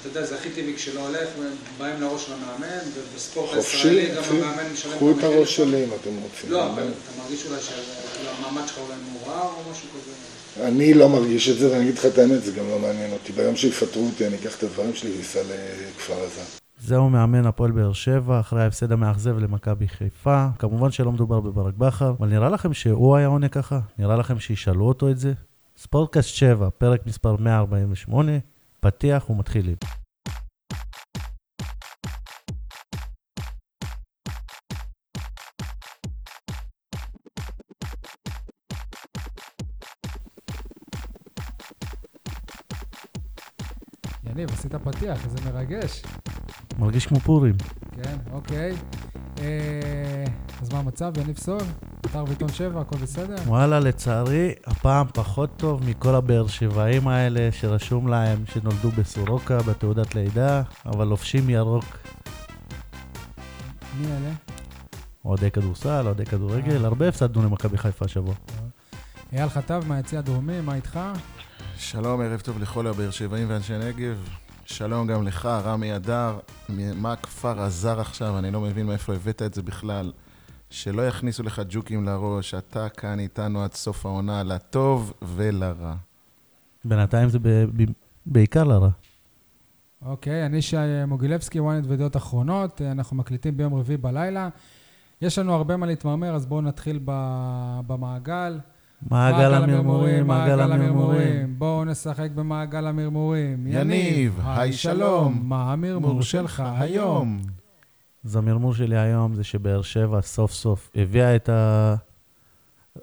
אתה יודע, זה הכי טבעי כשלא הולך, באים לראש של המאמן, ובספורט חופשי, הישראלי גם המאמן משלם קחו את. הראש שלי אם אתם רוצים. לא, אבל אתה מרגיש אולי שהמעמד שלך אולי מעורער או משהו כזה? אני לא מרגיש את זה, ואני אגיד לך את האמת, זה גם לא מעניין אותי. ביום שיפטרו אותי, אני אקח את הדברים שלי ואסע לכפר עזה. זהו מאמן הפועל באר שבע, אחרי ההפסד המאכזב למכבי חיפה. כמובן שלא מדובר בברק בכר, אבל נראה לכם שהוא היה עונה ככה? נראה לכם שישאלו אותו את זה? ספורטקאסט 7, פרק מספר 148, פתיח ומתחילים. יניב, עשית פתיח, איזה מרגש. מרגיש כמו פורים. כן, אוקיי. אה, אז מה המצב, יניב סול? אתר ועיתון 7, הכל בסדר? וואלה, לצערי, הפעם פחות טוב מכל הבאר שבעים האלה שרשום להם שנולדו בסורוקה בתעודת לידה, אבל לובשים ירוק. מי אלה? אוהדי כדורסל, אוהדי כדורגל, הרבה הפסדנו למכבי חיפה השבוע. אייל חטב מהיציע הדרומי, מה איתך? שלום, ערב טוב לכל הבאר שבעים ואנשי נגב. שלום גם לך, רמי אדר. מה הכפר עזר עכשיו? אני לא מבין מאיפה הבאת את זה בכלל. שלא יכניסו לך ג'וקים לראש, אתה כאן איתנו עד סוף העונה, לטוב ולרע. בינתיים זה ב- ב- בעיקר לרע. אוקיי, אני שי מוגילבסקי, ynet וידיעות אחרונות, אה, אנחנו מקליטים ביום רביעי בלילה. יש לנו הרבה מה להתמרמר, אז בואו נתחיל ב- במעגל. מעגל המרמורים, מעגל המרמורים. בואו נשחק במעגל המרמורים. יניב, היי שלום. מה המרמור שלך היום? אז המרמור שלי היום זה שבאר שבע סוף סוף הביאה את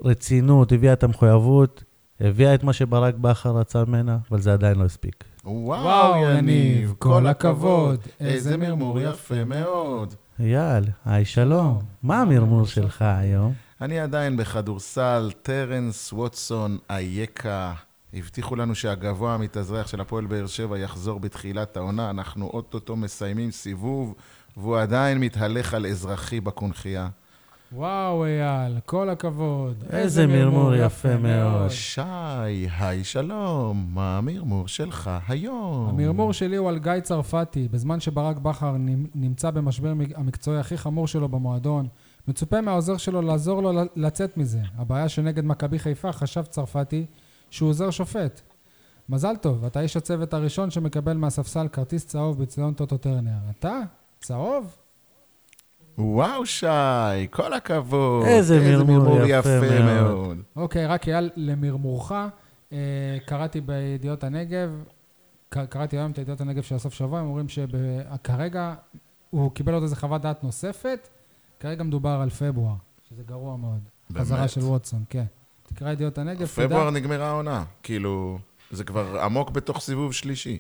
הרצינות, הביאה את המחויבות, הביאה את מה שברק בכר רצה ממנה, אבל זה עדיין לא הספיק. וואו, יניב, כל הכבוד. איזה מרמור יפה מאוד. אייל, היי שלום. מה המרמור שלך היום? אני עדיין בכדורסל, טרנס ווטסון, אייכה. הבטיחו לנו שהגבוה המתאזרח של הפועל באר שבע יחזור בתחילת העונה, אנחנו אוטוטו מסיימים סיבוב, והוא עדיין מתהלך על אזרחי בקונכייה. וואו, אייל, כל הכבוד. איזה מרמור יפה מאוד. שי, היי שלום, מה המרמור שלך היום? המרמור שלי הוא על גיא צרפתי, בזמן שברק בכר נמ- נמצא במשבר המקצועי הכי חמור שלו במועדון. מצופה מהעוזר שלו לעזור לו לצאת מזה. הבעיה שנגד מכבי חיפה חשב צרפתי שהוא עוזר שופט. מזל טוב, אתה איש הצוות הראשון שמקבל מהספסל כרטיס צהוב בציון טוטו טרנר. אתה? צהוב? וואו, שי, כל הכבוד. איזה מרמור יפה מאוד. אוקיי, רק אייל, למרמורך, אה, קראתי בידיעות הנגב, קראתי היום את ידיעות הנגב של הסוף שבוע, הם אומרים שכרגע הוא קיבל עוד איזה חוות דעת נוספת, כרגע מדובר על פברואר, שזה גרוע מאוד. באמת? חזרה של ווטסון, כן. תקרא ידיעות הנגב, תדע. פברואר נגמרה העונה, כאילו, זה כבר עמוק בתוך סיבוב שלישי.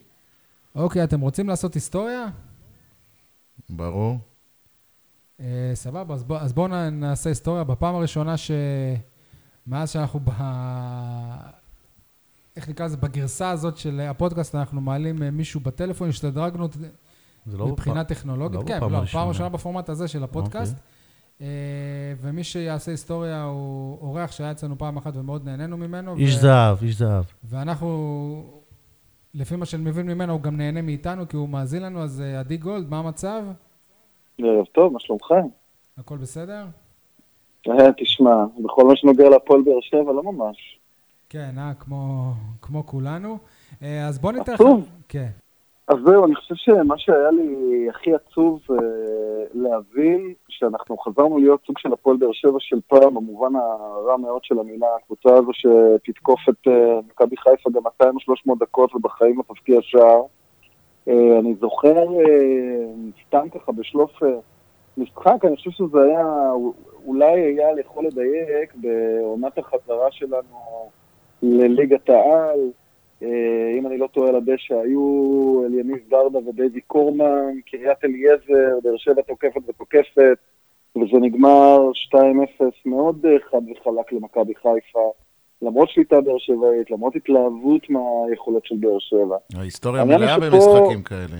אוקיי, אתם רוצים לעשות היסטוריה? ברור. אה, סבבה, אז, בוא, אז בואו נ- נעשה היסטוריה. בפעם הראשונה ש... מאז שאנחנו ב... איך נקרא לזה? בגרסה הזאת של הפודקאסט, אנחנו מעלים אה, מישהו בטלפון, השתדרגנו זה לא מבחינה בפעם- טכנולוגית. לא כן, בפעם לא. פעם ראשונה בפורמט הזה של הפודקאסט. אוקיי. אה, ומי שיעשה היסטוריה הוא אורח שהיה אצלנו פעם אחת ומאוד נהנינו ממנו. איש ו- זהב, איש זהב. ואנחנו, לפי מה שאני מבין ממנו, הוא גם נהנה מאיתנו, כי הוא מאזין לנו, אז אה, עדי גולד, מה המצב? ערב טוב, מה שלומכם? הכל בסדר? אה, תשמע, בכל מה שנוגע להפועל באר שבע, לא ממש. כן, אה, כמו, כמו כולנו. אה, אז בוא ניתן לך... עצוב. כן. אז זהו, אני חושב שמה שהיה לי הכי עצוב אה, להבין, שאנחנו חזרנו להיות סוג של הפועל באר שבע של פעם, במובן הרע מאוד של המילה, הקבוצה הזו שתתקוף את אה, מכבי חיפה גם 200 או 300 דקות ובחיים לא תבקיע שער. אה, אני זוכר, אה, סתם ככה בשלוף משחק, אני חושב שזה היה, אולי אייל יכול לדייק בעונת החזרה שלנו לליגת העל. אה, אם אני לא טועה על הדשא, היו אליניב ברדה ודיידי קורמן, קריית אליעזר, באר שבע תוקפת ותוקפת, וזה נגמר 2-0 מאוד אה, חד וחלק למכבי חיפה, למרות שליטה באר שבעית, למרות התלהבות מהיכולות של באר שבע. ההיסטוריה מלאה שפה- במשחקים כאלה.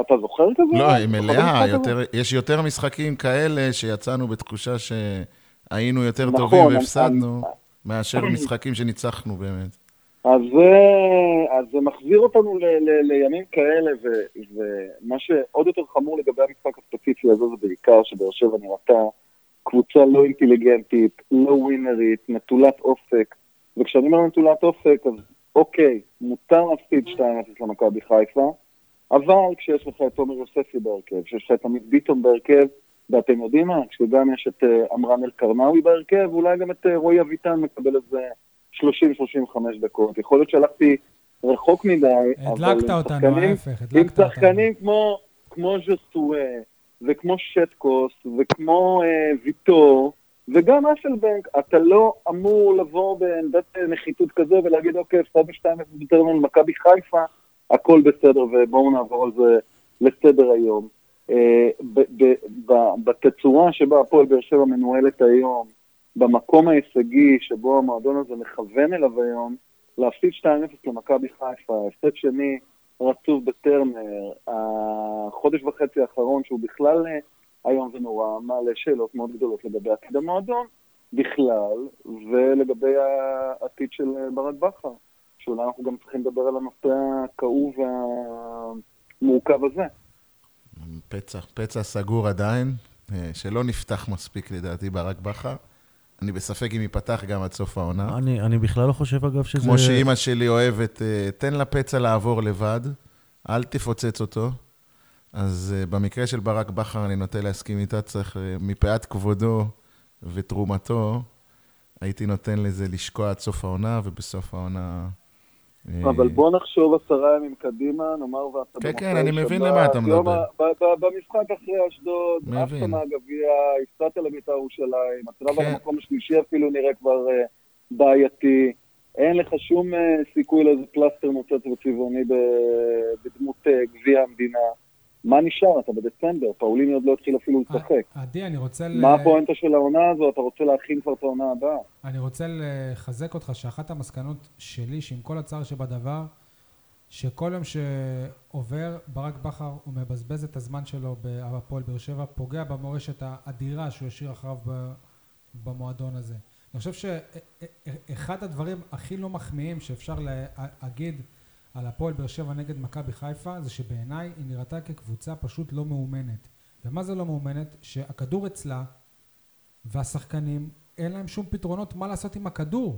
אתה זוכר כזה? לא, היא מלאה, יותר-? יש יותר משחקים כאלה שיצאנו בתחושה שהיינו יותר נכון, טובים אני- והפסדנו, מאשר משחקים שניצחנו באמת. אז, אה, זה מחזיר אותנו ל, ל, לימים כאלה, ו, ומה שעוד יותר חמור לגבי המשחק הספציפי הזה זה בעיקר שבאר שבע נראתה קבוצה לא אינטליגנטית, לא ווינרית, נטולת אופק, וכשאני אומר נטולת אופק, אז אוקיי, מותר להפסיד 2-0 למכבי חיפה, אבל כשיש לך את תומר יוספי בהרכב, כשיש לך את עמית ביטון בהרכב, ואתם יודעים מה, כשגם יש את uh, עמרן אל-קרנאווי בהרכב, אולי גם את uh, רועי אביטן מקבל איזה 30-35 דקות. יכול להיות שהלכתי רחוק מדי, אבל... הדלקת אותנו, ההפך, הדלקת אותנו. עם שחקנים כמו, כמו ז'סואה, וכמו שטקוס, וכמו uh, ויטור, וגם אסלבנק, אתה לא אמור לבוא בעמדת נחיתות כזו ולהגיד, אוקיי, הפסדנו 2-0 יותר ממכבי חיפה, הכל בסדר, ובואו נעבור על זה לסדר היום. אה, בתצורה שבה הפועל באר שבע מנוהלת היום, במקום ההישגי שבו המועדון הזה מכוון אליו היום, להפסיד 2-0 למכבי חיפה, הפסד שני רצוף בטרנר, החודש וחצי האחרון שהוא בכלל אה, איום ונורא, מעלה שאלות מאוד גדולות לגבי עתיד המועדון בכלל, ולגבי העתיד של אה, ברק בכר, שאולי אנחנו גם צריכים לדבר על הנושא הכאוב והמורכב הזה. פצע, פצע סגור עדיין, אה, שלא נפתח מספיק לדעתי ברק בכר. אני בספק אם ייפתח גם עד סוף העונה. אני, אני בכלל לא חושב, אגב, שזה... כמו שאימא שלי אוהבת, אה, תן לפצע לעבור לבד, אל תפוצץ אותו. אז uh, במקרה של ברק בכר, אני נוטה להסכים איתה, צריך, uh, מפאת כבודו ותרומתו, הייתי נותן לזה לשקוע עד סוף העונה, ובסוף העונה... אה, אבל בוא נחשוב עשרה ימים קדימה, נאמר ואתה כן, כן, אני מבין למה אתה מדבר. במשחק אחרי אשדוד, עפת מהגביע, הפסדת לבית"ר ירושלים, הקרב על כן. המקום השלישי אפילו נראה כבר בעייתי. אין לך שום סיכוי לאיזה פלסטר מוצץ וצבעוני בדמות גביע המדינה. מה נשאר? אתה בדצמבר, פאוליני עוד לא התחיל אפילו לשחק. עדי, אני רוצה... מה הפואנטה של העונה הזו? אתה רוצה להכין כבר את העונה הבאה. אני רוצה לחזק אותך שאחת המסקנות שלי, שעם כל הצער שבדבר, שכל יום שעובר, ברק בכר, הוא מבזבז את הזמן שלו בהפועל באר שבע, פוגע במורשת האדירה שהוא השאיר אחריו במועדון הזה. אני חושב שאחד הדברים הכי לא מחמיאים שאפשר להגיד על הפועל באר שבע נגד מכבי חיפה, זה שבעיניי היא נראתה כקבוצה פשוט לא מאומנת. ומה זה לא מאומנת? שהכדור אצלה, והשחקנים, אין להם שום פתרונות מה לעשות עם הכדור.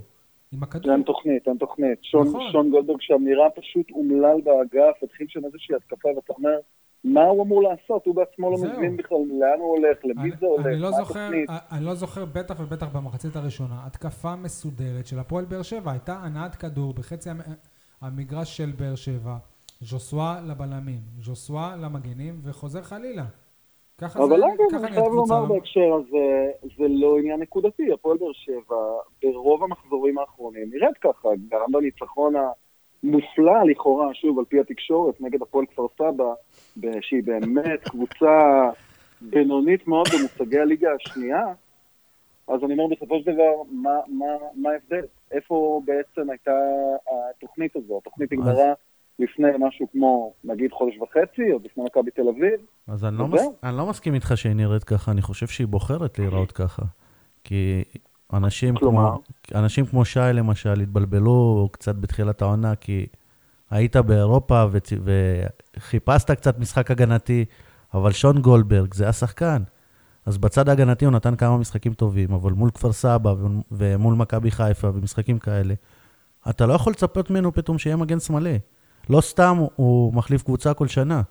עם הכדור. אין תוכנית, אין תוכנית. שון, נכון. שון גולדברג שם נראה פשוט אומלל באגף, התחיל שם איזושהי התקפה, ואתה אומר, מה הוא אמור לעשות? הוא בעצמו לא מבין בכלל לאן הוא הולך, למי זה הולך, אני לא מה זוכר, התוכנית. אני לא זוכר, בטח ובטח במחצית הראשונה, התקפה מסודרת של הפועל באר שבע, הייתה הנעת כדור בחצי... המגרש של באר שבע, ז'וסווה לבלמים, ז'וסווה למגנים, וחוזר חלילה. ככה אבל אגב, אני חייב לומר בהקשר הזה, זה לא עניין נקודתי. הפועל באר שבע, ברוב המחזורים האחרונים, נראית ככה, גם בניצחון המופלא לכאורה, שוב, על פי התקשורת, נגד הפועל כפר סבא, שהיא באמת קבוצה בינונית מאוד במושגי הליגה השנייה, אז אני אומר, בסופו של דבר, מה, מה, מה ההבדל? איפה בעצם הייתה התוכנית הזו? התוכנית נגמרה לפני משהו כמו, נגיד, חודש וחצי, או לפני מכבי תל אביב. אז אני לא, מס... אני לא מסכים איתך שהיא נראית ככה, אני חושב שהיא בוחרת להיראות ככה. כי אנשים כמו, אנשים כמו שי, למשל, התבלבלו קצת בתחילת העונה, כי היית באירופה וצ... וחיפשת קצת משחק הגנתי, אבל שון גולדברג זה השחקן. אז בצד ההגנתי הוא נתן כמה משחקים טובים, אבל מול כפר סבא ומול מכבי חיפה ומשחקים כאלה, אתה לא יכול לצפות ממנו פתאום שיהיה מגן שמאלי. לא סתם הוא מחליף קבוצה כל שנה.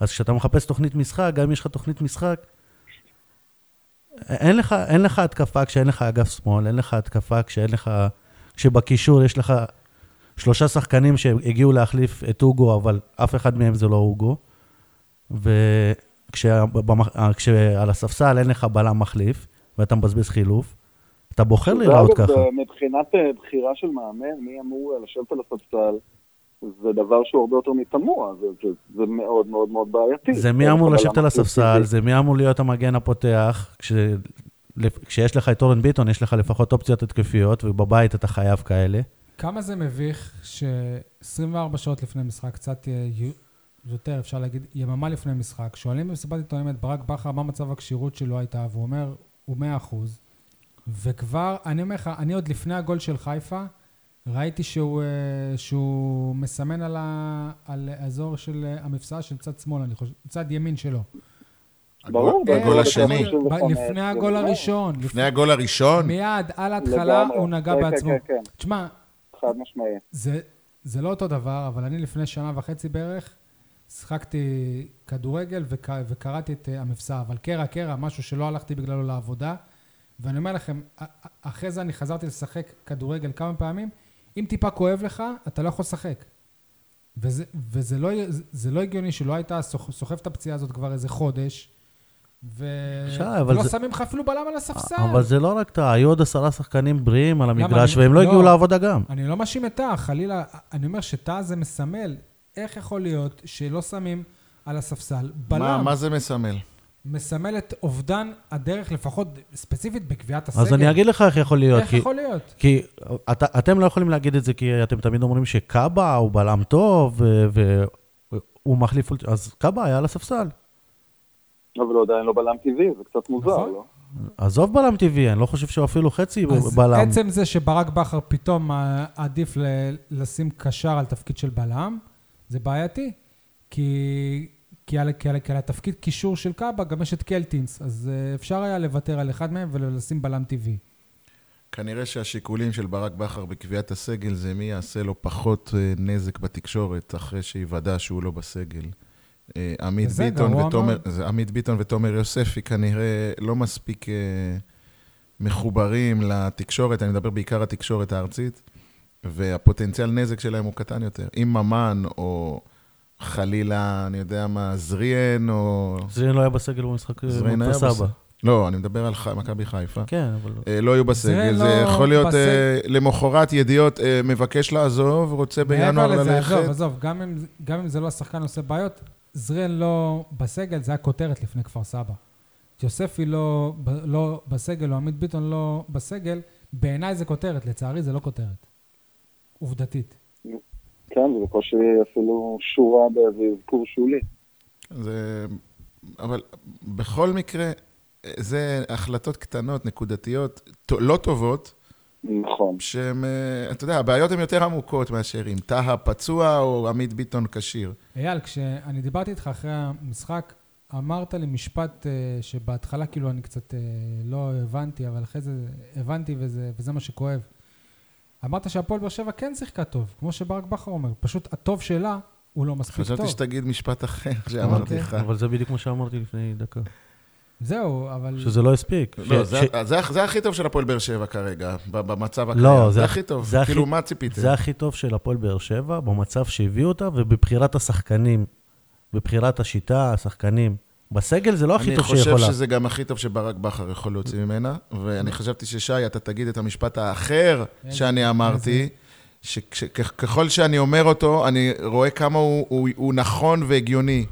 אז כשאתה מחפש תוכנית משחק, גם אם יש לך תוכנית משחק, אין לך, אין לך התקפה כשאין לך אגף שמאל, אין לך התקפה כשאין לך... כשבקישור יש לך שלושה שחקנים שהגיעו להחליף את אוגו, אבל אף אחד מהם זה לא אוגו. ו... כשעל הספסל אין לך בלם מחליף, ואתה מבזבז חילוף, אתה בוחר להיראות ככה. מבחינת אה, בחירה של מאמן, מי אמור לשבת על הספסל, זה דבר שהוא הרבה יותר מתמוה, זה, זה, זה מאוד מאוד מאוד בעייתי. זה מי אמור לשבת על הספסל, זה מי אמור להיות המגן הפותח, כש... כשיש לך את אורן ביטון, יש לך לפחות אופציות התקפיות, ובבית אתה חייב כאלה. כמה זה מביך ש-24 שעות לפני משחק, קצת יותר, אפשר להגיד, יממה לפני משחק, שואלים במסיבת עיתונאים את ברק בכר מה מצב הכשירות שלו הייתה, והוא אומר, הוא 100 אחוז. וכבר, אני אומר לך, אני עוד לפני הגול של חיפה, ראיתי שהוא, אה, שהוא מסמן על, ה, על האזור של אה, המפסע של צד שמאל, אני חושב, צד ימין שלו. ברור. הגול השני. לפני הגול הראשון. לפני הגול הראשון, מיד, על ההתחלה. הוא נגע כן, בעצמו. כן, תשמע, כן, חד משמעי. זה, זה לא אותו דבר, אבל אני לפני שנה וחצי בערך, שיחקתי כדורגל וק, וקראתי את אה, המפסע, אבל קרע, קרע, משהו שלא הלכתי בגללו לעבודה. ואני אומר לכם, אחרי זה אני חזרתי לשחק כדורגל כמה פעמים, אם טיפה כואב לך, אתה לא יכול לשחק. וזה, וזה לא, לא הגיוני שלא היית סוח- סוחב את הפציעה הזאת כבר איזה חודש, ולא זה- שמים לך אפילו בלם על הספסל. אבל זה לא רק אתה, היו עוד עשרה שחקנים בריאים על המגרש, אני- והם לא לא. הגיעו לעבודה גם. אני לא מאשים את טאה, חלילה, אני אומר שטאה זה מסמל, איך יכול להיות שלא שמים על הספסל בלם? מה מה זה מסמל? מסמל את אובדן הדרך, לפחות ספציפית בקביעת הסגל. אז אני אגיד לך איך יכול להיות. איך כי- יכול להיות? כי את, אתם לא יכולים להגיד את זה, כי אתם תמיד אומרים שקאבה הוא בלם טוב, והוא מחליף... אז קאבה היה על הספסל. אבל הוא עדיין לא בלם טבעי, זה קצת מוזר, נכון. לא? עזוב בלם טבעי, אני לא חושב שהוא אפילו חצי אז בלם. עצם זה שברק בכר פתאום אה, עדיף ל- לשים קשר על תפקיד של בלם, זה בעייתי. כי, כי, על, כי, על, כי על התפקיד קישור של קאבה גם יש את קלטינס, אז אה, אפשר היה לוותר על אחד מהם ולשים בלם טבעי. כנראה שהשיקולים של ברק בכר בקביעת הסגל זה מי יעשה לו פחות אה, נזק בתקשורת אחרי שיוודע שהוא לא בסגל. אה, עמית ביטון ותומר, עמית ביטון ותומר יוספי כנראה לא מספיק מחוברים לתקשורת, אני מדבר בעיקר התקשורת הארצית, והפוטנציאל נזק שלהם הוא קטן יותר. אם ממן או חלילה, אני יודע מה, זריאן או... זרין לא היה בסגל במשחק זריאן מול סבא. בסגל. לא, אני מדבר על ח- מכבי חיפה. כן, אבל... אה, לא יהיו בסגל, זה זה לא יכול להיות. אה, למחרת ידיעות, אה, מבקש לעזוב, רוצה בינואר מעבר לזה, ללכת. עזוב, עזוב, גם אם, גם אם זה לא השחקן עושה בעיות, זריאן לא בסגל, זה היה כותרת לפני כפר סבא. יוספי לא, לא בסגל, או עמית ביטון לא בסגל, בעיניי זה כותרת, לצערי זה לא כותרת. עובדתית. כן, זה בקושי אפילו שורה באיזה אזכור שולי. זה... אבל בכל מקרה, זה החלטות קטנות, נקודתיות, לא טובות, נכון. שהן, אה, אתה יודע, הבעיות הן יותר עמוקות מאשר אם טהה פצוע או עמית ביטון כשיר. אייל, כשאני דיברתי איתך אחרי המשחק, אמרת לי משפט אה, שבהתחלה כאילו אני קצת אה, לא הבנתי, אבל אחרי זה הבנתי וזה, וזה מה שכואב. אמרת שהפועל באר שבע כן שיחקה טוב, כמו שברק בכר אומר, פשוט הטוב שלה הוא לא מספיק טוב. חשבתי שתגיד משפט אחר שאמרתי. לך. אבל זה בדיוק מה שאמרתי לפני דקה. זהו, אבל... שזה לא הספיק. לא, ש- זה- ש- זה זה הכי טוב של הפועל באר שבע כרגע, במצב הקיים. לא, זה זה הכי הכ- טוב. זה הכי- כאילו, מה ציפיתם? זה הכי טוב של הפועל באר שבע, במצב שהביאו אותה, ובבחירת השחקנים, בבחירת השיטה, השחקנים. בסגל זה לא הכי טוב אני שיכולה. חושב שזה גם הכי טוב שברק בכר יכול להוציא ממנה, ואני חשבתי ששי, אתה תגיד את המשפט האחר איזה- שאני אמרתי, שככל שאני אומר אותו, אני רואה כמה הוא, הוא, הוא נכון והגיוני.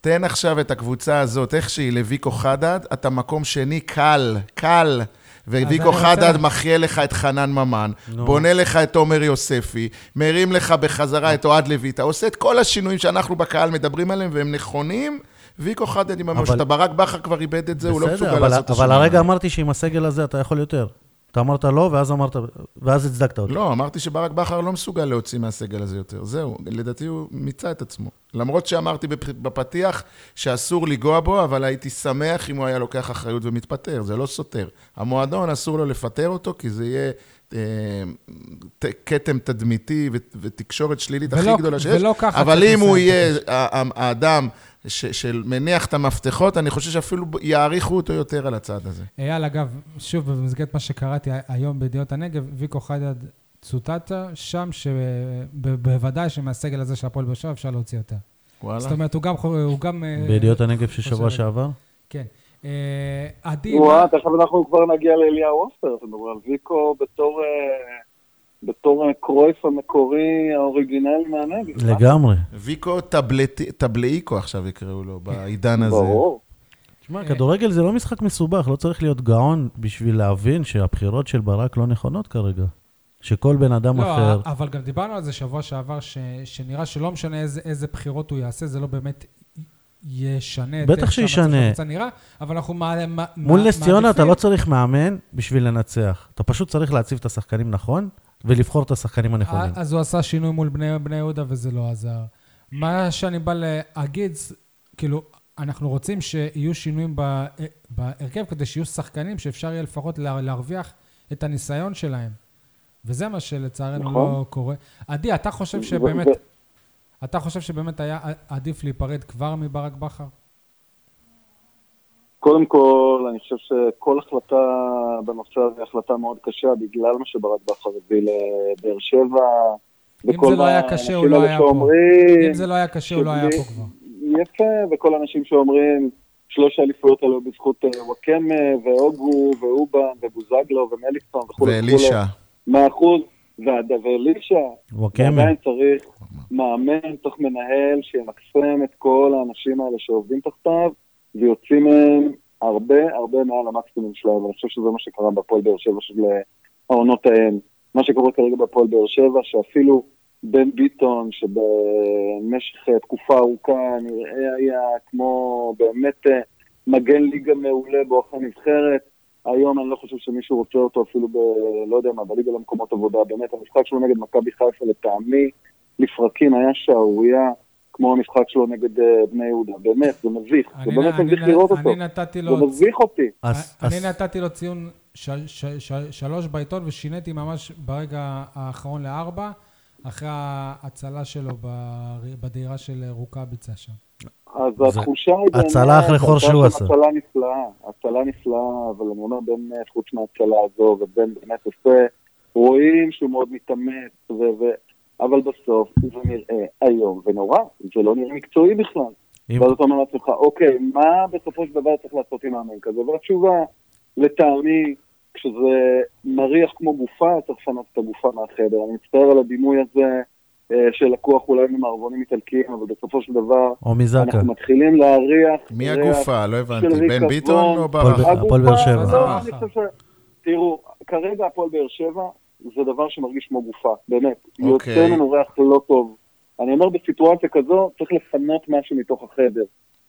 תן עכשיו את הקבוצה הזאת, איך שהיא, לוויקו חדד, אתה מקום שני קל, קל. וויקו אני חדד מחיה לך את חנן ממן, נו. בונה לך את עומר יוספי, מרים לך בחזרה את אוהד לויטה, עושה את כל השינויים שאנחנו בקהל מדברים עליהם, והם נכונים. ויקו חדד עם הממשלה, ברק בכר כבר איבד את זה, הוא לא מסוגל אבל- לעשות את אבל השינויים הרגע. אמרתי שעם הסגל הזה אתה יכול יותר. אתה אמרת לא, ואז אמרת, ואז הצדקת אותו. לא, אמרתי שברק בכר לא מסוגל להוציא מהסגל הזה יותר. זהו, לדעתי הוא מיצה את עצמו. למרות שאמרתי בפ- בפתיח שאסור לנגוע בו, אבל הייתי שמח אם הוא היה לוקח אחריות ומתפטר, זה לא סותר. המועדון, אסור לו לפטר אותו, כי זה יהיה אה, כתם תדמיתי ו- ותקשורת שלילית ולא- הכי גדולה שיש. ולא ככה אבל אם הוא יהיה האדם ש- שמניח את המפתחות, אני חושב שאפילו יעריכו אותו יותר על הצד הזה. אייל, אגב, שוב, במסגרת מה שקראתי היום בידיעות הנגב, ויקו חדד צוטטה, שם שבוודאי שמהסגל הזה של הפועל באר שבע אפשר להוציא יותר. וואלה. זאת אומרת, הוא גם... הוא גם אה, בידיעות הנגב של שבוע שעבר? כן. אה, עדי, וואה, מה- תכף אנחנו כבר נגיע לאליהו עופר, אתם מדברים על ויקו בתור... אה, בתור אה, קרויף המקורי האוריגינלי מהנגב. לגמרי. ויקו טבלאיקו עכשיו יקראו לו, בעידן הזה. ברור. תשמע, כדורגל זה לא משחק מסובך, לא צריך להיות גאון בשביל להבין שהבחירות של ברק לא נכונות כרגע. שכל בן אדם לא, אחר... אבל גם דיברנו על זה שבוע שעבר, ש, שנראה שלא משנה איזה, איזה בחירות הוא יעשה, זה לא באמת ישנה את בטח שישנה. הקבוצה נראה, אבל אנחנו מע- מע- מול מע- נס ציונה אתה מעדיפים- לא צריך מאמן בשביל לנצח. אתה פשוט צריך להציב את השחקנים נכון, ולבחור את השחקנים הנכונים. אז הוא עשה שינוי מול בני, בני יהודה וזה לא עזר. מה שאני בא להגיד, כאילו, אנחנו רוצים שיהיו שינויים בהרכב כדי שיהיו שחקנים שאפשר יהיה לפחות לה- להרוויח את הניסיון שלהם. וזה מה שלצערנו נכון. לא קורה. עדי, אתה חושב שבאמת, אתה חושב שבאמת היה עדיף להיפרד כבר מברק בכר? קודם כל, אני חושב שכל החלטה בנושא הזה היא החלטה מאוד קשה, בגלל מה שברק בכר הביא לבאר שבע. אם זה לא היה קשה, הוא לא היה פה. אם זה לא היה קשה, הוא לא היה פה כבר. יפה, וכל האנשים שאומרים, שלוש האליפויות האלו בזכות אה, וואקמה, והוגו, ואובן, ובוזגלו, ומליקסון וכולי. ואלישע. מאה אחוז, ואלישע. וואקמה. ועדיין צריך מאמן, צריך מנהל שימקסם את כל האנשים האלה שעובדים תחתיו, ויוצאים מהם הרבה הרבה מעל המקסימום שלהם, ואני חושב שזה מה שקרה בפועל באר שבע של אה, העונות ההן. מה שקורה כרגע בפועל באר שבע, שאפילו בן ביטון, שבמשך אה, תקופה ארוכה נראה היה כמו באמת אה, מגן ליגה מעולה בואכה נבחרת, היום אני לא חושב שמישהו רוצה אותו אפילו ב... לא יודע מה, בליגה למקומות עבודה. באמת, המשחק שלו נגד מכבי חיפה לטעמי, לפרקים היה שערורייה, כמו המשחק שלו נגד אה, בני יהודה. באמת, זה מביך. זה אני- באמת אני- מביך לראות אותו. אני נתתי לו... זה מביך אותי. אני נתתי לו ציון של- של- של- שלוש בעיתון ושיניתי ממש ברגע האחרון לארבע, אחרי ההצלה שלו בדהירה של רוקאביצה שם. אז התחושה היא באמת... הצלה אחרי חור שהוא עשה. הצלה נפלאה, הצלה נפלאה, אבל אני אומר באמת, חוץ מההצלה הזו, ובן באמת עושה, רואים שהוא מאוד מתאמץ. אבל בסוף זה נראה איום ונורא, זה לא נראה מקצועי בכלל. אם- ואז אתה אומר לעצמך, אוקיי, מה בסופו של דבר צריך לעשות עם מאמן כזה? והתשובה, לטעמי, כשזה מריח כמו גופה, צריך לפנות את הגופה מהחדר. אני מצטער על הדימוי הזה אה, שלקוח אולי ממערבונים איטלקיים, אבל בסופו של דבר, או מזקה. אנחנו מתחילים להריח... מי ריח הגופה? לא הבנתי. בן. ביטון או הפועל ברק? ב- הפועל באר שבע. הגופה, עזוב. אני חושב ש... תראו, כרגע הפועל באר שבע זה דבר שמרגיש כמו גופה, באמת. אוקיי. יוצא ממנו ריח לא טוב. אני אומר, בסיטואציה כזו צריך לפנות משהו מתוך החדר.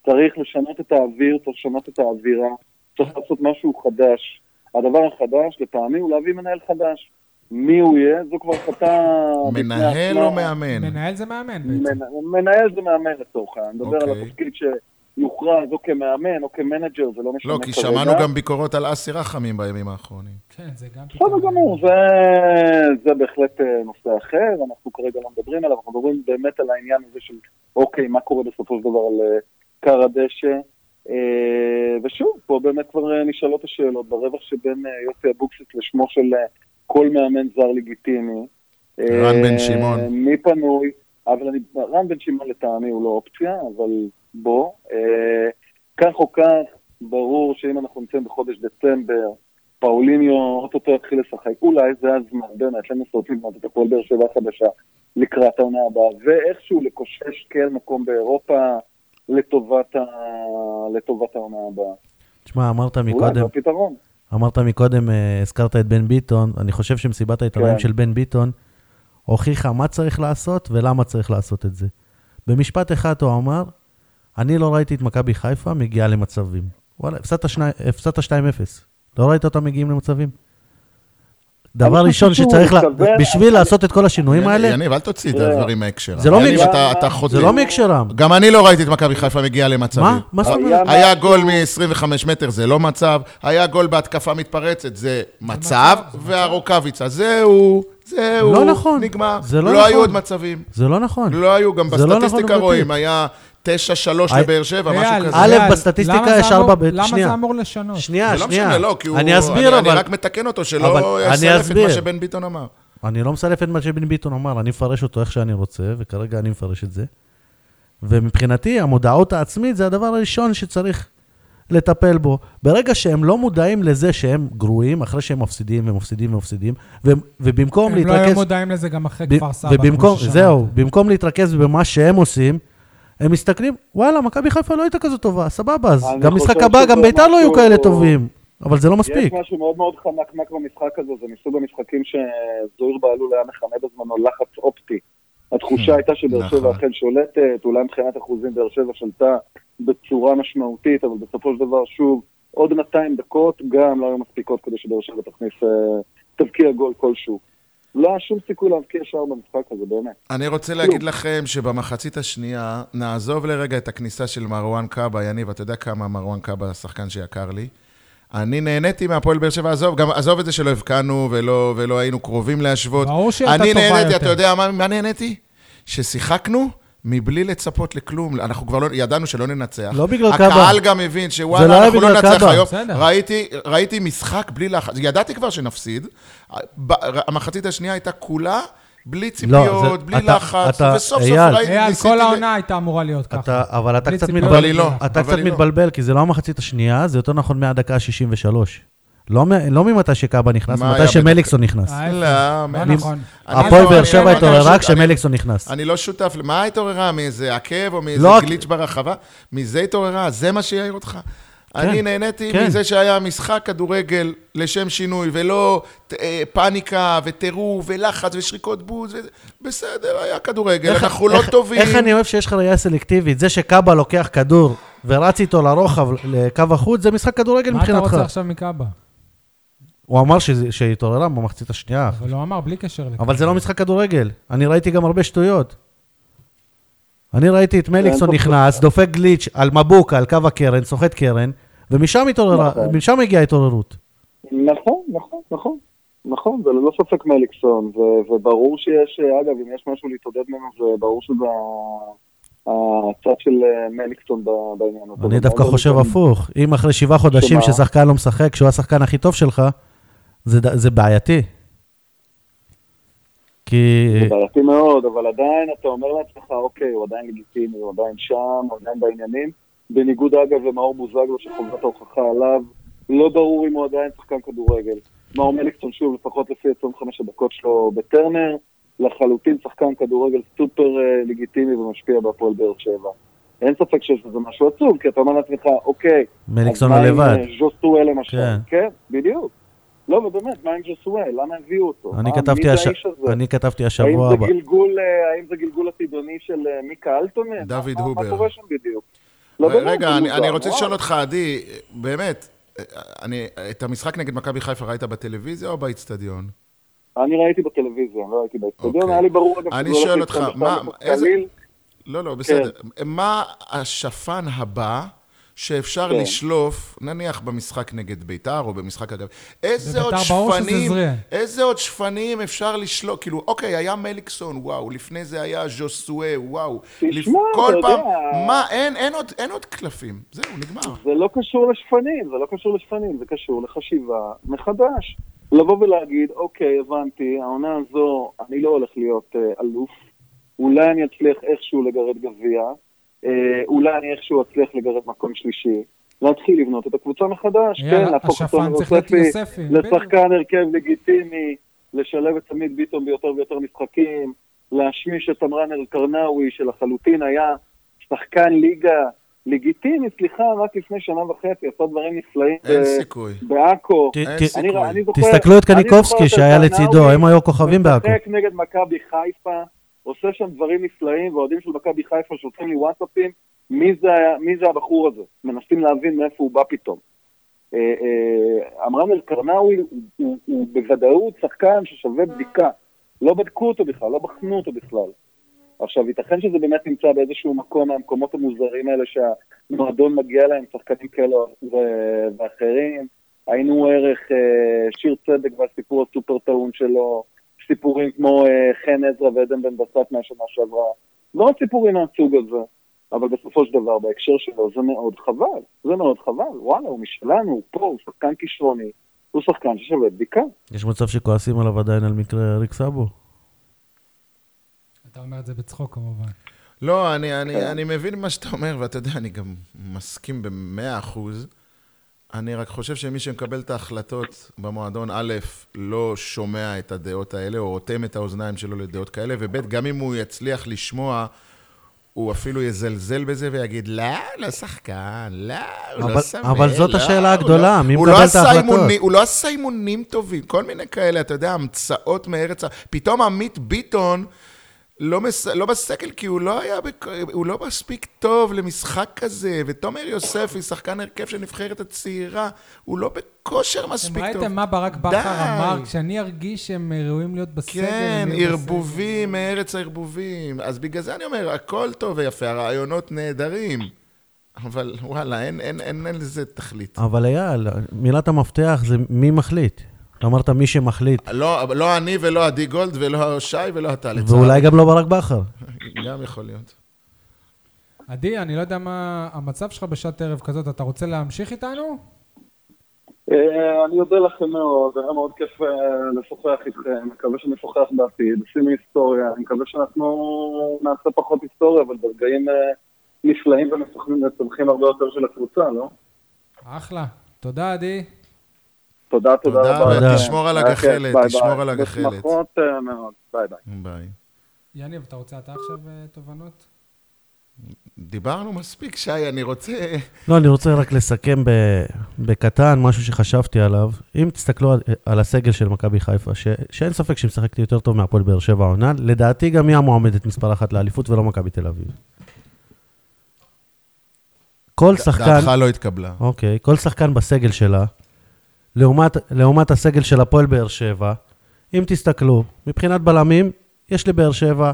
צריך לשנות את האוויר, צריך לשנות את האווירה, צריך לעשות משהו חדש. הדבר החדש, לטעמי, הוא להביא מנהל חדש. מי הוא יהיה, זו כבר החלטה... בפני מנהל. או מאמן? מנהל זה מאמן בעצם. מנ- מנהל זה מאמן לצורך העניין, אני מדבר על אוקיי. התפקיד שיוכרז או כמאמן או כמנג'ר, זה לא משנה לא, כי כרגע. שמענו גם ביקורות על אסי רחמים בימים האחרונים. כן, זה גם בסדר גמור, זה, זה בהחלט אה, נושא אחר, אנחנו כרגע לא מדברים עליו, אנחנו מדברים באמת על העניין הזה של, אוקיי, מה קורה בסופו של דבר על אה, כר הדשא. אה, ושוב, פה באמת כבר נשאלות השאלות, ברווח שבין יוסי אבוקסיס לשמו של כל מאמן זר לגיטימי. רן בן שמעון. מי פנוי? אבל אני, רן בן שמעון לטעמי הוא לא אופציה, אבל בוא. אה, כך או כך, ברור שאם אנחנו נמצאים בחודש דצמבר, פאוליניו אוטוטו יתחיל לשחק, אולי זה הזמן באמת לנסות לבנות את הפועל באר שבע החדשה לקראת העונה הבאה, ואיכשהו לקושש כן מקום באירופה לטובת, ה... לטובת העונה הבאה. תשמע, אמרת אולי מקודם, זה הפתרון. אמרת מקודם, אה, הזכרת את בן ביטון, אני חושב שמסיבת העיתונאים כן. של בן ביטון הוכיחה מה צריך לעשות ולמה צריך לעשות את זה. במשפט אחד הוא אמר, אני לא ראיתי את מכבי חיפה מגיעה למצבים. וואלה, הפסדת שני- הפסדת 2-0. לא ראית אותם מגיעים למצבים? דבר ראשון שצריך, לה- בשביל לעשות את כל השינויים האלה, יניב, אל תוציא את זה- הדברים מהקשרם. זה לא יניב, מהקשר- אתה- אתה חוטא. זה לא מהקשרם. גם אני לא ראיתי את מכבי חיפה מגיעה למצבים. מה? מה זאת אומרת? היה- היה גול מ-25 מטר, זה לא מצב. היה גול בהתקפה מתפרצת, זה מצב. והרוקאביצה, זהו, זהו. לא נכון. נגמר. זה לא לא היו נכון. עוד מצבים. זה לא נכון. לא היו, גם זה לא נכון בסטטיסטיקה. רואים, היה 9-3 אי- לבאר שבע, משהו כזה. א', בסטטיסטיקה יש ארבע ב- למה שנייה. זה אמור לשנות? שנייה, זה לא שנייה. משנה, לא, כי הוא... אני אסביר, אני אבל... רק מתקן אותו, שלא אני יסלף את אסביר. מה שבן ביטון אמר. אני לא מסלף את מה שבן ביטון אמר, אני מפרש אותו איך שאני רוצה, וכרגע אני מפרש את זה. ומבחינתי, המודעות העצמית זה הדבר הראשון שצריך לטפל בו. ברגע שהם לא מודעים לזה שהם גרועים, אחרי שהם מפסידים ומפסידים ומפסידים, ו- ובמקום הם לא היו להתרכז... מודעים לזה גם אחרי ב- כפר סבא. ובמקום, כמו ששמעת. זהו, במקום להתרכז במה שהם עושים, הם מסתכלים, וואלה, מכבי חיפה לא הייתה כזאת טובה, סבבה, אז גם משחק הבא, גם ביתר לא יהיו משהו- כאלה טובים, אבל זה לא יש מספיק. משהו מאוד מאוד חמקמק במשחק הזה, זה מסוג המשחקים שזוהיר בהלול היה מכנה בזמנו לחץ אופטי. התחושה הייתה שבאר שבע נכון. אכן שולטת, אולי מבחינת אחוזים באר שבע שלטה בצורה משמעותית, אבל בסופו של דבר, שוב, עוד 200 דקות גם לא היו מספיקות כדי שבאר שבע תכניס, אה, תבקיע גול כלשהו. לא היה שום סיכוי להבקיע שער במשחק הזה, באמת. אני רוצה להגיד לכם שבמחצית השנייה, נעזוב לרגע את הכניסה של מרואן קאבה, יניב, אתה יודע כמה מרואן קאבה השחקן שיקר לי. אני נהניתי מהפועל באר שבע, עזוב, גם עזוב את זה שלא הבקענו ולא, ולא היינו קרובים להשוות. ברור שהיא הייתה אני טובה נהניתי, יותר. אתה יודע מה, מה נהניתי? ששיחקנו מבלי לצפות לכלום. אנחנו כבר לא, ידענו שלא ננצח. לא בגלל קאבה. הקהל גם הבין לא שוואלה, היה אנחנו לא ננצח קאבה. היום. ראיתי, ראיתי משחק בלי לחץ, ידעתי כבר שנפסיד. המחצית השנייה הייתה כולה בלי לא, ציפיות, זה- בלי אתה- לחץ, אתה- וסוף סוף אייל. ראיתי, אייל, ניסיתי... כל ל- העונה הייתה אמורה להיות ככה. אתה, אבל אתה קצת ציפיות. מתבלבל. אבל היא לא. אתה אבל קצת לא. מתבלבל, כי זה לא המחצית השנייה, זה יותר נכון מהדקה ה-63. לא, לא ממתי שקאבה נכנס, מה מתי היה שמליקסון נכנס. לא. נכון. הפועל באר אני שבע לא התעוררה כשמליקסון נכנס. אני לא שותף, למה התעוררה? מאיזה עקב או מאיזה גליץ' ברחבה? מזה התעוררה? זה מה שיעיר אותך? אני נהניתי כן. מזה שהיה משחק כדורגל לשם שינוי, ולא אה, פאניקה וטירוף ולחץ ושריקות בוז. ו- בסדר, היה כדורגל, איך- אנחנו לא טובים. איך אני אוהב שיש לך ראייה סלקטיבית? זה שקאבה לוקח כדור ורץ איתו לרוחב, לקו החוץ, זה משחק כדורגל מה אתה מבחינתך. רוצה עכשיו מקאבה? הוא אמר שהיא התעוררה במחצית השנייה, אבל הוא אמר, בלי קשר לקאבה. אבל זה לא משחק כדורגל. אני ראיתי גם הרבה שטויות. אני ראיתי את מליקסון נכנס, דופק גליץ' על מבוקה, על קו הקרן, סוחט קרן, ומשם התעוררה, נכון. משם הגיעה ההתעוררות. נכון, נכון, נכון. נכון, זה ללא ספק מליקסון, ו- וברור שיש, אגב, אם יש משהו להתעודד ממנו, זה ברור שזה הצד של אה, מליקסון בעניין הזה. אני דווקא חושב הפוך. אם אחרי שבעה חודשים? ששחקן לא משחק, שהוא השחקן הכי טוב שלך, זה זה בעייתי. כי... זה בעייתי מאוד, אבל עדיין אתה אומר לעצמך, אוקיי, הוא עדיין לגיטימי, הוא עדיין שם, הוא עדיין בעניינים. בניגוד אגב למאור בוזגלו שחובת ההוכחה עליו, לא ברור אם הוא עדיין שחקן כדורגל. מאור מליקסון, שוב, לפחות לפי 25 הדקות שלו בטרנר, לחלוטין שחקן כדורגל סופר אה, לגיטימי ומשפיע בהפועל באר שבע. אין ספק שיש בזה משהו עצוב, כי אתה אומר לעצמך, אוקיי, מליקסון אז מה עם, לבד. אה, ז'וסואל למשל? כן. כן, בדיוק. לא, ובאמת, מה עם ז'וסואל? למה הביאו אותו? אני מה- כתבתי מי הש- זה? אני כתבתי האם השבוע זה הבא. גלגול, אה, האם זה גלגול עתידוני של אה, מיקה אלטונן? דוד מה- הובר. מה קורה שם בדיוק? לא, באמת, רגע, זה אני, אני רוצה. לשאול אותך, עדי, באמת, אני, את המשחק נגד מכבי חיפה ראית בטלוויזיה או באיצטדיון? אני ראיתי בטלוויזיה, לא הייתי באצטדיון, אוקיי. היה לי ברור אגב אני שזה שואל אותך, מה- איזה-. לא, לא, בסדר. מה השפן הבא שאפשר כן. לשלוף, נניח במשחק נגד ביתר או במשחק אגב, איזה עוד שפנים. איזה עוד שפנים אפשר לשלוף, כאילו, אוקיי, היה מליקסון, וואו, לפני זה היה ז'וסואה, וואו. תשמע, לפ- אתה כל יודע- פעם, מה, אין, אין עוד, אין עוד קלפים, זהו, נגמר. זה לא קשור לשפנים, זה לא קשור לשפנים, זה קשור לחשיבה מחדש. לבוא ולהגיד, אוקיי, הבנתי, העונה הזו, אני לא הולך להיות אה, אלוף, אולי אני אצליח איכשהו לגרד גביע, אולי אני איכשהו אצליח לגרד מקום שלישי. להתחיל לבנות את הקבוצה מחדש, יאללה, כן, להפוך אותו השפן צריך להיות מיוספי יוספי, לשחקן הרכב לגיטימי, לשלב את עמית ביטון ביותר ויותר משחקים, להשמיש את עמרן אל-קרנאווי, שלחלוטין היה שחקן ליגה לגיטימי, סליחה, רק לפני שנה וחצי, עשה דברים נפלאים. בעכו. אין סיכוי. אני, אני זוכר, תסתכלו את אני קניקובסקי שהיה לצידו, הם היו כוכבים בעכו. משחק נגד מכבי חיפה, עושה שם דברים נפלאים, ואוהדים של מכבי חיפה שולחים לי וואטסאפים, מי זה, מי זה הבחור הזה? מנסים להבין מאיפה הוא בא פתאום. אה, אה, עמרם אל-קרנאווי הוא, הוא, הוא בוודאות שחקן ששווה בדיקה. לא בדקו אותו בכלל, לא בחנו אותו בכלל. עכשיו, ייתכן שזה באמת נמצא באיזשהו מקום מהמקומות המוזרים האלה שהמועדון מגיע להם, שחקנים כאלה ו- ואחרים. היינו ערך אה, שיר צדק והסיפור הסופר טעון שלו, סיפורים כמו אה, חן עזרא ועדן בן בסט מהשנה שעברה. לא סיפורים מהסוג הזה, אבל בסופו של דבר, בהקשר שלו, זה מאוד חבל. זה מאוד חבל. וואלה, הוא משלנו, הוא פה, הוא שחקן כישרוני, הוא שחקן ששווה בדיקה. יש מצב שכועסים עליו עדיין על מקרה אריק סאבו? אתה אומר את זה בצחוק כמובן. לא, אני, אני, כן. אני מבין מה שאתה אומר, ואתה יודע, אני גם מסכים במאה אחוז. אני רק חושב שמי שמקבל את ההחלטות במועדון, א', לא שומע את הדעות האלה, או אוטם את האוזניים שלו לדעות כאלה, וב', גם אם הוא יצליח לשמוע, הוא אפילו יזלזל בזה ויגיד, לא, לא שחקן, לא, הוא אבל- לא סמל. אבל זאת לא, השאלה הגדולה, לא- מי מקבל לא את ההחלטות? הוא לא עשה אימונים טובים, כל מיני כאלה, אתה יודע, המצאות מארץ... פתאום עמית ביטון... לא, מס... לא בסגל, כי הוא לא היה, בק... הוא לא מספיק טוב למשחק כזה, ותומר יוספי, שחקן הרכב של נבחרת הצעירה, הוא לא בכושר אתם מספיק טוב. ראיתם מה ברק. בכר אמר, כשאני ארגיש שהם ראויים להיות בסגל, כן, ערבובים מארץ הערבובים. אז בגלל זה אני אומר, הכל טוב ויפה, הרעיונות נהדרים. אבל וואלה, אין, אין, אין, אין לזה תכלית. אבל אייל, מילת המפתח זה מי מחליט. אמרת מי שמחליט, לא, לא אני ולא עדי גולד ולא שי ולא אתה, לצערי. ואולי גם לא ברק בכר. גם יכול להיות. עדי, אני לא יודע מה המצב שלך בשעת ערב כזאת, אתה רוצה להמשיך איתנו? אה, אני אודה לכם מאוד, היה מאוד כיף אה, לשוחח איתכם, מקווה שנשוחח בעתיד, עשינו היסטוריה, אני מקווה שאנחנו נעשה פחות היסטוריה, אבל ברגעים אה, נפלאים ומשמחים ומשמחים הרבה יותר של הקבוצה, לא? אחלה. תודה, עדי. תודה, תודה תודה, רבה. תודה. ותשמור על היה כיף, הגחלת, תשמור. על הגחלת. בשמחות אה, מאוד, ביי ביי. ביי. יניב, אתה רוצה אתה עכשיו אה, תובנות? דיברנו מספיק, שי, אני רוצה... לא, אני רוצה רק לסכם ב- בקטן משהו שחשבתי עליו. אם תסתכלו על, על הסגל של מכבי חיפה, ש, שאין ספק שהיא משחקת יותר טוב מהפועל באר שבע העונה, לדעתי גם היא המועמדת מספר אחת לאליפות ולא מכבי תל אביב. כל שחקן, דעתך לא התקבלה. אוקיי, כל שחקן בסגל שלה, לעומת, לעומת הסגל של הפועל באר שבע, אם תסתכלו, מבחינת בלמים, יש לבאר שבע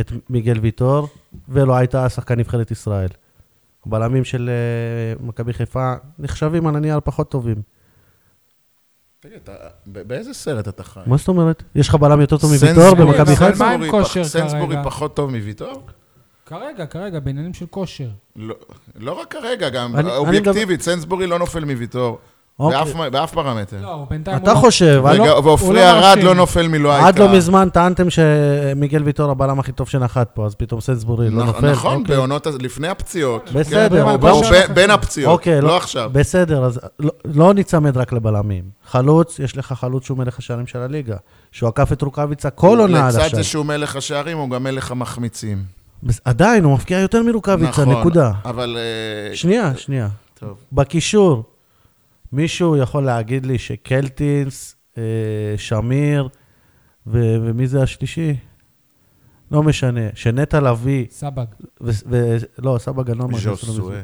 את מיגל ויטור, ולא הייתה שחקן נבחרת ישראל. הבלמים של אה, מכבי חיפה נחשבים על הנייר פחות טובים. תגיד, אתה- באיזה סרט אתה חי? מה זאת אומרת? יש לך בלם יותר טוב מוויטור במכבי חיפה? מה עם סנסבורי? פחות טוב מוויטור? כרגע, כרגע, בעניינים של כושר. לא, לא רק כרגע, גם אני- אני אובייקטיבית, סנסבורי לא נופל מוויטור. אוקיי. באף פרמטר. לא, בינתיים... אתה הוא לא- חושב, לא- ועופרי לא ארד. לא נופל מלא עד הייתה. לא מזמן טענתם שמיגל ויטור הבלם הכי טוב שנחת פה, אז פתאום סנסבורי לא נכ- נופל. נכון, אוקיי. בעונות, לפני הפציעות. בסדר, כן, כושר בין- הפציעות, אוקיי, לא עכשיו. בסדר, אז לא, לא ניצמד רק לבלמים. חלוץ, יש לך חלוץ שהוא מלך השערים של הליגה. שהוא עקף את רוקאביצה כל עונה עד לצד עכשיו. זה שהוא מלך השערים, הוא גם מלך המחמיצים. עדיין, הוא מפקיע יותר מרוקאביצה, נכון, נקודה. אבל... אה, שנייה, שנייה. טוב. בקישור, מישהו יכול להגיד לי שקלטינס, אה, שמיר, ו- ומי זה השלישי? לא משנה. שנטע לביא, סבג. ו- ו- לא, סבא לא אמרתי. ז'וסואה.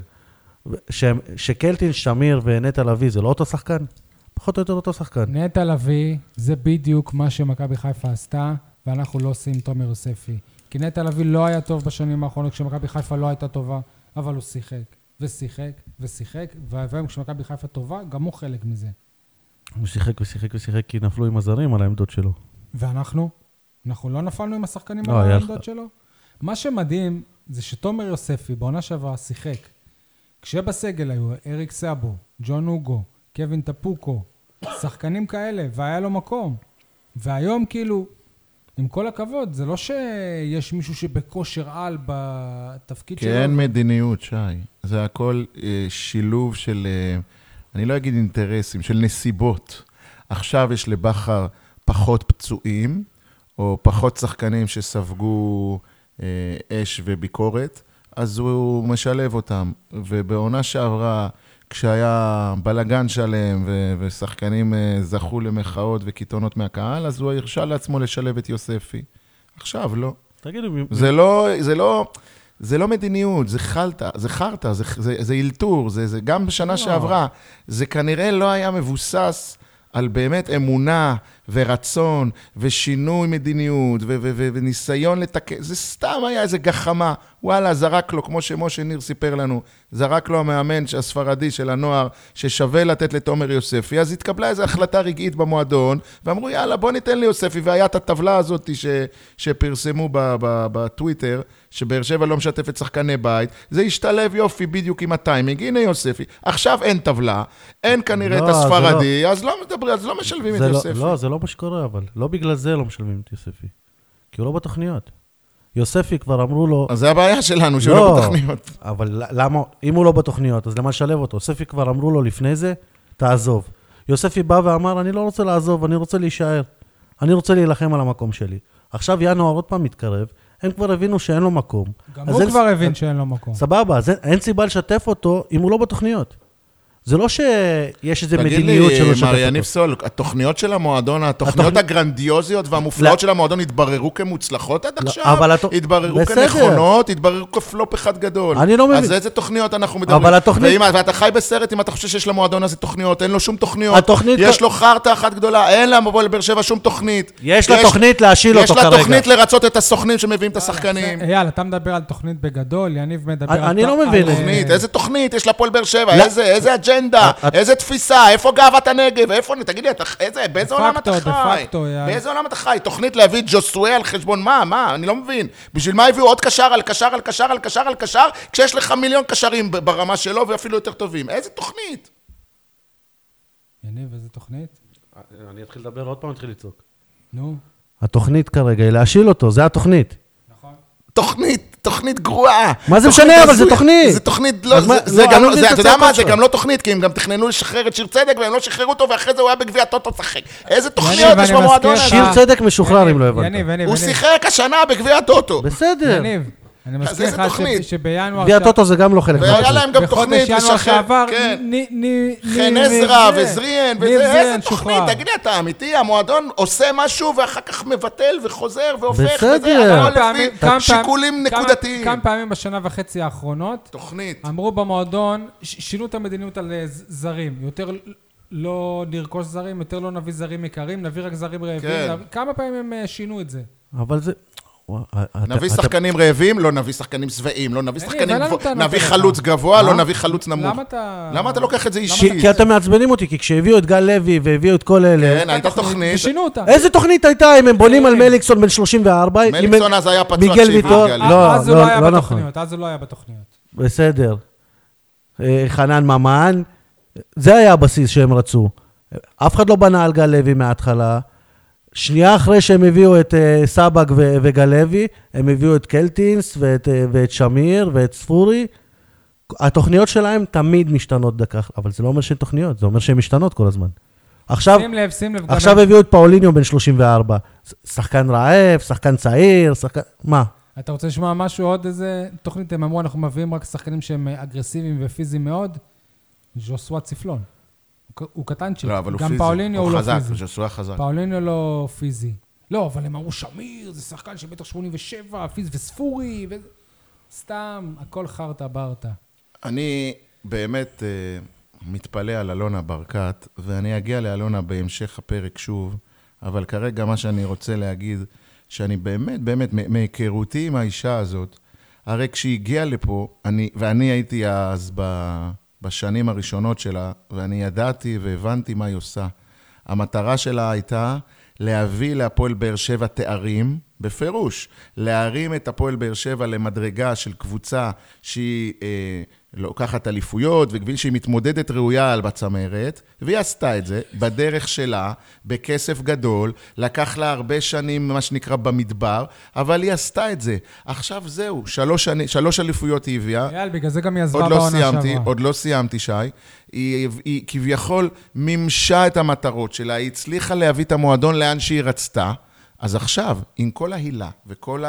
ו- ש- שקלטינס, שמיר ונטע לביא זה לא אותו שחקן? פחות או יותר אותו שחקן. נטע לביא, זה בדיוק מה שמכבי חיפה עשתה, ואנחנו לא עושים תומר יוספי. כי נטע לביא לא היה טוב בשנים האחרונות, כשמכבי חיפה לא הייתה טובה, אבל הוא שיחק, ושיחק, ושיחק, והיום כשמכבי חיפה טובה, גם הוא חלק מזה. הוא שיחק ושיחק ושיחק כי נפלו עם הזרים על העמדות שלו. ואנחנו? אנחנו לא נפלנו עם השחקנים לא, על העמדות לך- שלו? מה שמדהים זה שתומר יוספי בעונה שעברה שיחק. כשבסגל היו אריק סאבו, ג'ון אוגו, קווין טפוקו, שחקנים כאלה, והיה לו מקום. והיום כאילו, עם כל הכבוד, זה לא שיש מישהו שבכושר על בתפקיד כי שלו. אין מדיניות, שי. זה הכל אה, שילוב של, אה, אני לא אגיד אינטרסים, של נסיבות. עכשיו יש לבכר פחות פצועים, או פחות שחקנים שספגו אה, אש וביקורת, אז הוא משלב אותם. ובעונה שעברה, כשהיה בלגן שלם ו- ושחקנים אה, זכו למחאות וקיתונות מהקהל, אז הוא הרשה לעצמו לשלב את יוספי. עכשיו לא. תגידו, מ- זה לא, זה לא, זה לא מדיניות, זה חלטה, זה חרטא, זה, זה, זה אלתור, זה, זה גם בשנה שעברה, זה כנראה לא היה מבוסס על באמת אמונה ורצון ושינוי מדיניות ו- ו- ו- וניסיון לתקן, זה סתם היה איזה גחמה. וואלה, זרק לו, כמו שמשה ניר סיפר לנו, זרק לו המאמן הספרדי של הנוער, ששווה לתת לתומר יוספי, אז התקבלה איזו החלטה רגעית במועדון, ואמרו, יאללה, בוא ניתן ליוספי, והיה את הטבלה הזאת ש, שפרסמו ב- ב- בטוויטר, שבאר שבע לא משתפת שחקני בית, זה השתלב יופי בדיוק עם הטיימינג, הנה יוספי. עכשיו אין טבלה, אין כנראה לא, את הספרדי, אז לא מדברים, אז לא משלבים את לא, יוספי. לא, זה לא מה שקורה, אבל לא בגלל זה לא משלמים את יוספי. כי הוא לא בתוכניות. יוספי כבר אמרו לו, אז זה הבעיה שלנו, שהוא לא בתוכניות. אבל למה, אם הוא לא בתוכניות, אז למה לשלב אותו? יוספי כבר אמרו לו לפני זה, תעזוב. יוספי בא ואמר, אני לא רוצה לעזוב, אני רוצה להישאר. אני רוצה להילחם על המקום שלי. עכשיו ינואר עוד פעם מתקרב, הם כבר הבינו שאין לו מקום. גם הוא כבר הבין שאין לו מקום. סבבה, אז אין, אין סיבה לשתף אותו אם הוא לא בתוכניות. זה לא שיש איזו תגיד מדיניות שלא לי, לשתף מר יניב. סול, התוכניות של המועדון, התוכניות התוכנ- הגרנדיוזיות והמופלאות לא. של המועדון התבררו כמוצלחות עד לא, עכשיו? אבל הת- התבררו בסדר. כנכונות, התבררו כפלופ אחד גדול. אני לא מבין. אז איזה תוכניות אנחנו מדברים? אבל התוכנית- ואם, ואתה חי בסרט אם אתה חושב שיש למועדון הזה תוכניות, אין לו שום תוכניות. התוכנית- יש לו חרטא אחת גדולה, אין להפועל באר שבע שום תוכנית. יש לה תוכנית להשיל אותו יש לה כרגע. תוכנית לרצות את הסוכנים שמביאים את השחקנים. אייל, אתה מדבר על תוכנית בגדול, יניב מדבר אני- על... אני לא מבין. אה, איזה תוכנית יש להפועל באר שבע? לא. איזה, איזה אג'נדה? את- איזה תפיסה? איפה גאוות הנגב? איפה, תגיד לי, אתה, איזה, באיזה עולם אתה חי? באיזה עולם אתה חי? תוכנית להביא את ג'וסואל על חשבון מה? מה? אני לא מבין. בשביל מה הביאו עוד קשר על קשר על קשר על קשר על קשר, כשיש לך מיליון קשרים ברמה שלו ואפילו יותר טובים? איזה תוכנית? יניב, איזה תוכנית? אני אתחיל לדבר עוד פעם, אתחיל לצעוק. נו, התוכנית כרגע היא להשיל אותו, זה התוכנית. נכון. תוכנית, תוכנית גרועה. מה זה משנה? אבל זה הזויה. תוכנית. זה תוכנית, לא, זה- לא, גם לא אתה יודע מה? זה. גם לא תוכנית, כי הם גם תכננו לשחרר את שיר צדק והם לא שחררו אותו, ואחרי זה הוא היה בגביע הטוטו לשחק. איזה תוכניות יש במועדון הזה? שיר צדק משוחרר, אם לא הבנת. הוא. שיחק השנה בגביע הטוטו. בסדר. אני מזכיר לך שבינואר... גביע שה- טוטו זה גם לא חלק והיה מהתוכנית. להם גם בחודש תוכנית ינואר לשחרר, שעבר, כן. ני- ני- חן עזרא זה. וזריאן, וזה, איזה תוכנית. תגיד לי, אתה אמיתי? המועדון עושה משהו ואחר כך מבטל וחוזר והופך, בסדר. וזה, הכל לפי שיקולים נקודתיים. כמה פעמים בשנה וחצי האחרונות תוכנית. אמרו במועדון, שינו את המדיניות על אה, זרים. יותר לא נרכוש זרים, יותר לא נביא זרים יקרים, נביא רק זרים רעבים. כן. כמה פעמים הם אה, שינו את זה? אבל זה... וואו, אתה- נביא שחקנים רעבים, לא נביא שחקנים שבעים, לא נביא שחקנים ואין לנו גבוה, טענות נביא. חלוץ גבוה, לא? נביא חלוץ נמוך. למה אתה... למה אתה לוקח את זה אישית? כי אתם מעצבנים אותי, כי כשהביאו את גל לוי והביאו את כל אלה... כן, הייתה תוכנית. ושינו אותה. איזה תוכנית הייתה אם הם בונים על מליקסון בן 34? אם הם- מליקסון אז היה פצוע מיגל שהביא ויטור? גל. לא, אז הוא לא, לא היה לא נכון. בתוכניות, אז הוא לא היה בתוכניות. בסדר. אה, חנן ממן, זה היה הבסיס שהם רצו. אף אחד לא בנה על גל לוי מההתחלה. שנייה אחרי שהם הביאו את אה, סבג ו- וגל לוי, הם הביאו את קלטינס ואת, אה, ואת שמיר ואת ספורי. התוכניות שלהם תמיד משתנות דקה, אבל זה לא אומר שהן תוכניות, זה אומר שהן משתנות כל הזמן. עכשיו, שים לב, שים לב. עכשיו הביאו את פאוליניו בן 34. ש- שחקן רעב, שחקן צעיר, שחקן... מה? אתה רוצה לשמוע משהו, עוד איזה תוכנית? הם אמרו, אנחנו מביאים רק שחקנים שהם אה, אגרסיביים ופיזיים מאוד. ז'וסווה ציפלון. הוא הוא קטנצ'יק. לא, אבל הוא גם פיזי. פאוליניו הוא לא חזק, פיזי. ז'וסואה חזק. פאוליניו לא פיזי. לא, אבל הם אמרו, שמיר, זה שחקן של מטר 87, פיזי וספורי, ו... סתם, הכל חרטה ברטה. אני באמת אה, מתפלא על אלונה ברקת, ואני אגיע לאלונה בהמשך הפרק שוב, אבל כרגע מה שאני רוצה להגיד, שאני באמת, באמת, מהיכרותי עם האישה הזאת, הרי כשהיא הגיעה לפה, אני, ואני הייתי אז ב, בשנים הראשונות שלה, ואני ידעתי והבנתי מה היא עושה. המטרה שלה הייתה להביא להפועל באר שבע תארים, בפירוש, להרים את הפועל באר שבע למדרגה של קבוצה שהיא אה, לוקחת אליפויות, וכפי שהיא מתמודדת ראויה על בצמרת, והיא עשתה את זה בדרך שלה, בכסף גדול, לקח לה הרבה שנים, מה שנקרא, במדבר, אבל היא עשתה את זה. עכשיו זהו, שלוש, שני, שלוש אליפויות היא הביאה. אייל, בגלל זה גם היא עזבה לא בעונה שעברה. סיימתי, עוד לא סיימתי, שי. היא, היא כביכול מימשה את המטרות שלה, היא הצליחה להביא את המועדון לאן שהיא רצתה. אז עכשיו, עם כל ההילה וכל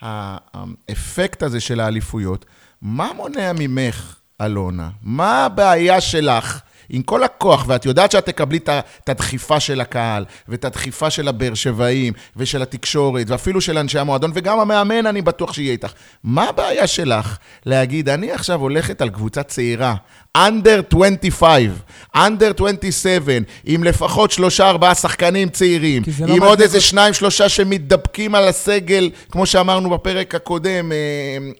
האפקט הזה של האליפויות, מה מונע ממך, אלונה? מה הבעיה שלך? עם כל הכוח, ואת יודעת שאת תקבלי את הדחיפה של הקהל, ואת הדחיפה של הבאר שבעים, ושל התקשורת, ואפילו של אנשי המועדון, וגם המאמן, אני בטוח שיהיה איתך. מה הבעיה שלך להגיד, אני עכשיו הולכת על קבוצה צעירה, under 25, under 27, עם לפחות שלושה, ארבעה שחקנים צעירים, לא עם עוד מדליק איזה. שניים, שלושה שמתדפקים על הסגל, כמו שאמרנו בפרק הקודם, אה,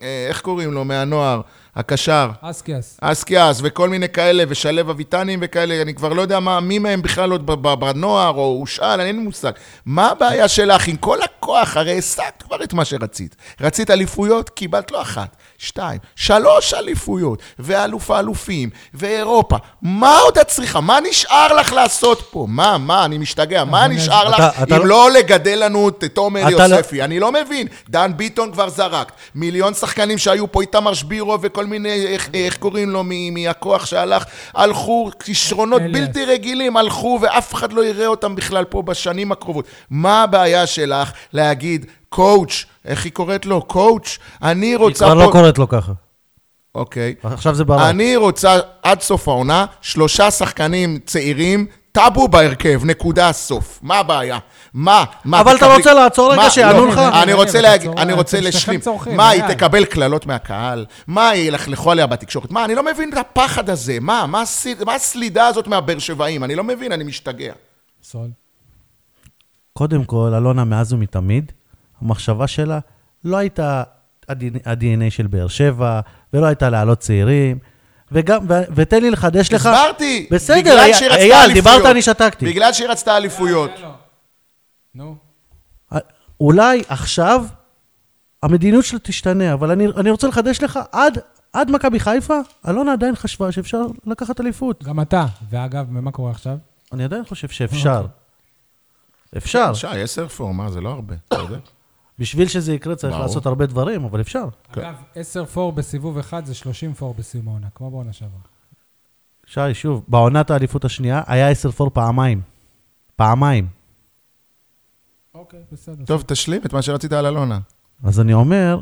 אה, איך קוראים לו, מהנוער, הקשר. אסקיאס. אסקיאס וכל מיני כאלה, ושלו אביטנים וכאלה, אני כבר לא יודע מה, מי מהם בכלל עוד בנוער, או הושאל, אין לי מושג. מה הבעיה שלך עם כל הכוח? הרי השגת כבר את מה שרצית. רצית אליפויות? קיבלת לא אחת, שתיים, שלוש אליפויות, ואלוף האלופים, ואירופה. מה עוד את צריכה? מה נשאר לך לעשות פה? מה, מה, אני משתגע, מה נשאר אתה- לך אתה אם לא- לא לגדל לנו את תומר אתה לא- יוספי? אני לא מבין. דן ביטון כבר זרקת. מיליון שחקנים שהיו פה, איתמר שבירו וכל מיני, איך, איך קוראים לו, מהכוח שהלך, הלכו, כישרונות. בלתי רגילים, הלכו, ואף אחד לא יראה אותם בכלל פה בשנים הקרובות. מה הבעיה שלך להגיד, coach, איך היא קוראת לו? coach, אני היא רוצה כבר פה... לא קוראת לו ככה. אוקיי. עכשיו זה ברק. אני רוצה עד סוף העונה, שלושה שחקנים צעירים, טאבו בהרכב, נקודה סוף. מה הבעיה? מה? מה אבל אתה רוצה לעצור רגע? שיענו לא, לך? אני רוצה אתה להגיד, אני רוצה להשלים. מה, היא. תקבל קללות מהקהל? מה, ילכלכו עליה בתקשורת? מה, אני לא מבין את הפחד הזה. מה, מה הסלידה הזאת מהבאר שבעים? אני לא מבין, אני משתגע. סול. קודם כל, אלונה מאז ומתמיד, המחשבה שלה לא הייתה ה-DNA של באר שבע, ולא הייתה להעלות צעירים, וגם, ו- ותן לי לחדש לך... הסברתי. בסדר, בגלל אי- שהיא רצתה אייל, אליפויות. דיברת, אני שתקתי. בגלל שהיא רצתה אליפויות. נו. אולי עכשיו המדיניות שלה תשתנה, אבל אני, אני רוצה לחדש לך, עד, עד מכבי חיפה, אלונה עדיין חשבה שאפשר לקחת אליפות. גם אתה. ואגב, מה קורה עכשיו? אני עדיין חושב שאפשר. אפשר. שי, עשר פור, מה, זה לא הרבה, אתה יודע? בשביל שזה יקרה צריך ברור. לעשות הרבה דברים, אבל אפשר. אגב, 10 פור בסיבוב אחד זה 30 פור בסיום העונה, כמו בעונה שעברה. שי, שוב, בעונת האליפות השנייה היה 10 פור פעמיים. פעמיים. אוקיי, בסדר. טוב, תשלים את מה שרצית על אלונה. אז אני אומר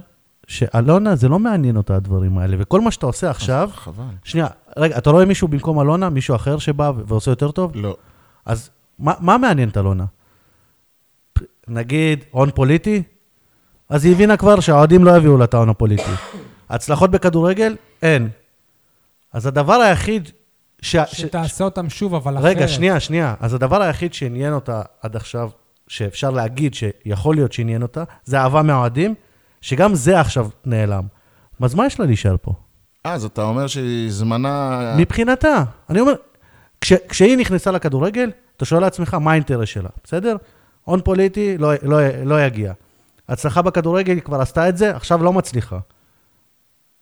שאלונה, זה לא מעניין אותה הדברים האלה, וכל מה שאתה עושה עכשיו... חבל. שנייה, רגע, אתה רואה מישהו במקום אלונה, מישהו אחר שבא ועושה יותר טוב? לא. אז מה, מה מעניין את אלונה? נגיד הון פוליטי? אז היא הבינה כבר שהאוהדים לא יביאו לה את ההון הפוליטי. הצלחות בכדורגל? אין. אז הדבר היחיד... ש... ש... שתעשה אותם שוב, אבל אחרת. רגע, שנייה, שנייה. אז הדבר היחיד שעניין אותה עד עכשיו, שאפשר להגיד שיכול להיות שעניין אותה, זה אהבה מהאוהדים, שגם זה עכשיו נעלם. אז מה יש לה להישאר פה? אה, אז אתה אומר שהיא זמנה... מבחינתה. אני אומר, כש, כשהיא נכנסה לכדורגל, אתה שואל לעצמך, מה האינטרס שלה, בסדר? הון פוליטי לא, לא, לא יגיע. הצלחה בכדורגל, היא כבר עשתה את זה, עכשיו לא מצליחה.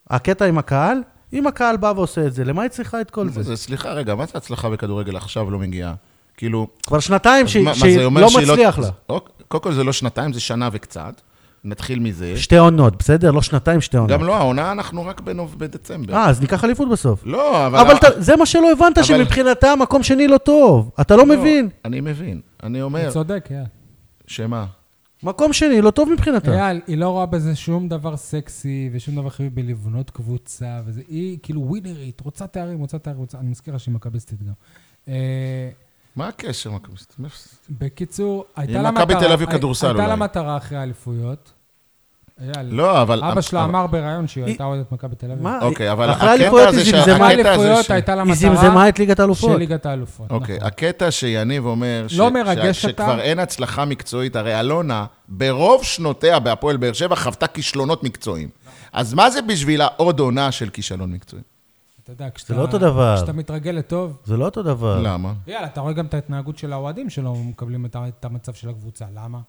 הקטע עם הקהל, אם הקהל בא ועושה את זה, למה היא צריכה את כל זה? זה, סליחה, רגע, מה זה הצלחה בכדורגל עכשיו לא מגיעה? כאילו... כבר שנתיים שהיא, אומר לא שהיא מצליח לה. אוקיי, קודם כל זה לא שנתיים, זה שנה וקצת. נתחיל מזה. שתי עונות, בסדר? לא שנתיים, שתי עונות. גם לא, העונה אנחנו רק בנוב... בדצמבר. אה, אז ניקח אליפות בסוף. לא, אבל... אבל אתה, זה מה שלא הבנת, אבל- שמבחינתה מקום שני לא טוב. אתה לא מבין. אני מבין. אני אומר, צודק, אייל. שמה? מקום שני לא טוב מבחינתה. אייל, היא לא רואה בזה שום דבר סקסי ושום דבר חיובי בלבנות קבוצה, וזה, היא כאילו ווינרית, רוצה תארים, רוצה תארים, רוצה... אני מזכיר לה שהיא מכביסטית גם. אה, מה הקשר? מה- בקיצור, הייתה לה מכבי מטרה... תל אביב כדורסל הייתה לה אולי. מטרה אחרי האליפויות. אייל, לא, אבל... אבא שלה אמר בראיון שהיא היא- הייתה אוהדת מכבי תל אביב. מה? אוקיי, אבל אחרי הקטע הזה היא שה- זמזמה- ש- הייתה לה היא מטרה זמזמה את ליגת של האלופות. ליגת האלופות. אוקיי, נכון. הקטע שיניב אומר, לא מרגש אותה? שכבר אין הצלחה מקצועית, הרי אלונה, ברוב שנותיה בהפועל באר שבע, חוותה כישלונות מקצועיים. אז מה זה בשבילה עוד עונה של כישלון מקצועי? אתה יודע, כשאתה... לא אותו דבר. כשאתה מתרגל לטוב... זה לא אותו דבר. למה? יאללה, אתה רואה גם את ההתנהגות של האוהדים שלא מקבלים את המצב של הקבוצה. למה?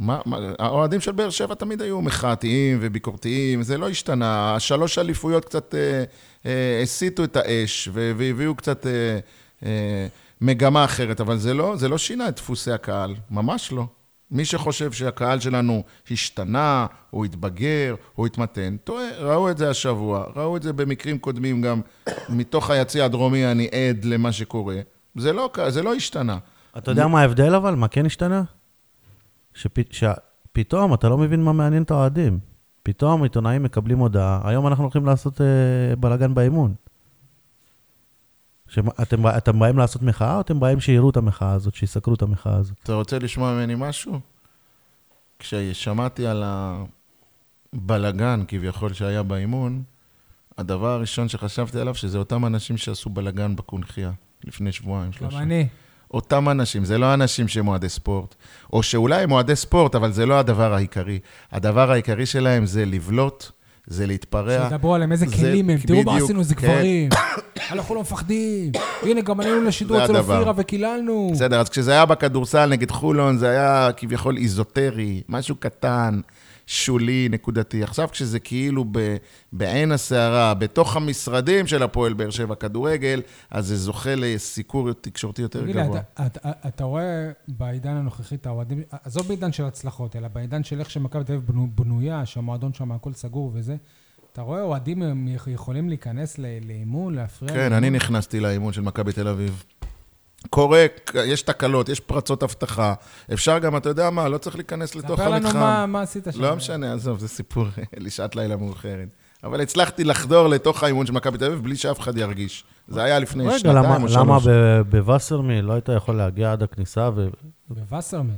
מה, האוהדים של באר שבע תמיד היו מחאתיים וביקורתיים, זה לא השתנה. השלוש אליפויות קצת אה, אה, הסיטו את האש והביאו קצת אה, אה, מגמה אחרת, אבל זה לא, זה לא שינה את דפוסי הקהל, ממש לא. מי שחושב שהקהל שלנו השתנה, הוא התבגר, הוא התמתן, טועה. ראו את זה השבוע, ראו את זה במקרים קודמים גם. מתוך היציע הדרומי אני עד למה שקורה. זה לא, זה לא השתנה. אתה יודע מה ההבדל אבל? מה כן השתנה? שפ- שפתאום אתה לא מבין מה מעניין את האוהדים. פתאום עיתונאים מקבלים הודעה, היום אנחנו הולכים לעשות אה, בלאגן באימון. שאתם, אתם באים לעשות מחאה, או אתם באים שיראו את המחאה הזאת, שיסקרו את המחאה הזאת? אתה רוצה לשמוע ממני משהו? כששמעתי על הבלגן כביכול שהיה באימון, הדבר הראשון שחשבתי עליו, שזה אותם אנשים שעשו בלגן בקונכייה לפני שבועיים, גם שלושה. אני. אותם אנשים, זה לא אנשים שהם אוהדי ספורט, או שאולי הם אוהדי ספורט, אבל זה לא הדבר העיקרי. הדבר העיקרי שלהם זה לבלוט, זה להתפרע. שידברו עליהם, איזה זה- כלים הם, תראו מה עשינו, זה כן. גברים. אנחנו לא מפחדים. הנה, גם עלינו לשידור אצל. אופירה וקיללנו. בסדר, אז כשזה היה בכדורסל נגד חולון, זה היה כביכול איזוטרי, משהו קטן, שולי, נקודתי. עכשיו כשזה כאילו ב, בעין הסערה, בתוך המשרדים של הפועל באר שבע כדורגל, אז זה זוכה לסיקור תקשורתי יותר תגיד גבוה. אתה- אתה- אתה רואה בעידן הנוכחי את האוהדים, עזוב בעידן של הצלחות, אלא בעידן של איך שמכבי תל אביב בנו- בנויה, שהמועדון שם הכל סגור וזה, אתה רואה אוהדים יכולים להיכנס לאימון, להפריע? כן, לאימון? אני נכנסתי לאימון של מכבי תל אביב. קורה, יש תקלות, יש פרצות אבטחה. אפשר גם, אתה יודע מה, לא צריך להיכנס לתוך ספר המתחם. לנו מה- מה עשית שם. לא משנה, עזוב, זה סיפור לשעת לילה מאוחרת. אבל הצלחתי לחדור לתוך האימון של מכבי תל אביב בלי שאף אחד ירגיש. זה היה לפני רגע, שנתיים למה- או למה שלוש. ב- בווסרמיל לא היית יכול להגיע עד הכניסה ו... בווסרמן.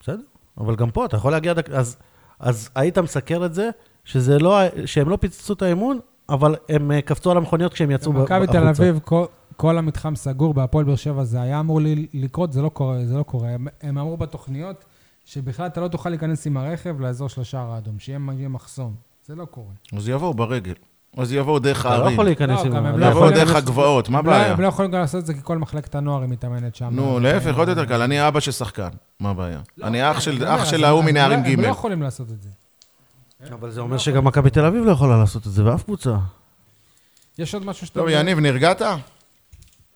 בסדר, אבל גם פה אתה יכול להגיע עד... הכ- אז, אז היית מסקר את זה, שזה לא, שהם לא פיצצו את האימון, אבל הם אה, קפצו על המכוניות כשהם יצאו ב- במכבי תל החוצה. אביב, כל- המתחם סגור, בהפועל באר שבע זה היה אמור לי- לקרות, זה לא קורה, זה לא קורה. הם- הם אמרו בתוכניות שבכלל אתה לא תוכל להיכנס עם הרכב לאזור של השער האדום, שיהיה יהיה מחסום. זה לא קורה. אז יבואו ברגל. אז יבואו דרך אתה לא הערים. יכול להיכנס לא, עם... לא יבואו יכולים- דרך הגבעות, מה לא- הבעיה? הם לא יכולים גם לעשות את זה כי כל מחלקת הנוער היא מתאמנת שם. נו, להפך, עוד יותר קל. אני אבא של שחקן, מה הבעיה? אני אח של אני אומר, אח של ההוא מנערים לא- הם ג'. לא יכולים לעשות את זה. אבל זה אומר שגם מכבי תל אביב לא יכולה לעשות את זה, ואף קבוצה. יש עוד משהו שאתה... טוב, יניב, נרגעת?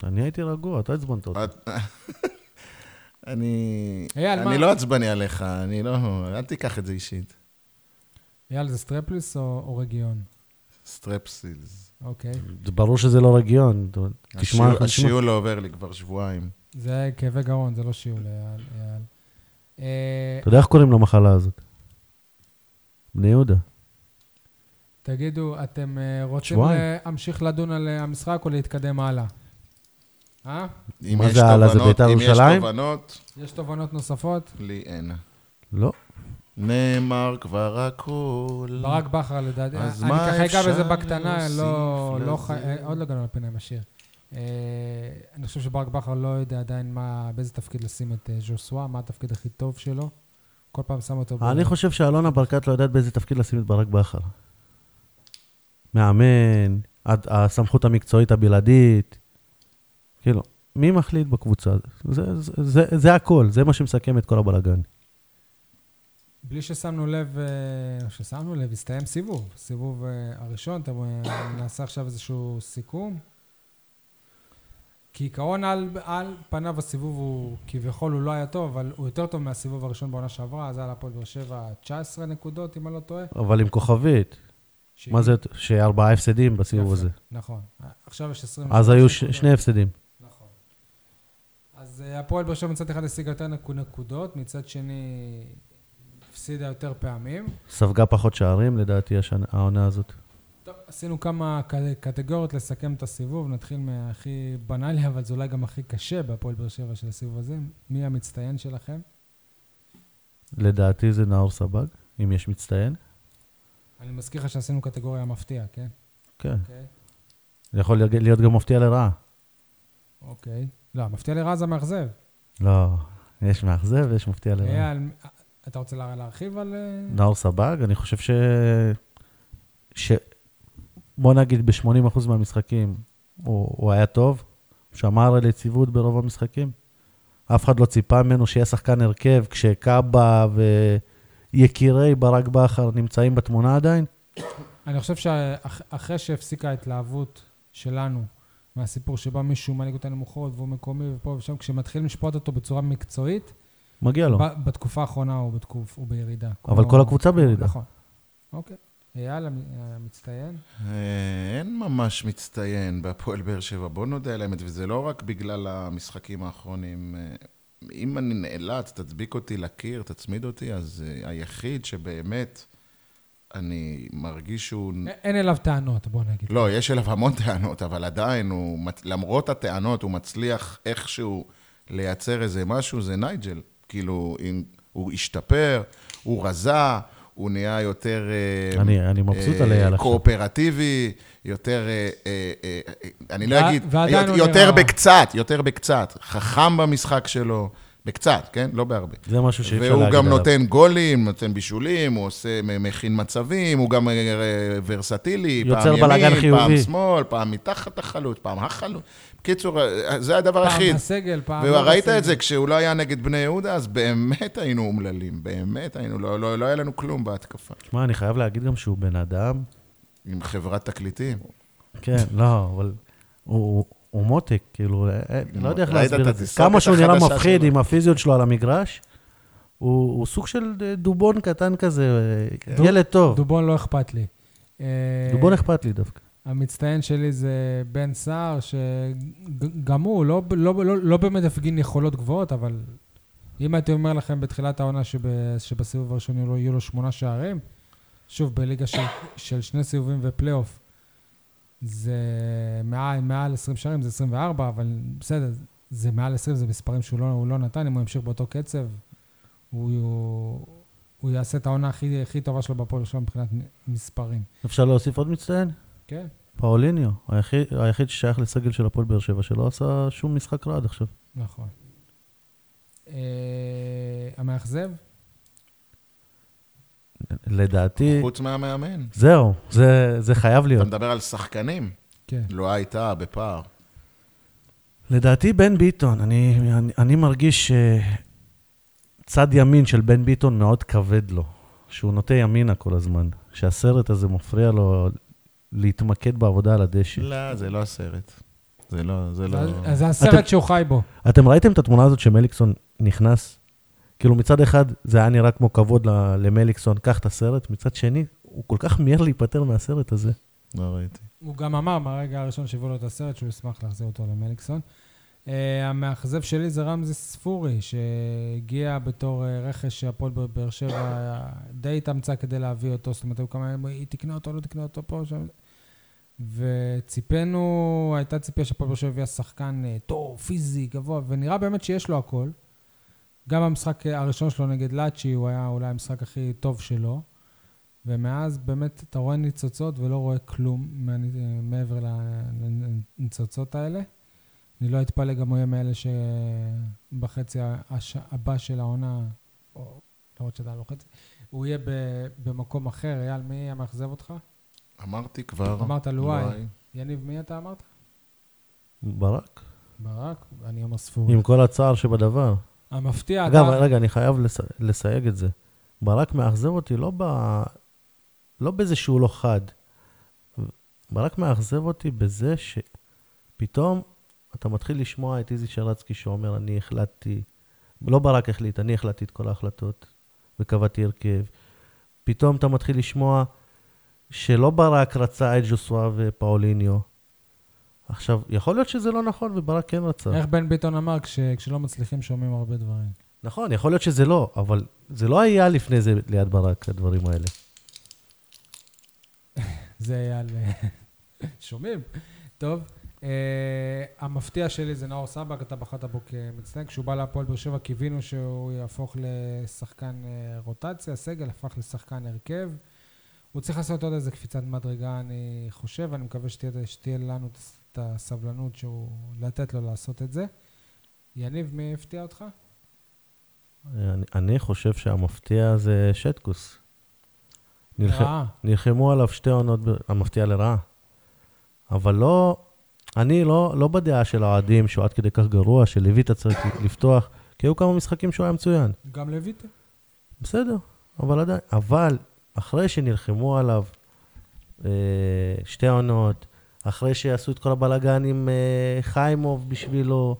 אני הייתי רגוע, אתה עצבנת אותי. אני... אייל, אני מה? לא עצבני עליך, אני לא... אל תיקח את זה אישית. אייל, זה סטרפסילס או רגיון? סטרפסילס. אוקיי. זה ברור שזה לא רגיון. תשמע, השיעול- לא עובר לי כבר שבועיים. זה כאבי גרון, זה לא שיעול, אייל. אה, אתה יודע איך קוראים למחלה הזאת? בני יהודה. תגידו, אתם אה, רוצים שבועיים. להמשיך לדון על אה, המשחק או להתקדם הלאה? אה? אם מה יש זה הלאה? זה תובנות- בית"ר אם יש ירושלים? תובנות, יש תובנות נוספות? לי אין. לא. נאמר כבר הכל. ברק בכר, לדעתי, אז אני מה ככה אגע אפשר בזה בקטנה, להוסיף לא, לא? חי- אה, עוד לא לפינה עם השיר. אה, אני חושב שברק בכר לא יודע עדיין מה, באיזה תפקיד לשים את אה, ז'וסווה, מה התפקיד הכי טוב שלו. כל פעם שם אותו... אני חושב שאלונה ברקת לא יודעת באיזה תפקיד לשים את ברק בכר. מאמן, הסמכות המקצועית הבלעדית. כאילו, מי מחליט בקבוצה? זה, זה, זה, זה הכל, זה מה שמסכם את כל הבלאגן. בלי ששמנו לב, אה, ששמנו לב, הסתיים סיבוב. סיבוב אה, הראשון, אתה נעשה עכשיו איזשהו סיכום. כעיקרון על, על פניו הסיבוב הוא, כביכול הוא לא היה טוב, אבל הוא יותר טוב מהסיבוב הראשון בעונה שעברה, אז היה להפועל באר שבע 19 נקודות, אם אני לא טועה. אבל עם כוכבית, מה זה, שארבעה הפסדים בסיבוב יפה, הזה. נכון. עכשיו יש 20... אז היו ש- שני הפסדים. אז אה, הפועל באר שבע מצד אחד השיגה יותר נקו- נקודות, מצד שני הפסידה יותר פעמים. ספגה פחות שערים, לדעתי, השנה- העונה הזאת. טוב, עשינו כמה קטגוריות לסכם את הסיבוב, נתחיל מהכי בנאלי, אבל זה אולי גם הכי קשה בהפועל באר שבע של הסיבוב הזה. מי המצטיין שלכם? לדעתי זה נאור סבג, אם יש מצטיין. אני מזכיר לך שעשינו קטגוריה מפתיע, כן? כן. אוקיי. זה יכול להיות- גם מפתיע לרעה. אוקיי. לא, מפתיע לרעה זה מאכזב. לא, יש מאכזב ויש מפתיע לרעה. אייל, אתה רוצה לה- להרחיב על... אה, נאור סבג, אני חושב ש... ש... בוא נגיד ב-80% מהמשחקים הוא, הוא היה טוב, שמר על יציבות ברוב המשחקים. אף אחד לא ציפה ממנו שיהיה שחקן הרכב כשקאבה ויקירי ברק בכר נמצאים בתמונה עדיין. אני חושב שאחרי שהפסיקה ההתלהבות שלנו מהסיפור שבא מישהו מהליגות הנמוכות והוא מקומי ופה ושם, כשמתחילים לשפוט אותו בצורה מקצועית, מגיע לו. ב- בתקופה האחרונה הוא, בתקוף, הוא בירידה. אבל כמו- כל הקבוצה בירידה. נכון. אוקיי. אייל, המ- המצטיין? אין ממש מצטיין בהפועל באר שבע, בוא נודה על האמת, וזה לא רק בגלל המשחקים האחרונים. אם אני נאלץ, תדביק אותי לקיר, תצמיד אותי, אז אה, היחיד שבאמת אני מרגיש שהוא... אין אליו טענות, בוא נגיד. לא, יש אליו המון טענות, אבל עדיין, הוא, למרות הטענות, הוא מצליח איכשהו לייצר איזה משהו, זה נייג'ל. כאילו, אם, הוא השתפר, הוא רזה, הוא נהיה יותר... אה, אני- אני מבסוט על אייל עכשיו. קואופרטיבי, יותר... אה, אה, אה, אה, אני לא אגיד... ועדיין הוא יותר נראה- בקצת, יותר בקצת. חכם במשחק שלו, בקצת, כן? לא בהרבה. זה משהו שאי אפשר והוא להגיד גם עליו. נותן גולים, נותן בישולים, הוא עושה, מכין מצבים, הוא גם אה, ורסטילי, יוצר פעם ימין, פעם חיובי. שמאל, פעם מתחת החלוץ, פעם החלוץ. בקיצור, אה, זה הדבר פעם היחיד. בסגל, פעם לא וראית. את זה, כשהוא לא היה נגד בני יהודה, אז באמת היינו אומללים, באמת היינו, לא, לא, לא היה לנו כלום בהתקפה. שמע, אני חייב להגיד גם שהוא בן אדם, עם חברת תקליטים. כן, לא, אבל הוא, הוא, מותק, כאילו, אה, אה, לא יודע איך ראית להסביר את זה. כמה שהוא נראה מפחיד? עם הפיזיות שלו על המגרש, הוא, סוג של אה, דובון קטן כזה, דוב- ילד טוב. דובון לא אכפת לי. דובון אכפת לי דווקא. המצטיין שלי זה בן סער, שגם הוא לא, לא, לא, לא באמת הפגין יכולות גבוהות, אבל אם הייתי אומר לכם בתחילת העונה שב, שבסיבוב הראשון יהיו לו, יהיו לו שמונה שערים, שוב, בליגה של, של שני סיבובים ופלייאוף, זה מעל, מעל 20 שערים, זה 24, אבל בסדר, זה מעל 20, זה מספרים שהוא לא, לא נתן, אם הוא ימשיך באותו קצב, הוא, הוא, הוא יעשה את העונה הכי, הכי טובה שלו בפועל שלו מבחינת מספרים. אפשר להוסיף עוד מצטיין? כן. פאוליניו, היחיד, היחיד ששייך לסגל של הפועל באר שבע, שלא עשה שום משחק רע עד עכשיו. נכון. אה, המאכזב? לדעתי, חוץ מהמאמן. זהו, זה, זה חייב אתה להיות. מדבר על שחקנים? כן. לא הייתה בפער. לדעתי בן ביטון, אני, אני, אני מרגיש שצד ימין של בן ביטון מאוד כבד לו, שהוא נוטה ימינה כל הזמן, שהסרט הזה מפריע לו להתמקד בעבודה על הדשא. לא, זה לא הסרט. זה לא, זה לא... אז זה הסרט אתם- שהוא חי בו. אתם ראיתם את התמונה הזאת שמליקסון נכנס? כאילו מצד אחד זה היה נראה כמו כבוד ל- למליקסון, קח את הסרט, מצד שני, הוא כל כך מיהר להיפטר מהסרט הזה. לא ראיתי. הוא גם אמר מהרגע הראשון שהביאו לו את הסרט שהוא ישמח להחזיר אותו למליקסון. Uh, המאכזב שלי זה רמזי ספורי, שהגיע בתור uh, רכש שהפועל באר- באר שבע די התאמצה כדי להביא אותו, זאת אומרת, היו כמה ימים, היא תקנה אותו, לא תקנה אותו פה, שם. וציפינו, הייתה ציפייה שהפועל באר שבע הביאה שחקן uh, טוב, פיזי, גבוה, ונראה באמת שיש לו הכל. גם המשחק הראשון שלו נגד לאצ'י, הוא היה אולי המשחק הכי טוב שלו. ומאז באמת אתה רואה ניצוצות ולא רואה כלום מעבר לניצוצות האלה. אני לא אתפלא גם הוא יהיה מאלה שבחצי הש- הבא של העונה, או למרות שאתה לא חצי, הוא יהיה ב- במקום אחר. אייל, מי המאכזב אותך? אמרתי כבר. אמרת לואי. לואי. יניב, מי אתה אמרת? ברק, ברק, אני אומר ספורי. עם כל הצער שבדבר. המפתיע, אגב, אתה... רגע, אני חייב לס... לסייג את זה. ברק מאכזב אותי לא, ב... לא בזה שהוא לא חד. ברק מאכזב אותי בזה שפתאום אתה מתחיל לשמוע את איזי שרצקי שאומר, אני החלטתי, לא ברק החליט, אני החלטתי את כל ההחלטות וקבעתי הרכב. פתאום אתה מתחיל לשמוע שלא ברק רצה את ג'וסווה ופאוליניו. עכשיו, יכול להיות שזה לא נכון וברק כן רצה. איך בן ביטון אמר, כש... כשלא מצליחים שומעים הרבה דברים. נכון, יכול להיות שזה לא, אבל זה לא היה לפני זה ליד ברק, הדברים האלה. זה היה על... שומעים? טוב. Uh, המפתיע שלי זה נאור סבק, אתה בחרת בו כמצטיין. כשהוא בא להפועל באר שבע קיווינו שהוא יהפוך לשחקן uh, רוטציה, סגל הפך לשחקן הרכב. הוא צריך לעשות עוד איזה קפיצת מדרגה, אני חושב, אני מקווה שתהיה, שתהיה לנו את הסבלנות שהוא, לתת לו לעשות את זה. יניב, מי הפתיע אותך? אני, אני חושב שהמפתיע זה שטקוס. נלח... רעה. נלחמו עליו שתי עונות, ב- המפתיע לרעה. אבל לא, אני לא, לא בדעה של האוהדים שהוא עד כדי כך גרוע, שלויטה צריך לפתוח, כי היו כמה משחקים שהוא היה מצוין. גם לויטה. בסדר, אבל עדיין. אבל אחרי שנלחמו עליו אה, שתי עונות, אחרי שעשו את כל הבלאגן עם אה, חיימוב בשבילו,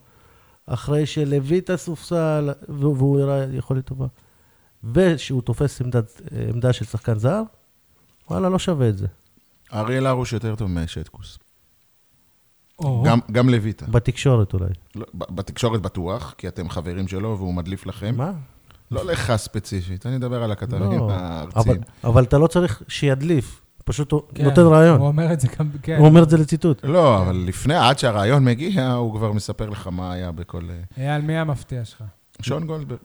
אחרי שלויטה סופסל, והוא והוא הראה יכולת טובה, ושהוא תופס עמדת, עמדה של שחקן זר, וואלה, לא שווה את זה. אריאל הרוש יותר טוב משטקוס. או, גם- גם לויטה. בתקשורת אולי. לא, בתקשורת בטוח, כי אתם חברים שלו והוא מדליף לכם. מה? לא לך ספציפית, אני מדבר על הכתבים לא, אבל, הארציים. אבל אתה לא צריך שידליף, פשוט הוא כן, נותן רעיון. הוא אומר את זה גם, כן. הוא אומר את זה לציטוט. לא, אבל לפני, עד שהרעיון מגיע, הוא כבר מספר לך מה היה בכל... אה, אייל, מי המפתיע שלך? שון גולדברג.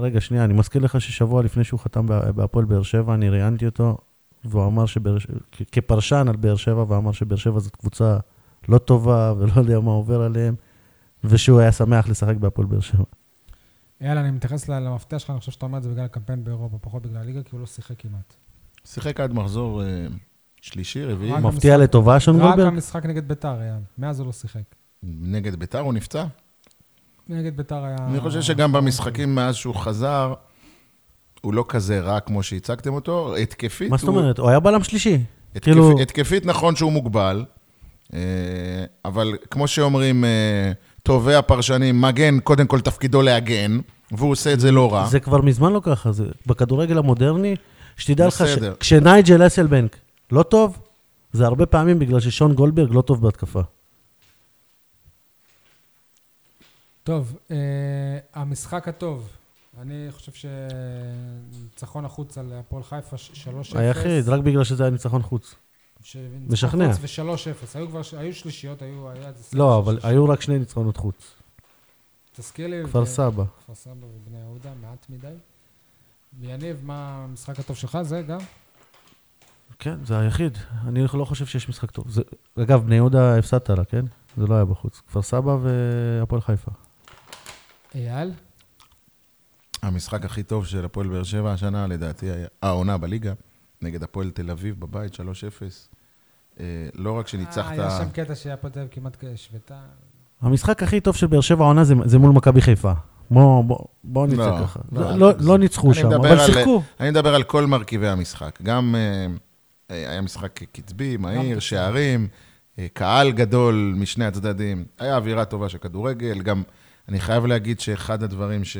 רגע, שנייה, אני מזכיר לך ששבוע לפני שהוא חתם בה- בהפועל באר שבע, אני ראיינתי אותו, והוא אמר שבאר ש- כ- כפרשן על באר שבע, ואמר שבאר שבע זאת קבוצה לא טובה, ולא יודע מה עובר עליהם, ושהוא היה שמח לשחק בהפועל באר שבע. אייל, אני מתייחס למפתיע שלך, אני חושב שאתה אומר את זה בגלל הקמפיין באירופה, פחות בגלל הליגה, כי הוא לא שיחק כמעט. שיחק עד מחזור אה, שלישי, רביעי. מפתיע המשחק- לטובה, שון רק גולדברג? המשחק נגד ביתר, אייל. מאז הוא לא שיחק. נגד ביתר הוא נפצע. נגד ביתר היה... אני חושב שגם במשחקים מאז שהוא חזר, הוא לא כזה רע כמו שהצגתם אותו. התקפית, מה זאת הוא- אומרת? הוא היה בלם שלישי. התקפ... כאילו- התקפית נכון שהוא מוגבל, אה, אבל כמו שאומרים אה, טובי הפרשנים, מגן, קודם כל תפקידו להגן, והוא עושה את זה לא רע. זה כבר מזמן לא ככה, זה בכדורגל המודרני, שתדע לך בסדר. שכשנייג'ל אסלבנק לא טוב, זה הרבה פעמים בגלל ששון גולדברג לא טוב בהתקפה. טוב, אה, המשחק הטוב. אני חושב שניצחון החוץ על הפועל חיפה, ש- 3-0. היחיד, רק בגלל שזה היה ניצחון חוץ. שניצחון משכנע. חוץ ו-3-0. היו כבר, ש- היו שלישיות, היו, היה איזה לא, אבל שלישיות. היו רק שני ניצחונות חוץ. תזכיר לי. כפר ו- סבא. כפר סבא ובני יהודה, מעט מדי. יניב, מה המשחק הטוב שלך? זה גם? כן, זה היחיד. אני לא חושב שיש משחק טוב. זה- אגב, בני יהודה הפסדת לה, כן? זה לא היה בחוץ. כפר סבא והפועל חיפה. אייל? המשחק הכי טוב של הפועל באר שבע השנה, לדעתי, היה העונה בליגה, נגד הפועל תל אביב בבית, 3-0. אה, לא רק שניצחת... אה, היה שם קטע פה תל אביב כמעט כשוותה. המשחק הכי טוב של באר שבע העונה זה, זה מול מכבי חיפה. בוא, בוא, בוא נצא לא, ככה. לא, לא, לא. לא ניצחו שם, אבל שיחקו. אני מדבר על כל מרכיבי המשחק. גם אה, אה, היה משחק קצבי, מהיר. שערים, אה, קהל גדול משני הצדדים. היה אווירה טובה של כדורגל. גם, אני חייב להגיד שאחד הדברים ש...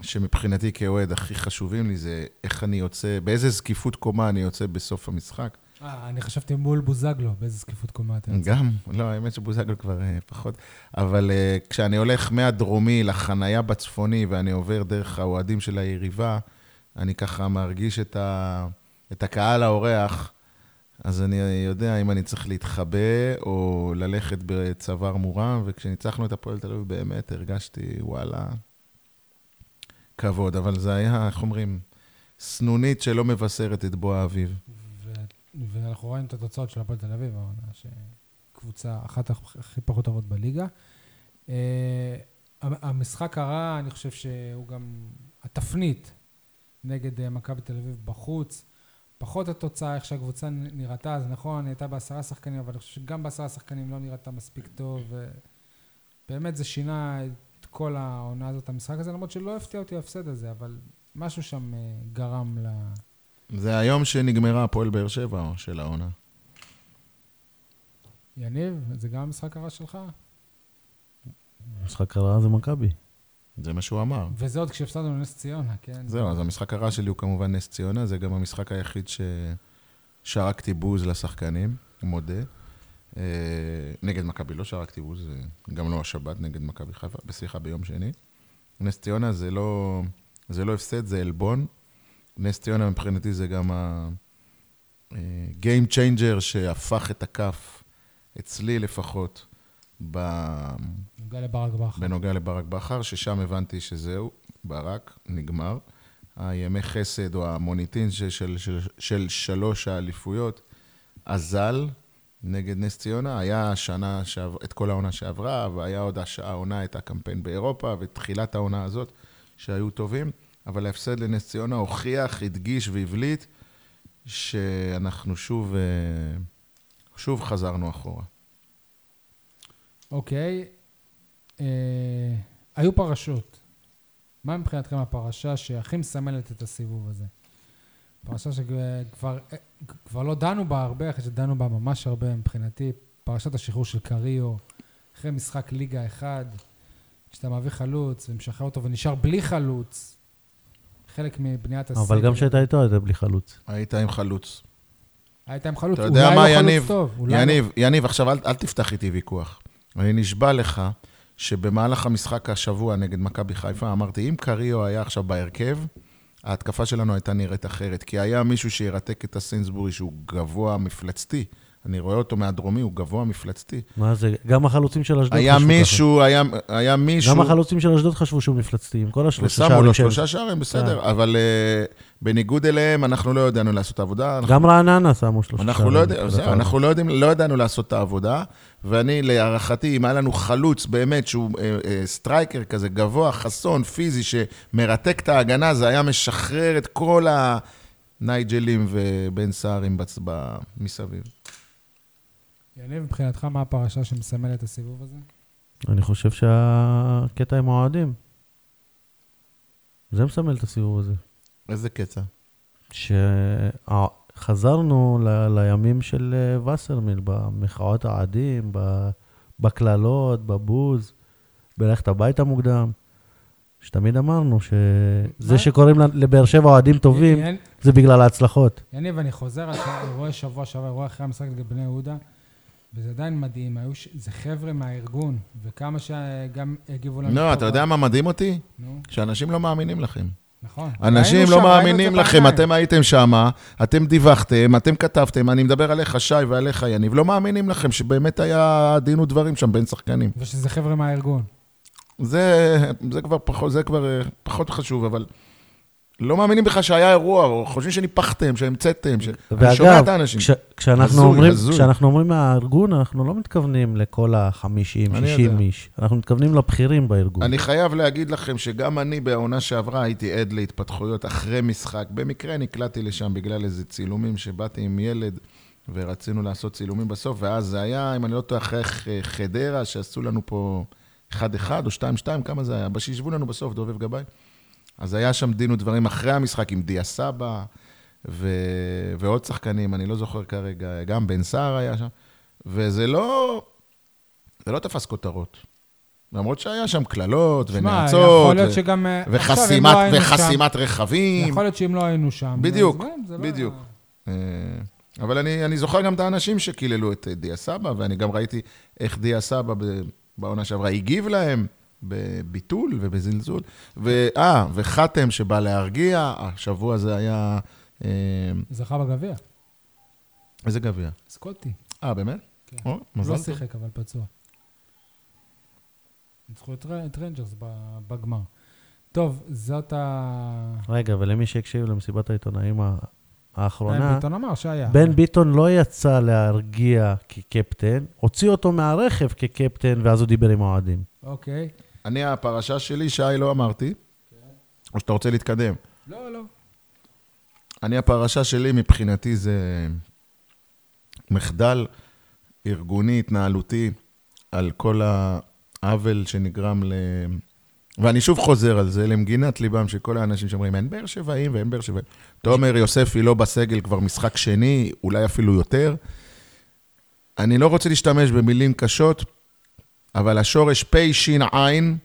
שמבחינתי כאוהד הכי חשובים לי זה איך אני יוצא, באיזה זקיפות קומה אני יוצא בסוף המשחק. אה, אני חשבתי מול בוזגלו, באיזה זקיפות קומה אתה יוצא. גם, לא, האמת שבוזגלו כבר אה, פחות. אבל אה, כשאני הולך מהדרומי לחנייה בצפוני ואני עובר דרך האוהדים של היריבה, אני ככה מרגיש את, ה, את הקהל האורח, אז אני יודע אם אני צריך להתחבא או ללכת בצוואר מורם, וכשניצחנו את הפועל תל אביב באמת הרגשתי, וואלה, כבוד. אבל זה היה, איך אומרים, סנונית שלא מבשרת את בוא האביב. ואנחנו רואים את התוצאות של הפועל תל אביב, העונה, שקבוצה אחת הכ- הכי פחות טובות בליגה. אה, המ- המשחק הרע, אני חושב שהוא גם התפנית נגד אה, מכבי תל אביב בחוץ. פחות התוצאה, איך שהקבוצה נראתה, אז נכון, היא הייתה בעשרה שחקנים, אבל אני חושב שגם בעשרה שחקנים לא נראתה מספיק טוב. ובאמת זה שינה את כל העונה הזאת, המשחק הזה, למרות שלא הפתיע אותי ההפסד הזה, אבל משהו שם אה, גרם ל... זה היום שנגמרה הפועל באר שבע של העונה. יניב, זה גם המשחק הרע שלך? משחק הרע זה מכבי. זה מה שהוא אמר. וזה עוד כשהפסדנו לנס ציונה, כן? זהו, אז המשחק הרע שלי הוא כמובן נס ציונה, זה גם המשחק היחיד ששרקתי בוז לשחקנים, מודה. אה, נגד מכבי לא שרקתי בוז, זה גם לא השבת נגד מכבי חיפה, סליחה, ביום שני. נס ציונה זה לא, זה לא הפסד, זה עלבון. נס ציונה מבחינתי זה גם ה-game changer שהפך את הכף, אצלי לפחות, ב- נוגע לברק בכר. בנוגע לברק בכר, ששם הבנתי שזהו, ברק, נגמר. הימי חסד או המוניטין של, של, של, של שלוש האליפויות אזל נגד נס ציונה. היה השנה, שעב, את כל העונה שעברה, והיה עוד הש- העונה את הקמפיין באירופה, ותחילת העונה הזאת, שהיו טובים, אבל ההפסד לנס ציונה הוכיח, הדגיש והבליט שאנחנו שוב, אה, שוב חזרנו אחורה. אוקיי. אה, היו פרשות. מה מבחינתכם הפרשה שהכי מסמלת את הסיבוב הזה? פרשה שכבר אה, כבר לא דנו בה הרבה, אחרי שדנו בה ממש הרבה מבחינתי. פרשת השחרור של קריו, אחרי משחק ליגה אחד, שאתה מביא חלוץ ומשחרר אותו ונשאר בלי חלוץ. חלק מבניית הסגל. אבל גם כשהייתה איתו, הייתה בלי חלוץ. היית עם חלוץ. היית עם חלוץ, אתה אולי יודע לא מה, חלוץ יניב? טוב. אולי לא- יניב, יניב, עכשיו אל, אל תפתח איתי ויכוח. אני נשבע לך שבמהלך המשחק השבוע נגד מכבי חיפה, אמרתי, אם קריו היה עכשיו בהרכב, ההתקפה שלנו הייתה נראית אחרת. כי היה מישהו שירתק את הסיינסבורי שהוא גבוה מפלצתי. אני רואה אותו מהדרומי, הוא גבוה מפלצתי. מה זה, גם החלוצים של אשדוד היה חשבו ככה. מישהו, היה, היה מישהו... גם החלוצים של אשדוד חשבו שהוא מפלצתי, עם כל השלושה ושמו לו שלושה שערים, בסדר, אבל אה, בניגוד אליהם, אנחנו לא ידענו לעשות את העבודה. אנחנו גם רעננה שמו שלושה אנחנו לא, יודע, העונה. אנחנו לא, יודעים, לא ידענו לעשות את העבודה, ואני, להערכתי, אם היה לנו חלוץ באמת, שהוא אה, אה, סטרייקר כזה, גבוה, חסון, פיזי, שמרתק את ההגנה, זה היה משחרר את כל הנייג'לים ובן סערים. מסביב. יניב, מבחינתך, מה הפרשה שמסמלת את הסיבוב הזה? אני חושב שהקטע עם האוהדים. זה מסמל את הסיבוב הזה. איזה קטע. שחזרנו ל- לימים של אה, וסרמיל, במחאות האוהדים, בקללות, בבוז, בלכת הביתה מוקדם. שתמיד אמרנו שזה? שקוראים ל- לבאר שבע אוהדים טובים, זה בגלל ההצלחות. יניב, אני חוזר על אירועי שבוע שעבר, אירוע אחרי המשחק נגד בני יהודה. וזה עדיין מדהים, היו ש... זה חבר'ה מהארגון, וכמה שגם הגיבו לנו... לא, אתה יודע מה מדהים אותי? נו, שאנשים לא מאמינים לכם. נכון. אנשים לא שם, מאמינים לכם. אתם הייתם שם, אתם דיווחתם, אתם כתבתם, אני מדבר עליך, שי, ועליך, יניב, לא מאמינים לכם שבאמת היה דין ודברים שם בין שחקנים. ושזה חבר'ה מהארגון. זה, זה כבר פחות, זה כבר אה, פחות חשוב, אבל לא מאמינים בכלל שהיה אירוע, או חושבים שניפחתם, שהמצאתם, ש... אני שומע את האנשים. כש, כשאנחנו, הזוי, אומרים, הזוי. כשאנחנו אומרים מהארגון, אנחנו לא מתכוונים לכל ה-50, אני 60 יודע. איש. אנחנו מתכוונים לבכירים בארגון. אני חייב להגיד לכם שגם אני בעונה שעברה הייתי עד להתפתחויות אחרי משחק. במקרה נקלעתי לשם בגלל איזה צילומים שבאתי עם ילד ורצינו לעשות צילומים בסוף, ואז זה היה, אם אני לא טועה, אחרי חדרה, שעשו לנו פה 1-1 או 2-2, כמה זה היה? שישבו לנו בסוף, דובב גבאי. אז היה שם דין ודברים אחרי המשחק עם דיה סבא ו... ועוד שחקנים, אני לא זוכר כרגע, גם בן סער היה שם, וזה לא, זה לא תפס כותרות. למרות שהיה שם קללות ונאצות, ו- שגם... אה, וחסימת, לא שם- וחסימת רכבים. יכול להיות שאם לא היינו שם... בדיוק, אז גם זה לא- בדיוק. אה, אבל אני, אני זוכר גם את האנשים שקיללו את אה, דיה סבא, ואני גם ראיתי איך דיה סבא בעונה שעברה הגיב להם בביטול ובזלזול. ואה, וחתם שבא להרגיע, השבוע זה היה... אה, זכה בגביע, איזה גביע? סקוטי. אה, באמת? כן. או, מזל לא טוב. שיחק, אבל פצוע. ניצחו את את ריינג'רס ב- בגמר. טוב, זאת ה... רגע, ולמי שהקשיב למסיבת העיתונאים ה- בן האחרונה, ביטון אמר שהיה. בן ביטון לא יצא להרגיע כקפטן, הוציא אותו מהרכב כקפטן, ואז הוא דיבר עם האוהדים. אוקיי. אני, הפרשה שלי, שי, לא אמרתי. או שאתה רוצה להתקדם. לא, לא. אני, הפרשה שלי מבחינתי זה מחדל ארגוני, התנהלותי, על כל העוול שנגרם ל... ואני שוב חוזר על זה, למגינת ליבם של כל האנשים שאומרים, אין באר שבעים ואין באר שבעים. תומר יוספי לא בסגל כבר משחק שני, אולי אפילו יותר. אני לא רוצה להשתמש במילים קשות, אבל השורש פ"ש עין,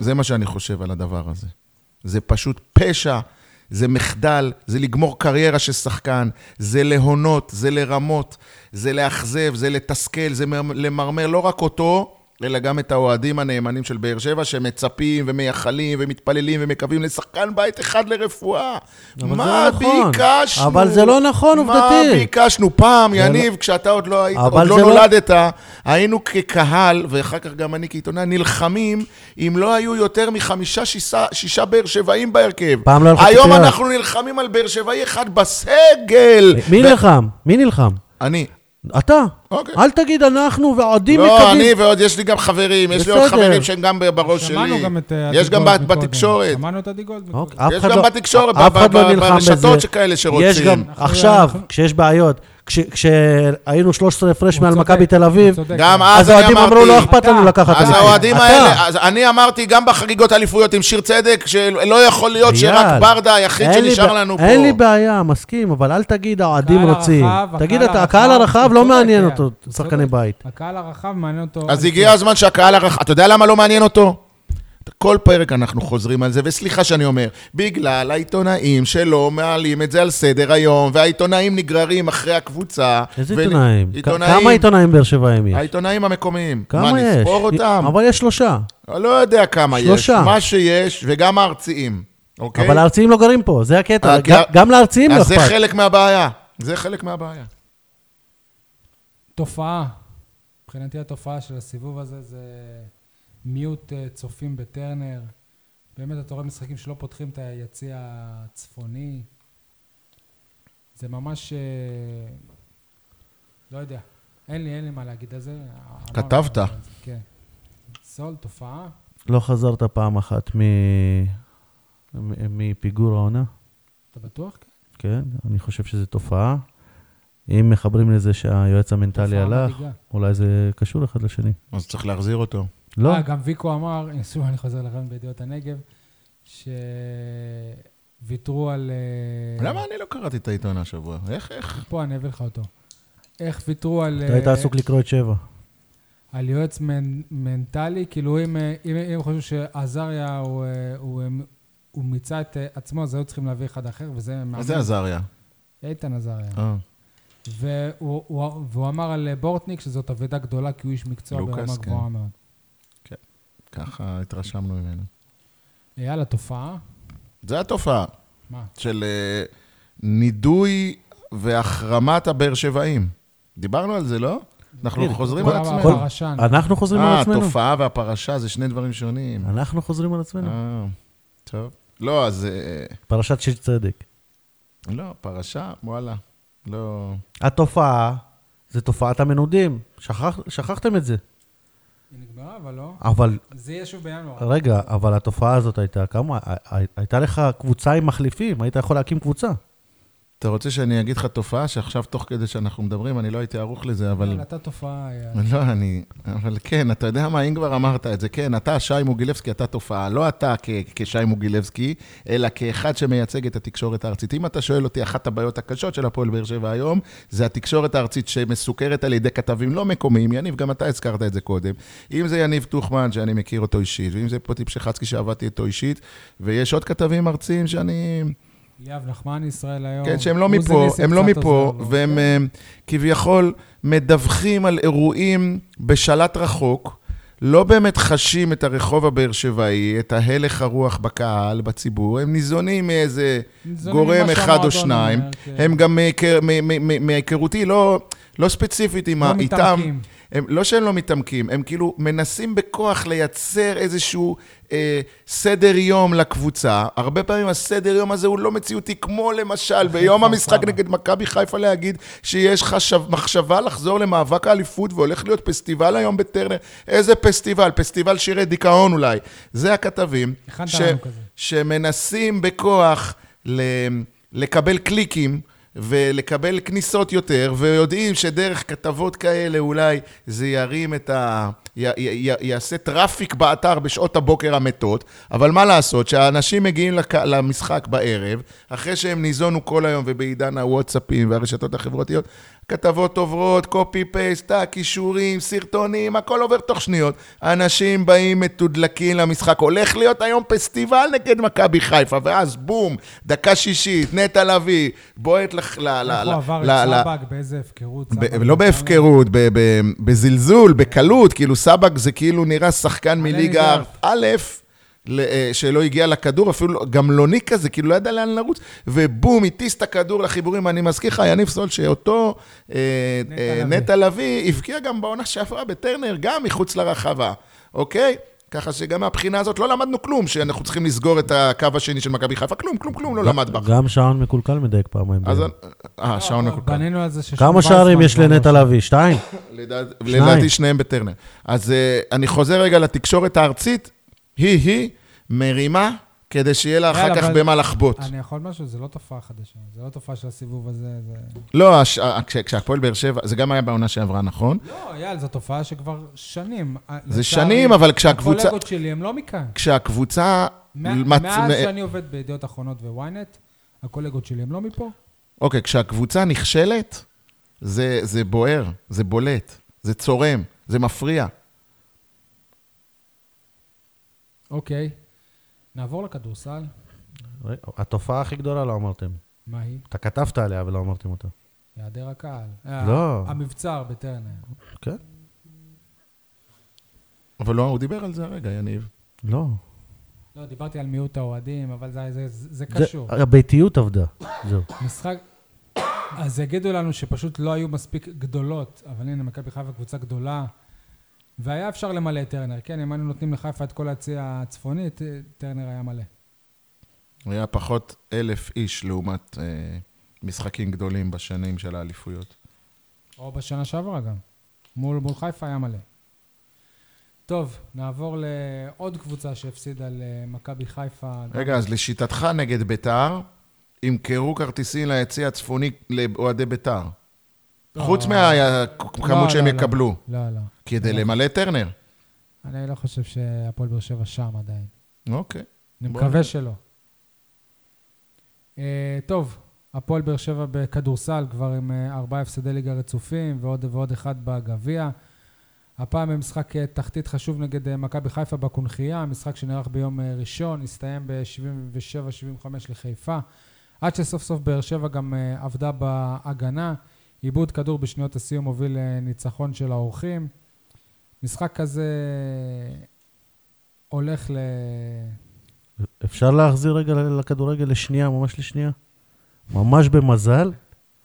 זה מה שאני חושב על הדבר הזה. זה פשוט פשע, זה מחדל, זה לגמור קריירה של שחקן, זה להונות, זה לרמות, זה לאכזב, זה לתסכל, זה למרמר לא רק אותו, אלא גם את האוהדים הנאמנים של באר שבע, שמצפים ומייחלים ומתפללים ומקווים לשחקן בית אחד לרפואה. מה לא נכון. ביקשנו? אבל זה לא נכון, מה עובדתית. ביקשנו? פעם, יניב, כשאתה עוד לא היית, עוד לא לא- נולדת, היינו כקהל, ואחר כך גם אני כעיתונאי, נלחמים אם לא היו יותר מחמישה, שישה, שישה באר שבעים בהרכב. פעם לא לך היום ציפיות. אנחנו נלחמים על באר שבעי אחד בסגל. מי ו- נלחם? מי נלחם? אני. אתה. אוקיי. אל תגיד אנחנו ועודים לא, מקווים. אני ועוד, יש לי גם חברים, יש לי עוד בסדר. חברים שהם גם בראש שלי. שמענו גם את אה, יש גם עדי בת- מקודם. בתקשורת. שמענו את עדי גולד אוקיי, מקודם. יש גם לא- בתקשורת, לא ברשתות בזה. שכאלה שרוצים. יש גם, עכשיו, כשיש בעיות, כש- כשהיינו 13 הפרש מעל מכבי תל אביב. גם אז האוהדים אמרו, לא. אכפת לנו לקחת אז אליפות." האוהדים. האלה, אז אני אמרתי גם בחגיגות האליפויות עם שיר צדק, שלא יכול להיות שרק ברדה היחיד שנשאר לנו פה. אין לי בעיה, מסכים, אבל אל תגיד האוהדים רוצים. תגיד, הקהל הרחב, לא מעניין אייל, אותו, שחקני. בית. הקהל הרחב מעניין אותו... אז הגיע הזמן שהקהל הרחב... אתה יודע למה לא מעניין אותו? כל פרק אנחנו חוזרים על זה, וסליחה שאני אומר, בגלל העיתונאים שלא מעלים את זה על סדר היום, והעיתונאים נגררים אחרי הקבוצה. איזה ו- עיתונאים? עיתונאים. כמה עיתונאים באר שבעים יש? העיתונאים המקומיים. כמה מה, יש? נספור אותם? אבל יש שלושה. לא יודע כמה יש. שלושה. מה שיש, וגם הארציים, אוקיי? אבל הארציים לא גרים פה, זה הקטע. אה, גם- לארציים לא אז זה אכפת. חלק מהבעיה. זה חלק מהבעיה. תופעה. מבחינתי התופעה של הסיבוב הזה זה מיעוט אה, צופים בטרנר. באמת, אתה רואה משחקים שלא פותחים את היציע הצפוני. זה ממש... אה, לא יודע. אין לי, אין לי מה להגיד על זה. כתבת. על זה, כן. סול, תופעה. לא חזרת פעם אחת מ- מ- מפיגור העונה? אתה בטוח? כן, אני חושב שזו תופעה. אם מחברים לזה שהיועץ המנטלי הלך. אולי זה קשור אחד לשני. אז צריך להחזיר אותו. לא, אה, גם ויקו אמר, שוב אני חוזר לכם בידיעות הנגב, שוויתרו על... אה, למה אני לא קראתי את העיתון השבוע? איך, איך? פה אני אביא לך אותו. איך ויתרו על... אתה היית אה, עסוק לקרוא את שבע. על יועץ מנ, מנטלי, כאילו אם, אה, אם, אם חושבים שעזריה הוא, אה, הוא, אה, הוא מיצה את אה, עצמו, אז היו צריכים להביא אחד אחר, וזה מאמן. איזה עזריה? איתן עזריה. אה. והוא, הוא, והוא אמר על אה, בורטניק שזאת אבדה גדולה, כי הוא איש מקצוע ברמה כן. גבוהה מאוד. ככה התרשמנו ממנו. יאללה, תופעה. זה התופעה מה? של אה, נידוי והחרמת הבאר שבעים. דיברנו על זה, לא? אנחנו חוזרים על עצמנו. אנחנו חוזרים על אה, עצמנו. התופעה והפרשה זה שני דברים שונים. אנחנו חוזרים על עצמנו. אה, טוב. לא, אז... אה, פרשת שיש צדק. לא, פרשה, וואלה. לא... התופעה זה תופעת המנודים. שכח, שכחתם את זה. אבל לא. אבל, זה יהיה שוב בינואר. רגע, אבל התופעה הזאת הייתה כמה? הי- הי- הייתה לך קבוצה עם מחליפים, היית יכול להקים קבוצה. אתה רוצה שאני אגיד לך תופעה שעכשיו, תוך כדי שאנחנו מדברים, אני לא הייתי ערוך לזה, אבל... יאללה, אתה תופעה. לא, אני... אבל כן, אתה יודע מה, אם כבר אמרת את זה, כן, אתה, שי מוגילבסקי, אתה תופעה. לא אתה כשי מוגילבסקי, אלא כאחד שמייצג את התקשורת הארצית. אם אתה שואל אותי, אחת הבעיות הקשות של הפועל באר שבע היום, זה התקשורת הארצית שמסוקרת על ידי כתבים לא מקומיים. יניב, גם אתה הזכרת את זה קודם. אם זה יניב טוחמן, שאני מכיר אותו אישית, ואם זה פוטי פשחצקי שעבדתי איתו אישית, ויש עוד כתבים ארציים שאני... ליאב נחמני, ישראל היום. כן, שהם לא מפה, הם לא מפה. והם אה, כביכול מדווחים על אירועים בשלט רחוק, לא באמת חשים את הרחוב הבאר שבעי, את ההלך הרוח בקהל, בציבור, הם ניזונים מאיזה ניזונים גורם אחד או שניים. אומר, כן. הם גם מהיכרותי, לא... לא ספציפית עם לא ה... איתם. הם, לא שהם לא מתעמקים, הם כאילו מנסים בכוח לייצר איזשהו אה, סדר יום לקבוצה. הרבה פעמים הסדר יום הזה הוא לא מציאותי, כמו למשל ביום המשחק. נגד מכבי חיפה להגיד שיש חשב, מחשבה לחזור למאבק האליפות והולך להיות פסטיבל היום בטרנר. איזה פסטיבל? פסטיבל שירי דיכאון אולי. זה הכתבים ש. שמנסים בכוח ל, לקבל קליקים. ולקבל כניסות יותר, ויודעים שדרך כתבות כאלה אולי זה ירים את ה... י, י, יעשה traffic באתר בשעות הבוקר המתות, אבל מה לעשות, שהאנשים מגיעים לק, למשחק בערב, אחרי שהם ניזונו כל היום ובעידן הוואטסאפים והרשתות החברתיות, כתבות עוברות, copy paste, קישורים, סרטונים, הכל עובר תוך שניות. אנשים באים מתודלקים למשחק, הולך להיות היום פסטיבל נגד מכבי חיפה, ואז בום, דקה שישית, נטע לביא, בועט לך איך הוא עבר את סבג, באיזה הפקרות. לא בהפקרות, בזלזול, בקלות, כאילו סבג זה כאילו נראה שחקן מליגה. א', שלא הגיע לכדור, אפילו גמלוני כזה, כאילו לא ידע לאן לרוץ, ובום, הטיס את הכדור לחיבורים. אני מזכיר לך, יניב סול, שאותו אה, נטע אה, לביא. נטע לביא הבקיע גם בעונה שעברה בטרנר, גם מחוץ לרחבה, אוקיי? ככה שגם מהבחינה הזאת לא למדנו כלום, שאנחנו צריכים לסגור את הקו השני של מכבי חיפה, כלום, כלום, כלום לא למד בה. גם שעון מקולקל מדייק פעמיים. אז... אה, שעון לנו. מקולקל. בנינו על זה ששון כמה שערים יש לא לנטע. לביא? שתיים? לדעתי שניהם בטרנר. אז אה, אני חוזר רגע לתקשורת הארצית, היא-היא מרימה כדי שיהיה לה אחר כך אבל- במה לחבוט. אני יכול משהו? זה לא תופעה חדשה. זה לא תופעה של הסיבוב הזה. זה... לא, הש- ה- כש- כשהפועל באר שבע, זה גם היה בעונה שעברה, נכון? לא, יאללה, זו תופעה שכבר שנים. זה לצערי, שנים, אבל כשהקבוצה... הקולגות שלי הם לא מכאן. כשהקבוצה... מא- מצ- מאז מ- שאני עובד בידיעות אחרונות וויינט, הקולגות שלי הם לא מפה. אוקיי, כשהקבוצה נכשלת, זה זה בוער, זה בולט, זה צורם, זה מפריע. אוקיי. נעבור לכדורסל. התופעה הכי גדולה לא אמרתם. מה היא? אתה כתבת עליה ולא אמרתם אותה. היעדר הקהל. לא. אה, המבצר בטרנר. כן? אבל לא, הוא דיבר על זה הרגע, יניב. לא. לא, דיברתי על מיעוט האוהדים, אבל זה- זה- זה זה זה- קשור. הביתיות עבדה. זהו. משחק... אז יגידו לנו שפשוט לא היו מספיק גדולות, אבל הנה, מכבי חיפה קבוצה גדולה, והיה אפשר למלא את טרנר. כן, אם היינו נותנים לחיפה את כל הצי הצפוני, ט- טרנר היה מלא. היה פחות אלף איש לעומת אה, משחקים גדולים בשנים של האליפויות. או בשנה שעברה גם. מול, מול חיפה היה מלא. טוב, נעבור לעוד קבוצה שהפסידה למכבי חיפה. רגע, אז לשיטתך נגד ביתר, ימכרו כרטיסים ליציא הצפוני לאוהדי ביתר. לא, חוץ לא, מהכמות שהם לא, יקבלו, לא, לא. כדי לא. למלא טרנר. אני לא חושב שהפועל באר שבע שם עדיין. אוקיי. אני מקווה. שלא. אה, טוב, הפועל באר שבע בכדורסל כבר עם אה, ארבעה הפסדי ליגה רצופים ועוד ועוד אחד בגביע. הפעם במשחק אה, תחתית חשוב נגד אה, מכבי חיפה בקונכייה, משחק שנערך ביום אה, ראשון, הסתיים ב-77-75 לחיפה. עד שסוף סוף באר שבע גם אה, עבדה בהגנה, עיבוד כדור בשניות הסיום הוביל לניצחון של האורחים. משחק כזה הולך ל... אפשר להחזיר רגע לכדורגל לשנייה, ממש לשנייה? ממש במזל,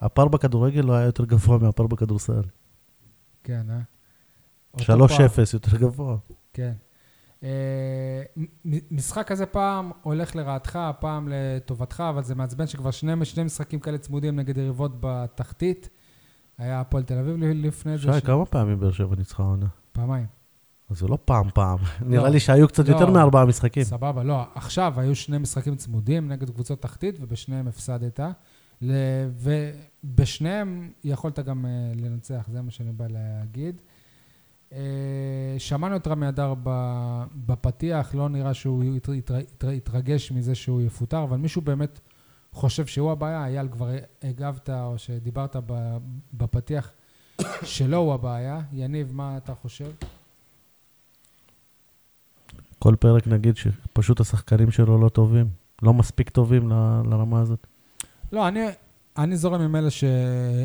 הפער בכדורגל לא היה יותר גבוה מהפער בכדורסל. כן, אה? אותו 3-0 פער. יותר גבוה. כן. אה, משחק כזה פעם הולך לרעתך, פעם לטובתך, אבל זה מעצבן שכבר שני, שני משחקים כאלה צמודים נגד יריבות בתחתית. היה הפועל תל אביב לפני זה. שי, כמה פעמים באר שבע ניצחה עונה? פעמיים. אז זה לא פעם-פעם. נראה לי שהיו קצת לא. יותר מארבעה משחקים. סבבה, לא. עכשיו היו שני משחקים צמודים נגד קבוצות תחתית, ובשניהם הפסדת. ובשניהם יכולת גם אה, לנצח, זה מה שאני בא להגיד. אה, שמענו את רמי אדר בפתיח, לא נראה שהוא הת- הת- הת- התרגש מזה שהוא יפוטר, אבל מישהו באמת חושב שהוא הבעיה. אייל, כבר הגבת או שדיברת בפתיח שלא הוא הבעיה. יניב, מה אתה חושב? כל פרק נגיד שפשוט השחקנים שלו לא טובים. לא מספיק טובים ל- לרמה הזאת. לא, אני, אני זורם עם אלה ש,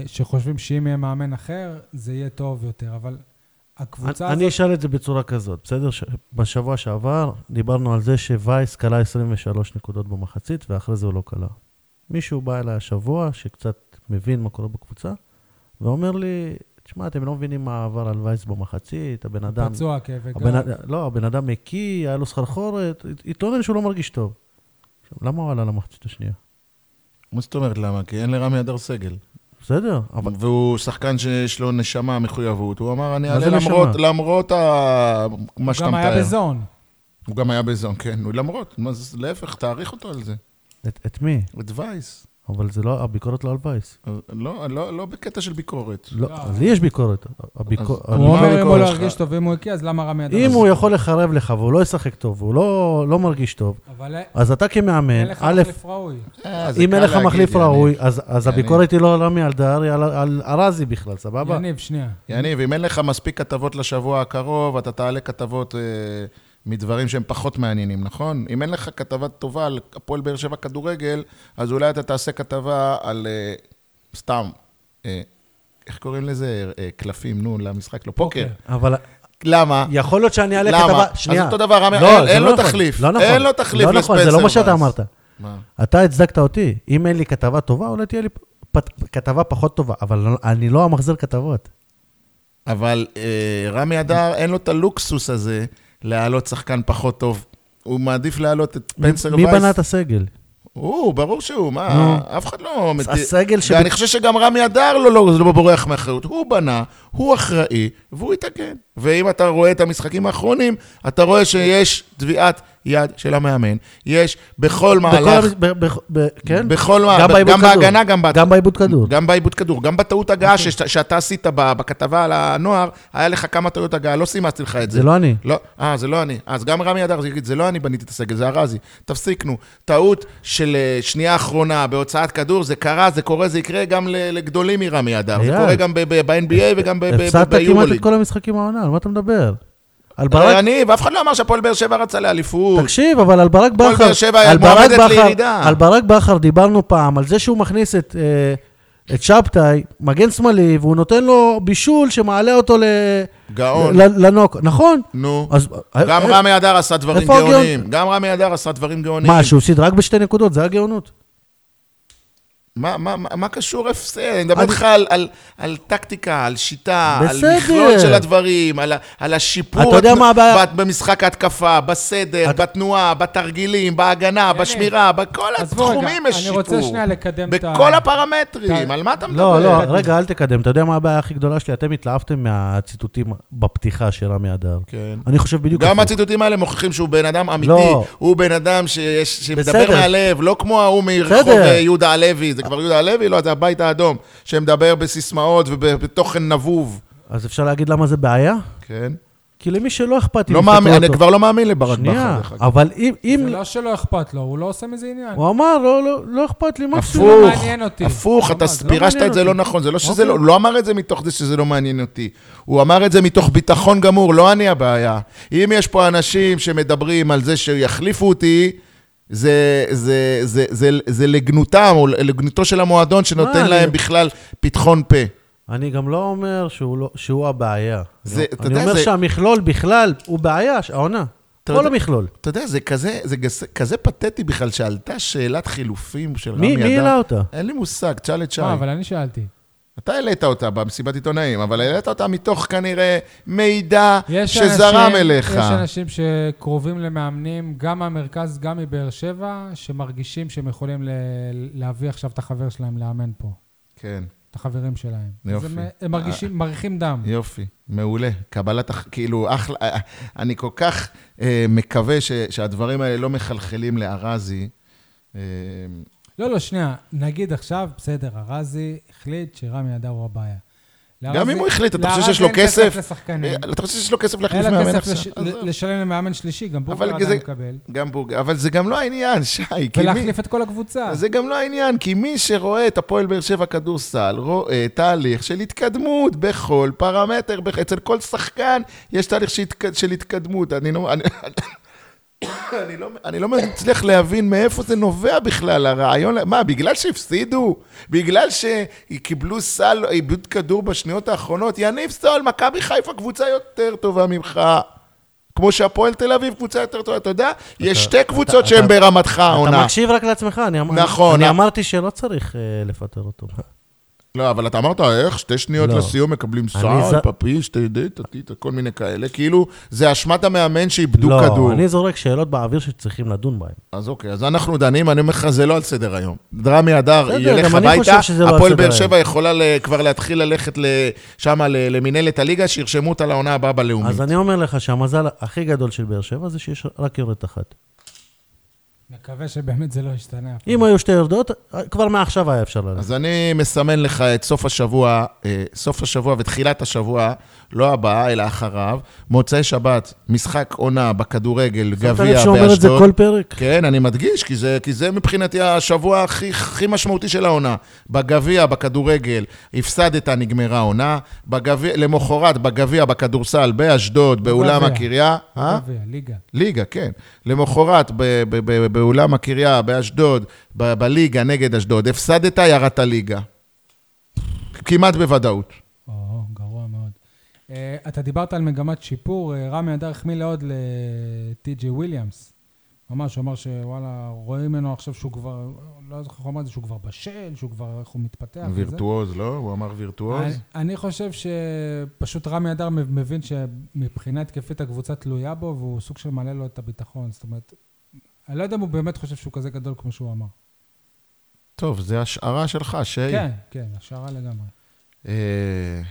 שחושבים שאם יהיה מאמן אחר, זה יהיה טוב יותר, אבל הקבוצה אני הזאת... אשאל את זה בצורה כזאת, בסדר? ש- בשבוע שעבר דיברנו על זה שווייס כלה 23 נקודות במחצית, ואחרי זה הוא לא כלה. מישהו בא אליי השבוע, שקצת מבין מה קורה בקבוצה, ואומר לי, תשמע, אתם לא מבינים מה עבר על וייס במחצית, הבן אדם... פצוע כאבי גב. לא, הבן אדם מקיא, היה לו סחרחורת, התלונן שהוא לא מרגיש טוב. עכשיו, למה הוא עלה למחצית השנייה? מה זאת אומרת למה? כי אין לרמי אדר סגל. בסדר, אבל והוא שחקן שיש לו נשמה, מחויבות. הוא אמר, אני אעלה? למרות, למרות ה... מה הוא שאתה גם מתאר. היה בזון. הוא גם היה בזון, כן. הוא למרות, מה זה- להפך, תעריך אותו על זה. את, את מי? את וייס. אבל זה לא, הביקורת לא על וייס. לא, לא, לא בקטע של ביקורת. לא, לא. אז לי יש ביקורת. הביקור... אז- הוא אומר אם הוא לא שלך? הרגיש טוב ואם הוא הקיא, אז למה רמי אדר? אם הוא יכול לחרב לך והוא לא ישחק טוב והוא לא, לא מרגיש טוב, אבל אז אתה כמאמן, אין לך א', מחליף ראוי. אה, אם אין לך מחליף יניב. ראוי, אז, אז. הביקורת היא לא על רמי אלדר, היא על, על ארזי בכלל, סבבה? יניב, שנייה. יניב, אם אין לך מספיק כתבות לשבוע הקרוב, אתה תעלה כתבות אה, מדברים שהם פחות מעניינים, נכון? אם אין לך כתבה טובה על הפועל באר שבע כדורגל, אז אולי אתה תעשה כתבה על אה, סתם, אה, איך קוראים לזה? אה, קלפים, נו, למשחק, לא, פוקר. אבל למה? יכול להיות שאני אעלה למה? כתבה... אז שנייה. אותו דבר, לא, אין- אין לא לו נכון. תחליף. לא נכון. אין לו תחליף לא נכון, זה לא מה שאתה. אמרת. מה? אתה הצדקת אותי. אם אין לי כתבה טובה, אולי תהיה לי פת- כתבה פחות טובה, אבל לא- אני לא אמחזר כתבות. אבל אה, רמי אדר, אין לו את הלוקסוס הזה להעלות שחקן פחות טוב. הוא מעדיף להעלות את פנסר מי וייס. בנה את הסגל? הוא, ברור שהוא, מה. אף אחד לא... הסגל ש... ואני חושב שגם רמי אדר לא, לא, לא בורח מאחריות. הוא בנה, הוא אחראי, והוא יתקן. ואם אתה רואה את המשחקים האחרונים, אתה רואה שיש טביעת יד של המאמן. יש בכל בכל מהלך, המס- ב- ב- ב- כן? בכל גם בעיבוד גם כדור. בהגנה, גם גם בעיבוד כדור. גם בעיבוד כדור, גם בטעות הגעה שש- שאתה עשית בכתבה על הנוער, היה לך כמה טעויות הגעה, לא סימסתי לך את זה. זה לא אני. לא, אה, זה לא אני. אז גם רמי אדר יגיד, זה לא אני בניתי את הסגל, זה ארזי. תפסיקנו. טעות של אה, שנייה אחרונה בהוצאת כדור, זה קרה, זה קורה, זה יקרה גם לגדולים מרמי אדר. זה. קורה גם ב-NBA וגם ב- ב- הפסדת כמעט. את כל המשחקים העונה, על מה אתה מדבר? על ברק... אני, ואף אחד לא אמר שהפועל באר שבע רצה לאליפות. תקשיב, אבל על ברק הפועל בכר... באר שבע מועמדת לירידה. על ברק בכר דיברנו פעם, על זה שהוא מכניס את... אה, את שבתאי, מגן שמאלי, והוא נותן לו בישול שמעלה אותו ל... גאון. ל- לנוק. נכון. נו. אז... גם אה, רמי אדר עשה דברים? גאוניים. גם רמי אדר עשה דברים גאוניים. מה, שהוא הפסיד רק בשתי נקודות? זה הגאונות. מה, מה, מה, מה קשור הפסד? אני מדבר אני- איתך על, על, על טקטיקה, על שיטה, בסדר. על מכלול של הדברים, על, על השיפור אתה יודע מה הבעיה? ב- במשחק ההתקפה, בסדר, אתה- בתנועה, בתרגילים, בהגנה, בשמירה, בכל התחומים יש אני שיפור. רוצה שנייה לקדם את ה... בכל הפרמטרים, את על מה אתה מדבר? לא, לא, רגע, אל תקדם. אתה יודע מה הבעיה הכי גדולה שלי? אתם התלהבתם מהציטוטים בפתיחה של רמי אדר. כן. אני חושב בדיוק גם. הציטוטים האלה מוכיחים שהוא בן אדם אמיתי, לא. הוא בן אדם שיש, שמדבר בסדר. מהלב, לא כמו ההוא מרחוב יהודה הלוי, זה כבר יהודה הלוי? לא, זה הבית האדום, שמדבר בסיסמאות ובתוכן נבוב. אז אפשר להגיד למה זה בעיה? כן. כי למי שלא אכפת... אם לא מאמין, אני כבר לא מאמין לברק בכר. שנייה. אבל אם... אם- זה לא שלא אכפת לו, הוא לא עושה מזה עניין. הוא אמר, לא, לא, לא אכפת לי, משהו. זה לא הפוך, מעניין אותי. הפוך, אתה זה לא פירשת את זה אותי. לא נכון, זה לא שזה אוקיי. לא, הוא לא אמר את זה מתוך זה שזה לא מעניין אותי. הוא אמר את זה מתוך ביטחון גמור, לא אני הבעיה. אם יש פה אנשים שמדברים על זה שיחליפו אותי, זה, זה, זה, זה, זה לגנותם, או לגנותו של המועדון שנותן להם אני- בכלל פתחון פה. אני גם לא אומר שהוא, לא, שהוא הבעיה. זה- אני, אתה אני יודע, אומר זה- שהמכלול בכלל הוא בעיה, העונה. כל יודע- המכלול. אתה יודע, זה כזה, זה גס- כזה פתטי בכלל, שעלתה שאלת חילופים של רמי מי, אדר. מי העלה אותה? אין לי מושג, תשאל את שי. מה, אבל אני שאלתי. אתה העלית אותה במסיבת עיתונאים, אבל העלית אותה מתוך כנראה מידע שזרם אנשים- אליך. יש אנשים שקרובים למאמנים, גם מהמרכז, גם מבאר שבע, שמרגישים שהם יכולים ל- להביא עכשיו את החבר שלהם לאמן פה. כן, את החברים שלהם. יופי. הם, הם מרגישים, מריחים דם. יופי, מעולה. קבלת, כאילו, אחלה, אה, אני כל כך אה, מקווה ש, שהדברים האלה לא מחלחלים לארזי. אה, לא, לא, שנייה. נגיד עכשיו, בסדר, ארזי החליט שרמי אדר הוא הבעיה. גם אם הוא החליט, אתה חושב שיש לו כסף? אה, אתה חושב שיש לו כסף להחליף מאמן עכשיו? לשלם למאמן שלישי, גם זה- עדיין מקבל. גם בוג... אבל זה גם לא העניין, שי. ולהחליף את כל הקבוצה. זה גם לא העניין, כי מי שרואה את הפועל באר שבע כדורסל, רואה תהליך של התקדמות בכל פרמטר, אצל כל שחקן יש תהליך. של התקדמות. אני לא, אני, לא, אני לא מצליח להבין מאיפה זה נובע בכלל, הרעיון, מה, בגלל שהפסידו? בגלל שקיבלו סל, איבוד כדור בשניות האחרונות? יניב סול, מכבי חיפה קבוצה יותר טובה ממך. כמו שהפועל תל אביב קבוצה יותר טובה, אתה יודע? יש שתי קבוצות אתה- שהן אתה- ברמתך אתה העונה. מקשיב רק לעצמך, אני, נכון. אמרתי שלא צריך אה, לפטר אותו. לא, אבל אתה אמרת, איך? שתי שניות לא. לסיום מקבלים סל, ז- פפיש, תדע, תתית, כל מיני כאלה. כאילו, זה אשמת המאמן שאיבדו לא, כדור. אני זורק שאלות באוויר שצריכים לדון בהן. אז אוקיי, אז אנחנו דנים, אני אומר לך, זה לא על סדר היום. דרמי אדר ילך הביתה, לא על הפועל באר שבע יכולה כבר להתחיל ללכת שם למינהלת הליגה, שירשמו אותה לעונה הבאה בלאומית. אז אני אומר לך שהמזל הכי גדול של באר שבע זה שיש רק יורדת אחת. מקווה שבאמת זה לא ישתנה. אם היו שתי יורדות, כבר מעכשיו היה אפשר ללכת. אז אני מסמן לך את סוף השבוע, אה, סוף השבוע ותחילת השבוע, לא הבא, אלא אחריו. מוצאי שבת, משחק עונה בכדורגל, שמת לב גביע שהוא אומר את זה באשדוד. כל פרק? כן, אני מדגיש, כי זה, כי זה מבחינתי השבוע הכי, הכי משמעותי של העונה. בגביע, בכדורגל, הפסדת, נגמרה העונה. בגביע, למחרת, בגביע, בכדורסל, באשדוד, באולם. הקריה. אה? גביע, ליגה. ליגה, כן. למחרת, ב- ב- ב- באולם הקריה, באשדוד, ב- בליגה נגד אשדוד, הפסדת, ירדת ליגה. כמעט בוודאות. או, גרוע מאוד. Uh, אתה דיברת על מגמת שיפור, uh, רמי אדר החמיא לעוד לטי.ג'יי וויליאמס. ממש, הוא אמר שוואלה, רואים ממנו עכשיו שהוא כבר, לא זוכר איך הוא אמר את זה, שהוא כבר בשל, שהוא כבר, איך הוא מתפתח. וירטואוז, לא? הוא אמר וירטואוז? אני, אני חושב שפשוט רמי אדר מבין שמבחינה התקפית הקבוצה תלויה בו, והוא סוג של מעלה לו את הביטחון. זאת אומרת, אני לא יודע אם הוא באמת חושב שהוא כזה גדול כמו שהוא אמר. טוב, זה השערה שלך, שי. כן, כן, השערה לגמרי. אה,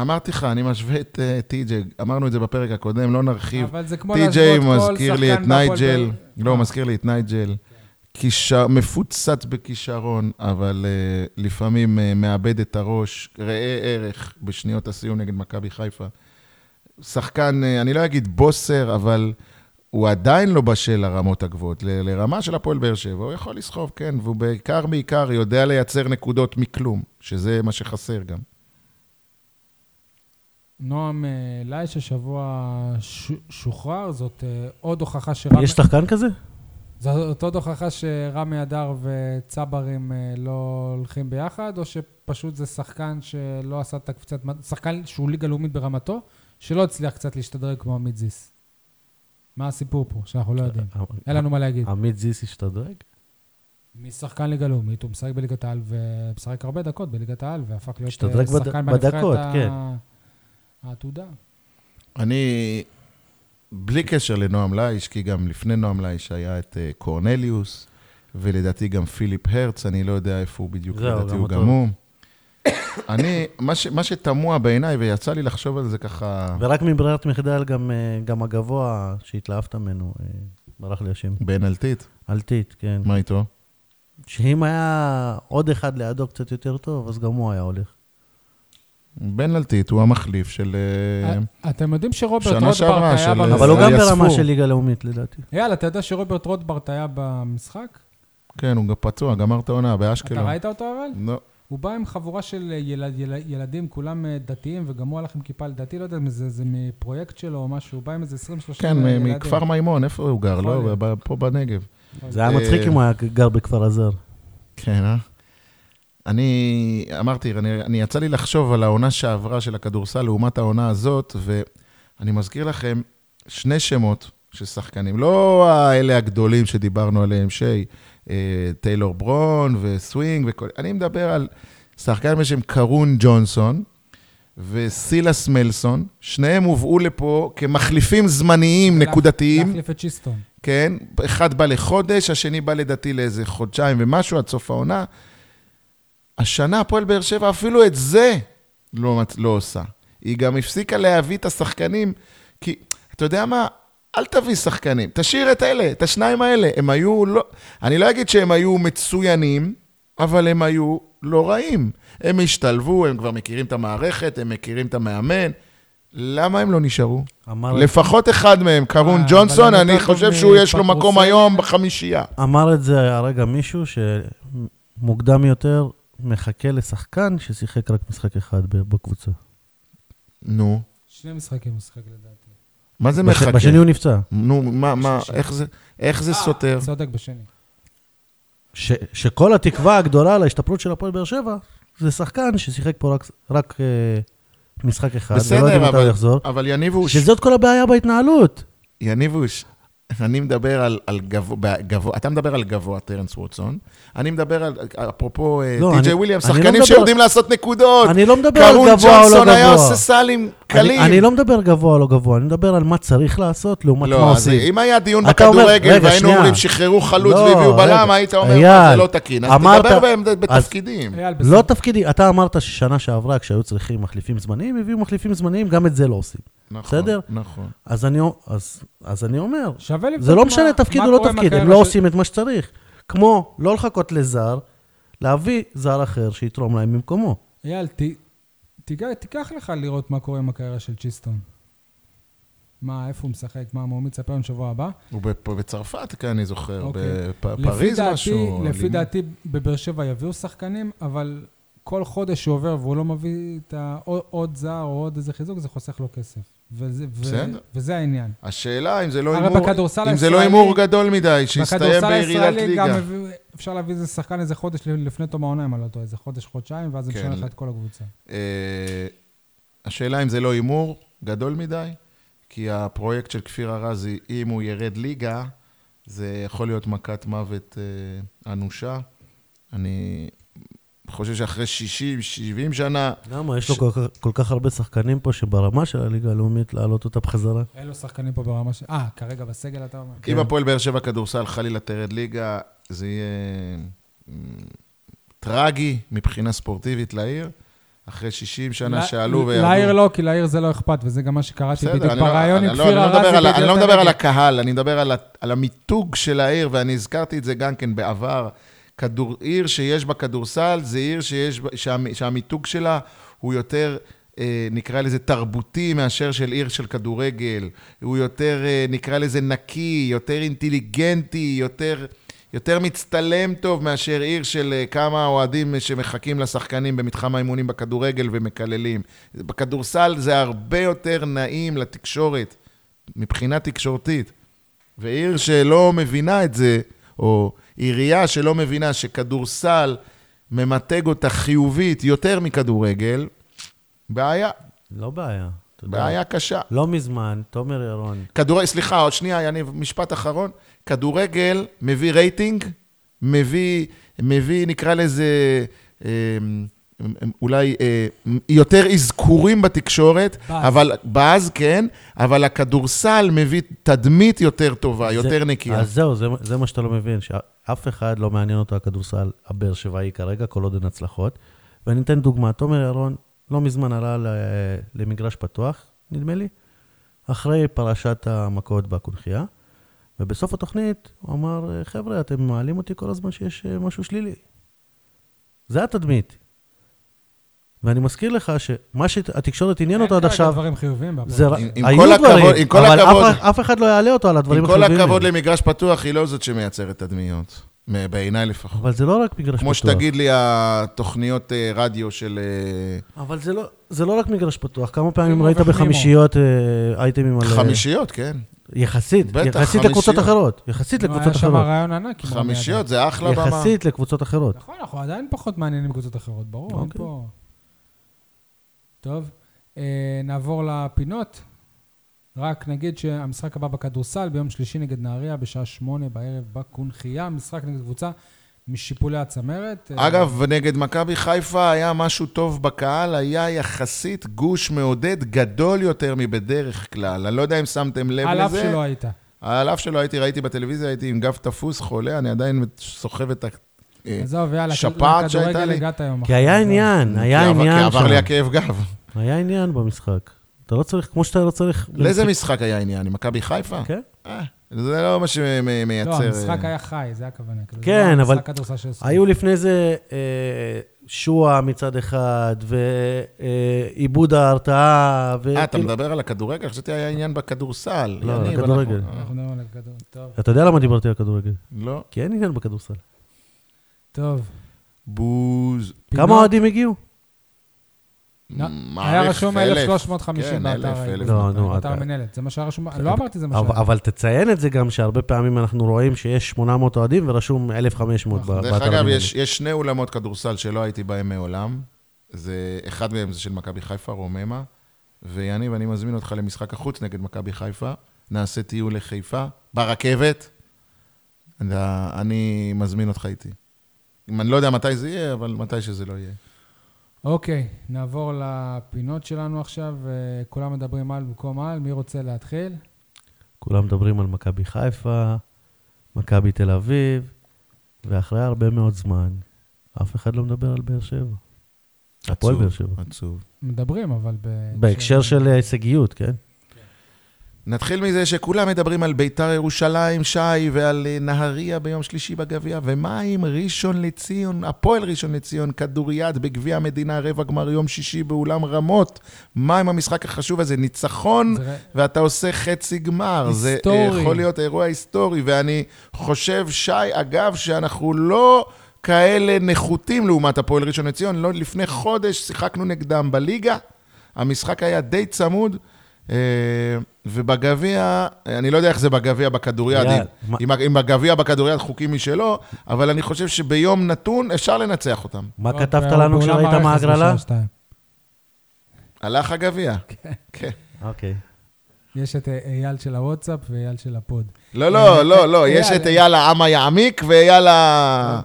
אמרתי לך, אני משווה את אה, טי.ג'יי, אמרנו את זה בפרק הקודם, לא נרחיב. אבל זה כמו טי.ג'יי להשוות כל מזכיר לי את שחקן נייג'ל, באר- לא, אה. מזכיר לי את נייג'ל. כישר, מפוצץ בכישרון, אבל uh, לפעמים uh, מאבד את הראש, ראה ערך בשניות הסיום נגד מכבי חיפה. שחקן, uh, אני לא אגיד בוסר, אבל הוא עדיין לא בשל לרמות הגבוהות, ל- לרמה של הפועל באר שבע, הוא יכול לסחוב, כן, והוא בעיקר בעיקר יודע לייצר נקודות מכלום, שזה מה שחסר גם. נועם אה, לייש השבוע ש- שוחרר, זאת אה, עוד הוכחה שרמי... יש שחקן כזה? זאת עוד הוכחה שרמי אדר וצברים אה, לא הולכים ביחד, או שפשוט זה שחקן שלא עשה את הקפיצת... שחקן שהוא ליגה לאומית ברמתו, שלא הצליח קצת להשתדרג כמו עמית זיס. מה הסיפור פה, שאנחנו לא יודעים? אין לנו מה להגיד. עמית זיס השתדרג? משחקן ליגה לאומית, הוא משחק בליגת העל ומשחק הרבה דקות בליגת העל, והפך להיות אה, שחקן בנבחרת כן. העתודה. אני, בלי קשר לנועם לייש, כי גם לפני נועם לייש היה את אה, קורנליוס, ולדעתי גם פיליפ הרץ, אני לא יודע איפה הוא בדיוק, לדעתי גם הוא. גם הוא. אני, מה, ש, מה שתמוה בעיניי, ויצא לי לחשוב על זה ככה, ורק מברירת מחדל, גם, אה, גם הגבוה שהתלהבת ממנו, אה, ברח לי השם. בן אלטית, אלטית, כן. מה איתו? שאם היה עוד אחד לידו קצת יותר טוב, אז גם הוא היה הולך. בן אלטית הוא המחליף של... אה, אתם יודעים שרוברט רוטברט היה של- במשחק? אבל הוא גם ברמה. של ליגה לאומית, לדעתי. אייל, אתה יודע שרוברט רוטברט היה במשחק? כן, הוא גם פצוע, גמר את העונה אתה באשקלון. ראית אותו אבל? לא. הוא בא עם חבורה של ילד, ילד, ילדים, כולם אה, דתיים, וגם הוא הלך עם כיפה, לדעתי, לא יודע אם זה, זה מפרויקט שלו או משהו, הוא בא עם איזה 20-30 כן, ילדים. מכפר מימון, איפה הוא גר? לא, פה בנגב. זה היה מצחיק אה, אם הוא היה גר בכפר עזר. כן, אה? אני אמרתי, אני, אני יצא לי לחשוב על העונה שעברה של הכדורסל לעומת העונה הזאת, ואני מזכיר לכם שני שמות של שחקנים, לא האלה הגדולים שדיברנו עליהם, שי, אה, טיילור ברון וסווינג וכל... אני מדבר על שחקן בשם קרון ג'ונסון וסילס מלסון, שניהם הובאו לפה כמחליפים זמניים נקודתיים. להחליף את צ'יסטון. כן? אחד בא לחודש, השני בא לדעתי לאיזה חודשיים ומשהו, עד סוף העונה. השנה הפועל באר שבע אפילו את זה לא, לא עושה. היא גם הפסיקה להביא את השחקנים, כי, אתה יודע מה? אל תביא שחקנים, תשאיר את אלה, את השניים האלה. הם היו לא... אני לא אגיד שהם היו מצוינים, אבל הם היו לא רעים. הם השתלבו, הם כבר מכירים את המערכת, הם מכירים את המאמן. למה הם לא נשארו? אמר, לפחות אחד מהם, קרון אה, ג'ונסון, אני חושב שהוא יש לו. מקום היום בחמישייה. אמר את זה הרגע מישהו שמוקדם יותר מחכה לשחקן ששיחק רק משחק אחד בקבוצה. נו, שני משחקים הוא שיחק לדעתי. מה זה מחכה? בשני הוא נפצע. נו, מה, מה. איך זה, איך זה סותר? צודק בשני. ש, שכל התקווה הגדולה להשתפרות של הפועל באר שבע, זה שחקן ששיחק פה רק, רק אה, משחק אחד, ולא בסדר, מתי הוא אבל, יחזור. אבל יניבוש, שזאת כל הבעיה בהתנהלות. יניבוש, אני מדבר על, על גבוה, גבוה, אתה מדבר על גבוה, טרנס ווטסון. אני מדבר על, אפרופו אה, לא, טי.ג'יי אני- וויליאמס, אני לא שחקנים מדבר- שיודעים לעשות נקודות. אני לא מדבר על קרון גבוה או לא ג'ונסון היה גבוה. עושה סלים אני, קלים. אני לא מדבר גבוה או לא גבוה, אני מדבר על מה צריך לעשות לעומת מה לא, אז עושים. אם היה דיון בכדורגל והיינו שנייה. אומרים שחררו חלוץ לא, והביאו בלם. היית אומר, אייל, זה לא תקין. אז אמרת- תדבר בהם אז- בתפקידים. אייל, לא בסדר. תפקידי, אתה אמרת ששנה שעברה, כשהיו צריכים מחליפים זמניים, הביאו מחליפים זמניים, גם את זה לא עושים. נכון, בסדר? נכון. אז אני, אז, אז אני אומר, שווה זה לא מה- משנה תפקיד מה או לא תפקיד, הם לא עושים את מה שצריך. כמו לא לחכות לזר, להביא זר אחר שיתרום להם במקומו. אייל, תיקח לך לראות מה קורה עם הקריירה של צ'יסטון. מה, איפה הוא משחק? מה, מה הוא מצפה לנו שבוע הבא? הוא בפ- בצרפת, כן, אני זוכר, אוקיי. לפי בפריז דעתי- משהו. לפי לימוד. דעתי, בבאר שבע יביאו שחקנים, אבל כל חודש שעובר והוא לא מביא את ה- עוד- עוד זר או עוד איזה חיזוק, זה חוסך לו כסף. וזה, ו-. וזה העניין. השאלה אם זה לא הימור, אם זה לא הימור גדול מדי, שיסתיים בירידת גם ליגה. הביא- אפשר להביא איזה שחקן איזה חודש לפני תום העונה, אם אני לא טועה, איזה חודש, חודשיים, ואז כן. לך את כל הקבוצה. אה, השאלה אם זה לא הימור גדול מדי, כי הפרויקט של כפיר ארזי, אם הוא ירד ליגה, זה יכול להיות מכת מוות אה, אנושה. אני חושב שאחרי 60, 70 שנה, למה? יש לו כל כך, כל כך הרבה שחקנים פה שברמה של הליגה הלאומית להעלות אותה בחזרה. אין לו שחקנים פה ברמה ש... אה, כרגע בסגל אתה אומר? אם הפועל באר שבע כדורסל חלילה תרד ליגה, זה יהיה מ, טרגי מבחינה ספורטיבית לעיר. אחרי 60 שנה שעלו לעיר לא, כי לעיר זה לא אכפת, וזה גם מה שקראתי בדיוק אני לא- בריאיון עם כפיר ארזי אני לא מדבר על. הקהל, אני מדבר על המיתוג של העיר, ואני הזכרתי את זה גם כן בעבר. כדור, עיר שיש בה כדורסל, זה עיר שיש, שהמ- שהמיתוג שלה הוא יותר, אה, נקרא לזה תרבותי, מאשר של עיר של כדורגל. הוא יותר, אה, נקרא לזה נקי, יותר אינטליגנטי, יותר... יותר מצטלם טוב מאשר עיר של אה, כמה אוהדים שמחכים לשחקנים במתחם האימונים בכדורגל ומקללים. בכדורסל זה הרבה יותר נעים לתקשורת, מבחינה תקשורתית. ועיר שלא מבינה את זה, או עירייה שלא מבינה שכדורסל ממתג אותה חיובית יותר מכדורגל, בעיה, לא בעיה. יודע. בעיה קשה. לא מזמן, תומר ירון, כדורגל, סליחה, עוד שנייה, יניב, משפט אחרון. כדורגל מביא רייטינג, מביא, מביא נקרא לזה, אה, אולי אה, יותר אזכורים בתקשורת, באז. אבל, באז, כן, אבל הכדורסל מביא תדמית יותר טובה, יותר זה- נקייה. אז זהו, זה, זה מה שאתה לא מבין, שאף אחד לא מעניין אותו הכדורסל הבאר שבעי כרגע, כל עוד אין הצלחות. ואני אתן דוגמה, תומר ירון לא מזמן עלה למגרש פתוח, נדמה לי, אחרי פרשת המכות בקונכייה, ובסוף התוכנית הוא אמר, חבר'ה, אתם מעלים אותי כל הזמן שיש אה, משהו שלילי. זה התדמית. ואני מזכיר לך שמה שהתקשורת עניין אותו עד אין כרגע עכשיו, דברים בהפועל. זה היו כל דברים, אבל אף, אחד לא יעלה אותו על הדברים עם כל. הכבוד. למגרש פתוח, היא לא זאת שמייצרת תדמיות, בעיניי לפחות. אבל זה לא רק מגרש כמו פתוח. שתגיד לי התוכניות אה, רדיו של... אה, אבל זה לא, זה לא רק מגרש פתוח. כמה פעמים כמו ראית. בחמישיות אה, אייטמים על... חמישיות, כן. יחסית, בטח, יחסית לקבוצות. אחרות. יחסית לקבוצות היה שם אחרות. רעיון ענק. חמישיות, זה אחלה במה. יחסית לקבוצות אחרות. נכון, אנחנו עדיין פחות מעניינים מקבוצות אחרות, ברור, אין אוקיי. פה... טוב, אה, נעבור לפינות. רק נגיד שהמשחק הבא בכדורסל ביום שלישי נגד נהריה בשעה שמונה בערב בקונכייה, משחק נגד קבוצה משיפולי הצמרת. אה, אגב, נגד מכבי חיפה היה משהו טוב בקהל, היה יחסית גוש מעודד גדול יותר מבדרך כלל. אני לא יודע אם שמתם לב על אף לזה. שלא היית. על אף שלא הייתי, ראיתי בטלוויזיה, הייתי עם גב תפוס, חולה, אני עדיין סוחב את ה... אה, עזוב, יאללה, שהייתה לכדורגל לי. הגעת היום. כי היה. עניין, היה עניין כי עבר שם. לי הכאב גב. היה עניין במשחק. אתה לא צריך, כמו שאתה לא צריך... לאיזה משחק היה עניין? עם מכבי חיפה? כן. אה, זה לא מה שמייצר... לא, המשחק אה, היה חי, זה הכוונה. כאילו, זה כן, לא אבל. היו לפני זה אה, שועה מצד אחד, ועיבוד ההרתעה, אה, אתה וכאילו... מדבר על הכדורגל? חשבתי היה עניין בכדורסל. לא, הכדורגל. על הכדור. טוב. אתה יודע למה דיברתי על כדורגל? לא. כי אין עניין בכדורסל. טוב. בוז. כמה? אוהדים הגיעו? לא, היה רשום אלף. 1350 כן, באתר. לא, באתר המנהלת. זה מה שהיה רשום, לא אמרתי זה מה אבל, שהיה. אבל תציין את זה גם שהרבה פעמים אנחנו רואים שיש 800 אוהדים ורשום 1,500 נכון. ב- דרך באתר אגב, המנהלת. יש, יש שני אולמות כדורסל שלא הייתי בהם מעולם. זה, אחד מהם זה של מכבי חיפה, רוממה. ויניב, אני מזמין אותך למשחק החוץ נגד מכבי חיפה. נעשה טיול לחיפה, ברכבת. אני, אני מזמין אותך איתי. אני לא יודע מתי זה יהיה, אבל מתי שזה לא יהיה. אוקיי, נעבור לפינות שלנו עכשיו. אה, כולם מדברים על במקום על, מי רוצה להתחיל? כולם מדברים על מכבי חיפה, מכבי תל אביב, ואחרי הרבה מאוד זמן, אף אחד לא מדבר על באר שבע. הפועל עצוב, באר שבע. עצוב. מדברים, אבל ב... בהקשר של הישגיות, כן? נתחיל מזה שכולם מדברים על ביתר ירושלים, שי, ועל אה, נהריה ביום שלישי בגביע, ומה עם ראשון לציון, הפועל ראשון לציון, כדוריד בגביע המדינה, רבע גמר יום שישי באולם רמות? מה עם המשחק החשוב הזה? ניצחון, זה- ואתה עושה חצי גמר. זה היסטורי. אה, יכול להיות אירוע היסטורי, ואני חושב, שי, אגב, שאנחנו לא כאלה נחותים לעומת הפועל ראשון לציון. לא, לפני חודש שיחקנו נגדם בליגה, המשחק היה די צמוד. אה, ובגביע, אני לא יודע איך זה בגביע בכדוריד, אם- מה- אם, בגביע בכדוריד חוקים משלו, אבל אני חושב שביום נתון אפשר לנצח אותם. מה טוב, כתבת לנו כשראית מההגרלה? הלך הגביע. כן. אוקיי. יש את אה, אייל של הוואטסאפ ואייל של הפוד. לא, לא, לא, לא, יש את אייל העם יעמיק ואייל ה...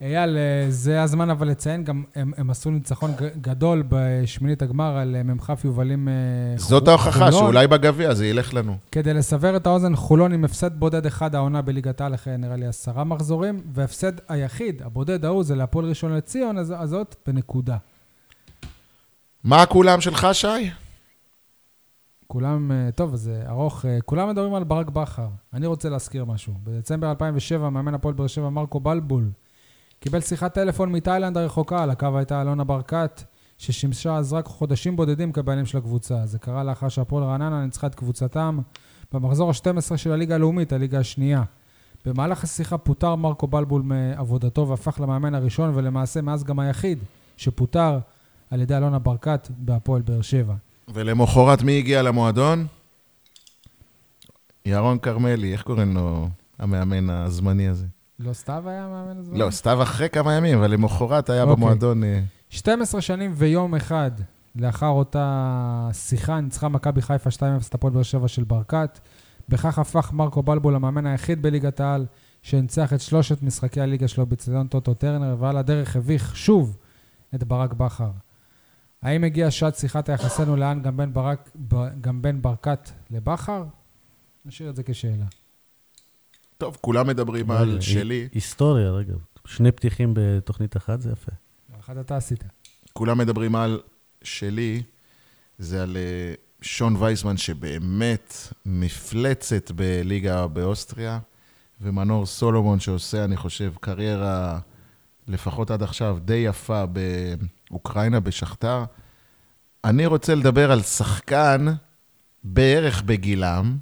אייל, אה, זה הזמן אבל לציין, גם הם, הם עשו ניצחון גדול בשמינית הגמר על אה, מ"כ יובלים אה, זאת ההוכחה, חולון. שאולי בגביע זה ילך לנו. כדי לסבר את האוזן, חולון עם הפסד בודד אחד העונה בליגת העל אחרי נראה לי עשרה מחזורים, וההפסד היחיד, הבודד ההוא, זה להפועל ראשון לציון, אז- הזאת בנקודה. מה כולם שלך, שי? כולם, טוב, זה ארוך, כולם מדברים על ברק בכר. אני רוצה להזכיר משהו. בדצמבר 2007, מאמן הפועל באר שבע מרקו בלבול קיבל שיחת טלפון מתאילנד הרחוקה, על הקו הייתה אלונה ברקת, ששימשה אז רק חודשים בודדים כבעלים של הקבוצה. זה קרה לאחר שהפועל רעננה ניצחה את קבוצתם במחזור ה-12 של הליגה הלאומית, הליגה השנייה. במהלך השיחה פוטר מרקו בלבול מעבודתו והפך למאמן הראשון, ולמעשה מאז גם היחיד, שפוטר על ידי אלונה ברקת בהפועל באר שבע. ולמחרת מי הגיע למועדון? ירון כרמלי, איך קוראים לו המאמן הזמני הזה? לא סתיו היה המאמן הזה? לא, סתיו אחרי כמה ימים, אבל למחרת היה אוקיי. במועדון... אה, 12 שנים ויום אחד לאחר אותה שיחה, ניצחה מכבי חיפה 2-0 את הפועל באר שבע של ברקת. בכך הפך מרקו בלבול למאמן היחיד בליגת העל, שניצח את שלושת משחקי הליגה שלו בצדון טוטו טרנר, ועל הדרך הביך שוב את ברק בכר. האם הגיעה שעת שיחת היחסינו לאן גם בין, ברק, גם בין ברקת לבכר? נשאיר את זה כשאלה. טוב, כולם מדברים על שלי. הי- היסטוריה, רגע. שני פתיחים בתוכנית אחת, זה יפה. אחד אתה עשית. כולם מדברים על שלי, זה על אה, שון וייסמן, שבאמת מפלצת בליגה באוסטריה, ומנור סולומון, שעושה, אני חושב, קריירה, לפחות עד עכשיו, די יפה באוקראינה, בשכתר. אני רוצה לדבר על שחקן בערך בגילם,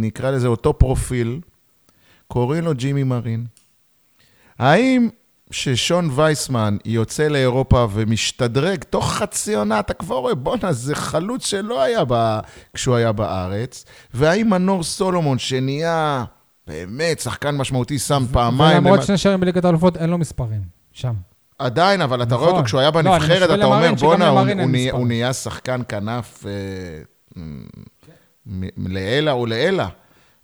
נקרא לזה אותו פרופיל, קוראים לו ג'ימי מרין. האם ששון וייסמן יוצא לאירופה ומשתדרג תוך חצי עונה, אתה כבר רואה, בואנה, זה חלוץ שלא היה ב... כשהוא היה בארץ. והאם מנור סולומון, שנהיה באמת שחקן משמעותי, שם פעמיים... ולמרות למ- שני שערים בליגת האלופות, אין לו מספרים. שם. עדיין, אבל אתה רואה נכון. אותו כשהוא היה לא, בנבחרת, משווה אתה אומר, בואנה, הוא- הוא נהיה- מספר." הוא נהיה שחקן כנף אה, מ- לעילא ולעילא.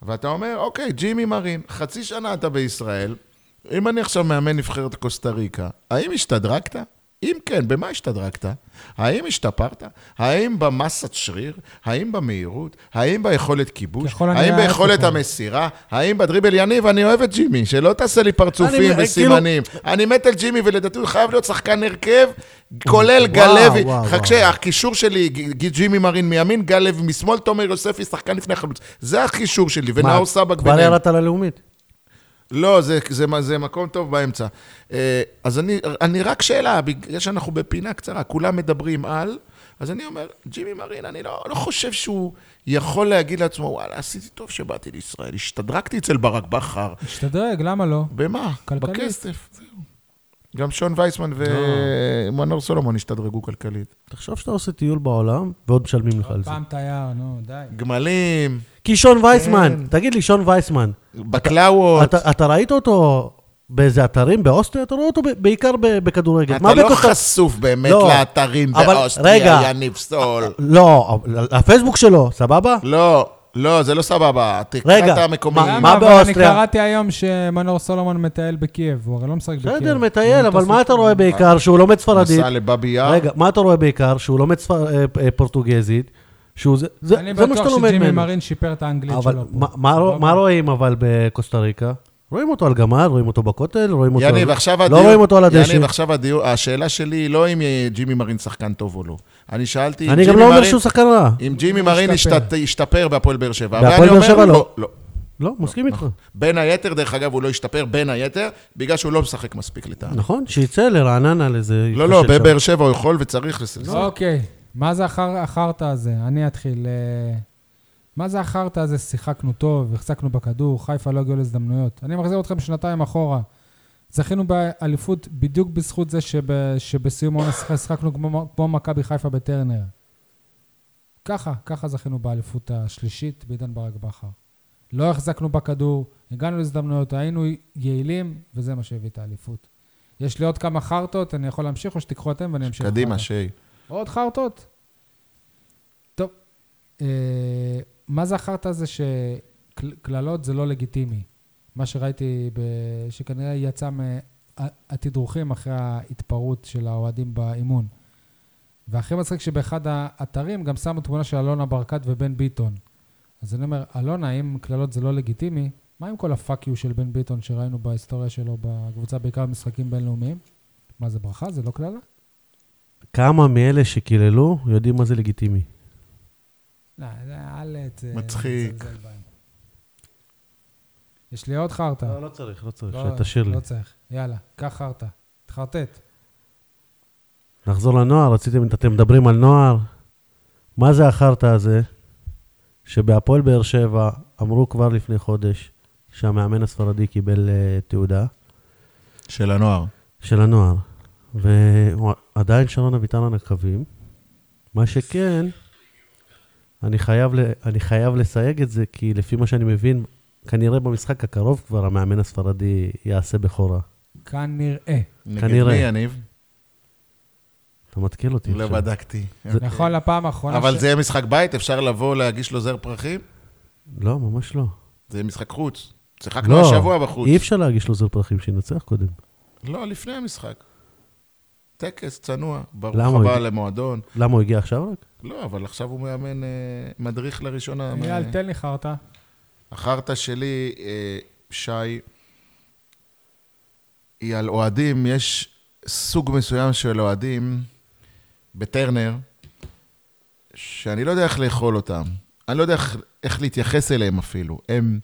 ואתה אומר, אוקיי, ג'ימי מרין, חצי שנה אתה בישראל, אם אני עכשיו מאמן נבחרת קוסטה ריקה, האם השתדרגת? אם כן, במה השתדרגת? האם השתפרת? האם במסת שריר? האם במהירות? האם ביכולת כיבוש? האם ביכולת. המסירה? האם בדריבל יניב? אני אוהב את ג'ימי, שלא תעשה לי פרצופים אני- וסימנים. אני מת על ג'ימי, ולדעתי הוא חייב להיות שחקן הרכב, כולל גל לוי. הקישור שלי, ג'ימי מרין מימין, גל לוי משמאל, תומר יוספי, שחקן לפני חלוץ. זה הקישור שלי, ונאור סבק כבר ביניהם. ירדת ללאומית? לא, זה, זה, זה מקום טוב באמצע. אה, אז אני, אני רק שאלה, בגלל שאנחנו בפינה קצרה, כולם מדברים על, אז אני אומר, ג'ימי מרין, אני לא, לא חושב שהוא יכול להגיד לעצמו, וואלה, עשיתי טוב שבאתי לישראל, השתדרגתי אצל ברק בכר. השתדרג, למה לא? במה? כלכלית. בכסף, זהו. גם שון וייסמן ומנור סולומון השתדרגו כלכלית. תחשוב שאתה עושה טיול בעולם, ועוד משלמים לך על עוד זה. פעם תייר, נו, די. גמלים, כי שון וייסמן, כן. תגיד לי, שון וייסמן, בקלאוות. אתה אתה ראית אותו באיזה אתרים באוסטריה? אתה רואה אותו ב- בעיקר ב- בכדורגל. אתה מה לא בקוסטה- חשוף באמת לא, לאתרים אבל באוסטריה, רגע. יניב סול. לא, הפייסבוק שלו, סבבה? לא, לא, זה לא סבבה. תקרא רגע, את המקומיים. מה-? אבל באוסטריה? אני קראתי היום שמנור סולומון מטייל בקייב, הוא הרי לא משחק בקייב. בסדר, מטייל, אבל מה אתה. רואה בעיקר? שהוא לומד ספרדית. נסע לבאבי יאר. רגע, מה אתה רואה בעיקר? שהוא לומד אה, אה, פורטוגזית. שהוא זה, זה, אני זה מה בטוח שאתה לומד שג'ימי ממנו. מרין שיפר את האנגלית אבל שלו. פה. מה, מה, סבבה? מה רואים אבל בקוסטה ריקה? רואים אותו על גמל, רואים אותו בכותל, רואים אותו... יניב, עכשיו לא הדיון... רואים אותו על הדשא. יניב, עכשיו הדיון... השאלה שלי היא לא אם ג'ימי מרין שחקן טוב או לא. אני שאלתי אם אני גם ג'ימי לא אומר מרין- שהוא שחקן רע. אם ג'ימי מרין השתפר. בהפועל באר שבע. בהפועל באר שבע לא. לא. לא, מסכים איתך. בין היתר, דרך אגב, הוא לא השתפר, בין היתר, בגלל שהוא לא משחק מספיק לטעם. נכון, שיצא לרעננה לאיזה... לא, לא. בבאר שבע הוא יכול וצריך לסלסל. אוקיי, מה זה החר- החרטא הזה? אני אתחיל. אה, מה זה החרטא הזה? שיחקנו טוב, החזקנו בכדור, חיפה לא הגיעו להזדמנויות. אני מחזיר אתכם שנתיים אחורה. זכינו באליפות בדיוק בזכות זה שב, שבסיום העונה שיחק- שיחקנו כמו, כמו מכבי חיפה בטרנר. ככה, ככה זכינו באליפות השלישית בעידן ברק בכר. לא החזקנו בכדור, הגענו להזדמנויות, היינו יעילים, וזה מה שהביא את האליפות. יש לי עוד כמה חרטות, אני יכול להמשיך או שתיקחו אתם ואני אמשיך קדימה? שי. עוד חרטות? טוב, אה, מה זה החרטא הזה שקללות זה לא לגיטימי? מה שראיתי, ב... שכנראה יצא מהתדרוכים אחרי ההתפרעות של האוהדים באימון. והכי מצחיק שבאחד האתרים גם שמו תמונה של אלונה ברקת ובן ביטון. אז אני אומר, אלונה, אם קללות זה לא לגיטימי, מה עם כל הפאק יו של בן ביטון שראינו בהיסטוריה שלו בקבוצה, בעיקר במשחקים בינלאומיים? מה זה ברכה? זה לא קללה? כמה מאלה שקיללו יודעים מה זה לגיטימי. לא, זה אל... ת- מצחיק. יש לי עוד חרטא. לא, לא צריך, לא צריך, לא, תשאיר לי. לא צריך. יאללה, קח חרטא. תחרטט. נחזור לנוער, רציתם, אתם מדברים על נוער? מה זה החרטא הזה שבהפועל באר שבע אמרו כבר לפני חודש שהמאמן הספרדי קיבל uh, תעודה של הנוער. של הנוער, ועדיין שרון אביטן על הקווים. מה שכן, אני חייב, אני חייב לסייג את זה, כי לפי מה שאני מבין, כנראה במשחק הקרוב כבר המאמן הספרדי יעשה בכורה. כנראה. נגד כנראה. מי, יניב? אתה מתקיל אותי לא. בדקתי. נכון לפעם האחרונה אבל ש- זה יהיה משחק בית, אפשר לבוא להגיש לו זר פרחים? לא, ממש לא. זה יהיה משחק חוץ. שיחקנו לא, השבוע בחוץ. אי אפשר להגיש לו זר פרחים, שינצח קודם. לא, לפני המשחק. טקס צנוע, ברוך? הבא למועדון. למה הוא הגיע עכשיו רק? לא, אבל עכשיו הוא מאמן, אה, מדריך לראשונה. אייל, מה- תן לי חרטא. החרטא שלי, אה, שי, היא על אוהדים. יש סוג מסוים של אוהדים בטרנר, שאני לא יודע איך לאכול אותם. אני לא יודע איך, איך להתייחס אליהם אפילו. הם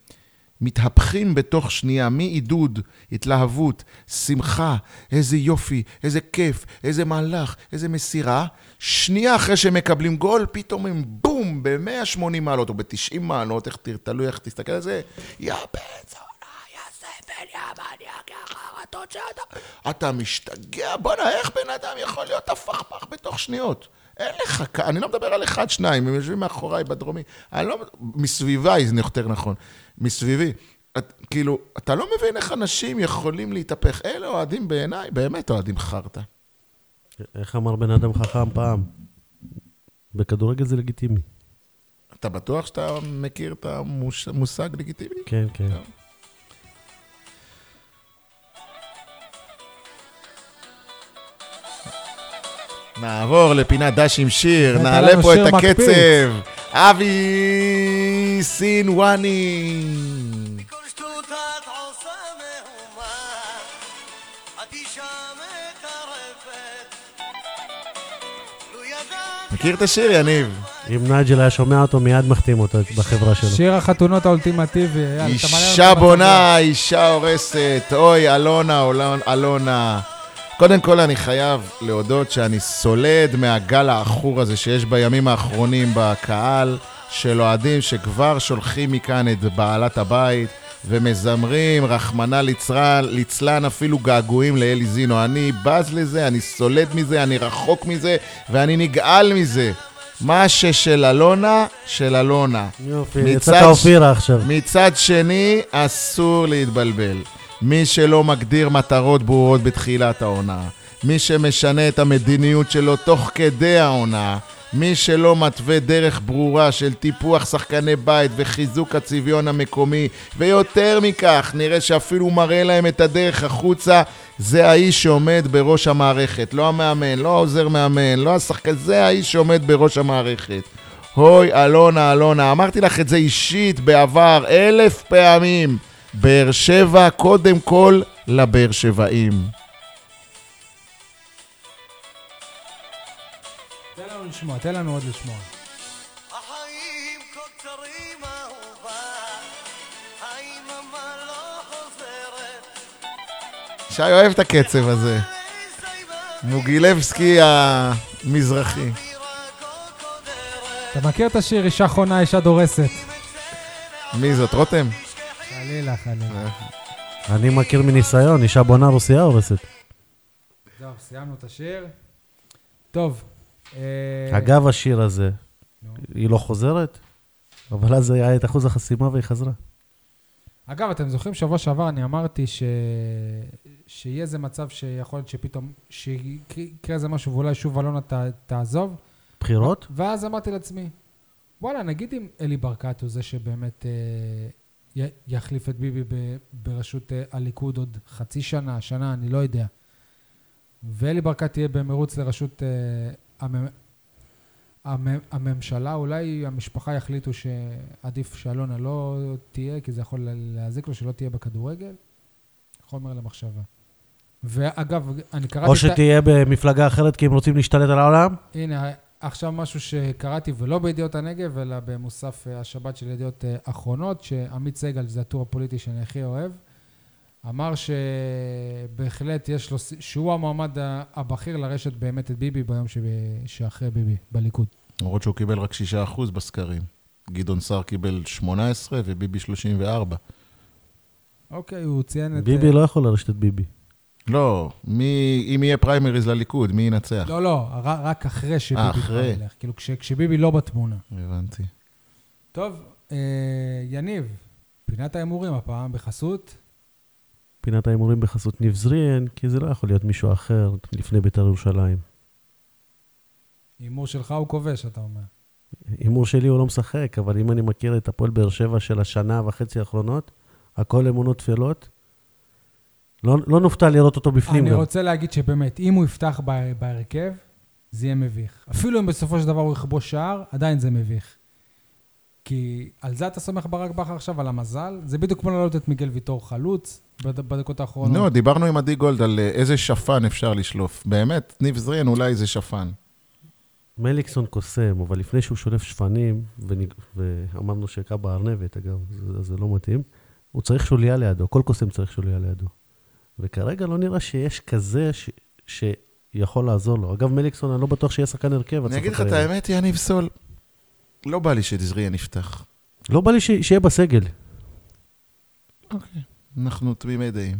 מתהפכים בתוך שנייה, מעידוד, התלהבות, שמחה, איזה יופי, איזה כיף, איזה מהלך, איזה מסירה. שנייה אחרי שהם מקבלים גול, פתאום הם בום, ב-180 מעלות או ב-90 מעלות, איך, תלוי איך תסתכל על זה, יא בן זונה, יא זבל, יא מניאק, יא חרא, שאתה... אתה משתגע, בואנה, איך בן אדם יכול להיות הפכפך בתוך שניות? אין לך, אני לא מדבר על אחד, שניים, הם יושבים מאחוריי בדרומי. אני לא, מסביביי, זה יותר נכון. מסביבי. את, כאילו, אתה לא מבין איך אנשים יכולים להתהפך. אלה אוהדים בעיניי, באמת אוהדים חרטא. איך אמר בן אדם חכם פעם? בכדורגל זה לגיטימי. אתה בטוח שאתה מכיר את המושג לגיטימי? כן, כן. נעבור לפינת דש עם שיר, נעלה פה את. הקצב. אבי סינואני. מכיר את השיר, יניב? אם נייג'ל היה שומע אותו, מיד מחתים אותו בחברה שלו. שיר החתונות האולטימטיבי. יאללה, אתה מעלה אישה בונה, אישה הורסת, אוי, אלונה, אלונה. קודם כל אני חייב להודות שאני סולד מהגל העכור הזה שיש בימים האחרונים בקהל של אוהדים שכבר שולחים מכאן את בעלת הבית ומזמרים, רחמנא ליצלן, ליצלן אפילו געגועים לאלי זינו. אני בז לזה, אני סולד מזה, אני רחוק מזה ואני נגעל מזה. מה ששל אלונה, של אלונה. יופי, יצאת אופירה עכשיו. מצד שני, אסור להתבלבל. מי שלא מגדיר מטרות ברורות בתחילת העונה, מי שמשנה את המדיניות שלו תוך כדי העונה, מי שלא מתווה דרך ברורה של טיפוח שחקני בית וחיזוק הצביון המקומי, ויותר מכך, נראה שאפילו מראה להם את הדרך החוצה, זה האיש שעומד בראש המערכת. לא המאמן, לא העוזר מאמן, לא השחקן, זה האיש שעומד בראש המערכת. אוי, אלונה, אלונה, אמרתי לך את זה אישית בעבר אלף פעמים. באר שבע, קודם כל לבאר שבעים. תן לנו לשמוע, תן לנו עוד לשמוע. החיים כה קצרים אהובה, היממה לא חוזרת. שי אוהב את הקצב הזה. מוגילבסקי המזרחי. אתה מכיר את השיר אישה חונה, אישה דורסת? מי זאת, רותם? חלילה, חלילה. אני מכיר מניסיון, אישה בונה רוסייה הורסת. זהו, סיימנו את השיר. טוב. אה, אגב השיר הזה. היא לא חוזרת, אבל אז היה את אחוז החסימה והיא חזרה. אגב, אתם זוכרים שבוע שעבר אני אמרתי ש... שיהיה איזה מצב שיכול להיות שפתאום, שיקרה איזה משהו ואולי שוב אלונה ת... תעזוב, בחירות? ואז אמרתי לעצמי, וואלה, נגיד אם אלי ברקת הוא זה שבאמת אה. יחליף את ביבי. בראשות אה, הליכוד עוד חצי שנה, שנה, אני לא יודע, ואלי ברקת יהיה במרוץ לראשות אה, המ... המ... הממשלה, אולי המשפחה יחליטו שעדיף שאלונה לא תהיה, כי זה יכול להזיק לו שלא תהיה בכדורגל. חומר למחשבה. ואגב, אני קראתי... או שתהיה במפלגה אחרת כי הם רוצים להשתלט על העולם? הנה, עכשיו משהו שקראתי, ולא בידיעות הנגב, אלא במוסף אה, השבת של ידיעות אה, אחרונות, שעמית סגל, זה הטור הפוליטי שאני הכי אוהב, אמר שבהחלט יש לו, שהוא המועמד הבכיר לרשת באמת את ביבי ביום שב- שאחרי ביבי, בליכוד. למרות שהוא קיבל רק 6% בסקרים. גדעון סער קיבל 18 וביבי 34. אוקיי, הוא ציין את... ביבי אה, לא יכול לרשת את ביבי. לא, מי, אם יהיה פריימריז לליכוד, מי ינצח? לא, לא, רק אחרי שביבי כבר אחרי. ילך. כאילו, כש- כשביבי לא בתמונה. הבנתי. טוב, אה, יניב, פינת ההימורים הפעם בחסות. פינת ההימורים בחסות ניב זריאן, כי זה לא יכול להיות מישהו אחר לפני בית"ר ירושלים. הימור שלך הוא כובש, אתה אומר. הימור שלי הוא לא משחק, אבל אם אני מכיר את הפועל באר שבע של השנה וחצי האחרונות, הכל אמונות טפלות. לא, לא נופתע לראות אותו בפנים אני גם. רוצה להגיד שבאמת, אם הוא יפתח בה- בהרכב, זה יהיה מביך. אפילו אם בסופו של דבר הוא יכבוש שער, עדיין זה מביך. כי על זה אתה סומך ברק בכר עכשיו, על המזל? זה בדיוק כמו להעלות את מיגל ויטור חלוץ בד- בדקות האחרונות. נו, דיברנו עם עדי גולד על אה, איזה שפן אפשר לשלוף. באמת, ניב זריאן אולי זה שפן. מליקסון קוסם, אבל לפני שהוא שולף שפנים, ונג... ואמרנו שקאבה ארנבת, אגב, זה, זה לא מתאים, הוא צריך שוליה לידו, כל קוסם צריך שוליה לידו. וכרגע לא נראה שיש כזה ש... שיכול לעזור לו. אגב, מליקסון, אני לא בטוח שיהיה שחקן הרכב. אני אגיד לך את. האמת, יניב סול, לא בא לי שזריאן יפתח. לא בא לי ש... שיהיה בסגל. אנחנו תמימי דעים.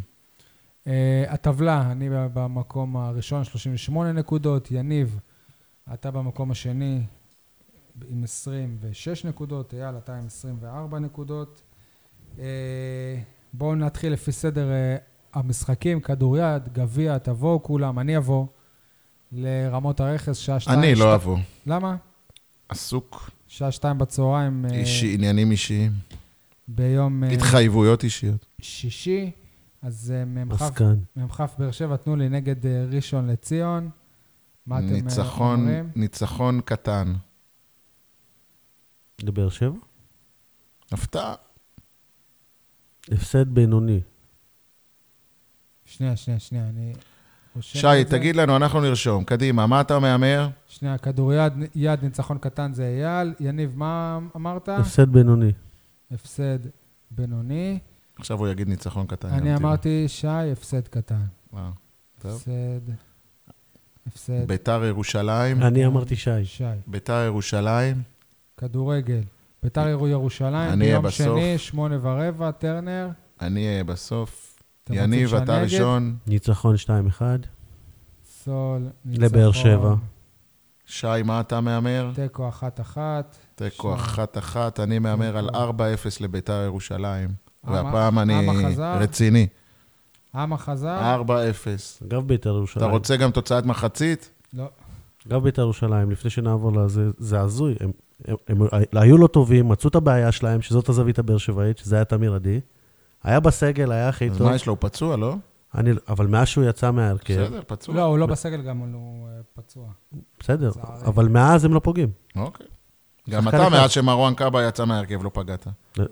אה, הטבלה, אני במקום הראשון, 38 נקודות. יניב, אתה במקום השני עם 26 נקודות. אייל, אתה עם 24 נקודות. אה, בואו נתחיל לפי סדר אה, המשחקים, כדוריד, גביע, תבואו כולם, אני אבוא לרמות הרכס, שעה שתיים. אני שת- לא אבוא. למה? עסוק, שעה שתיים בצהריים אה, אישי, עניינים אישיים, ביום אה, התחייבויות אישיות. שישי. אז אה, מ"כ עסקן. מ"כ באר שבע, תנו לי נגד אה, ראשון לציון. מה אתם אה, ניצחון, אומרים? ניצחון קטן. לבאר שבע? הפתעה. הפסד בינוני. שנייה, שנייה, שנייה, אני... שי, זה. תגיד לנו, אנחנו נרשום. קדימה, מה אתה מהמר? שנייה, כדוריד, יד ניצחון קטן זה אייל. יניב, מה אמרת? הפסד בינוני. הפסד בינוני. עכשיו הוא יגיד ניצחון קטן. אני. אמרתי, שי, הפסד קטן. וואו, טוב. הפסד, הפסד, ביתר ירושלים. אני אמרתי שי. שי. ביתר ירושלים. כדורגל. ביתר ירו ירושלים, אני אהיה ביום בסוף. שני, שמונה ורבע, טרנר. אני אהיה בסוף. יניב, אתה? ראשון. ניצחון 2-1. סול, ניצחון. לבאר שבע. שי, מה אתה מהמר? תיקו אחת-אחת. תיקו שי. אחת-אחת. אני מהמר על 4-0 לביתר ירושלים. עם- והפעם אני עם החזר? רציני. עמה חזר? 4-0. אגב בית"ר אתה ירושלים. רוצה גם תוצאת מחצית? לא. אגב בית"ר ירושלים, לפני שנעבור לזה, זה הזוי. הם, הם, הם, היו לא טובים, מצאו את הבעיה שלהם, שזאת הזווית הבאר שבעית, שזה היה תמיר עדי. היה בסגל, היה הכי אז טוב. מה יש לו? הוא פצוע, לא? אני, אבל מאז שהוא יצא מההרכב, בסדר, פצוע. לא, הוא לא בסגל גם, הוא אה, פצוע. בסדר. אבל מאז הם לא פוגעים. אוקיי. גם אתה. מאז שמרואן קאבה יצא מההרכב, לא פגעת. לא.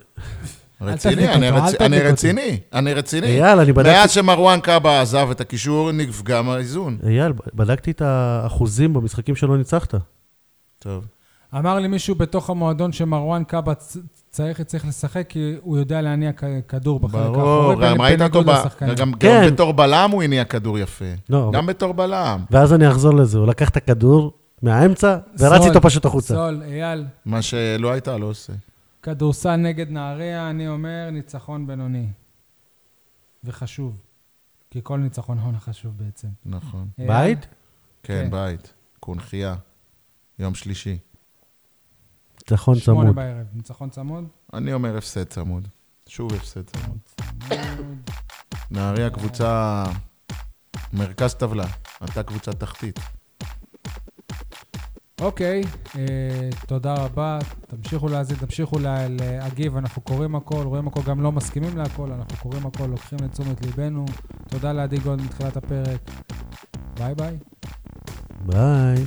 רציני, אני רציני, אני רציני. אייל, אני בדקתי... מאז שמרואן קאבה עזב את הקישור, נפגע מהאיזון. אייל, בדקתי את האחוזים במשחקים שלא ניצחת. טוב. אמר לי מישהו בתוך המועדון שמרואן קאבה צריך, צריך לשחק, כי הוא יודע להניע כדור בחלק האחורי. ברור, גם ראית אותו, ב-. גם כן. גם בתור בלם הוא הניע כדור יפה. לא, גם בתור בלם. ואז אני אחזור לזה, הוא לקח את הכדור מהאמצע, ורץ איתו פשוט החוצה. סול, אייל, מה שלא היית, לא עושה. כדורסל נגד נהריה, אני אומר ניצחון בינוני. וחשוב. כי כל ניצחון הון חשוב בעצם. נכון. אייל, בית? כן, כן. בית. קונכייה. יום שלישי. ניצחון שמונה צמוד. בערב, ניצחון צמוד? אני אומר הפסד צמוד. שוב הפסד צמוד. צמוד. נהריה קבוצה מרכז טבלה. אתה קבוצה תחתית. אוקיי, אה, תודה רבה. תמשיכו להאזין, תמשיכו לה, להגיב, אנחנו קוראים הכל, רואים הכל, גם לא מסכימים להכל, אנחנו קוראים הכל, לוקחים לתשומת ליבנו. תודה לעדי גולד מתחילת הפרק. ביי ביי. ביי.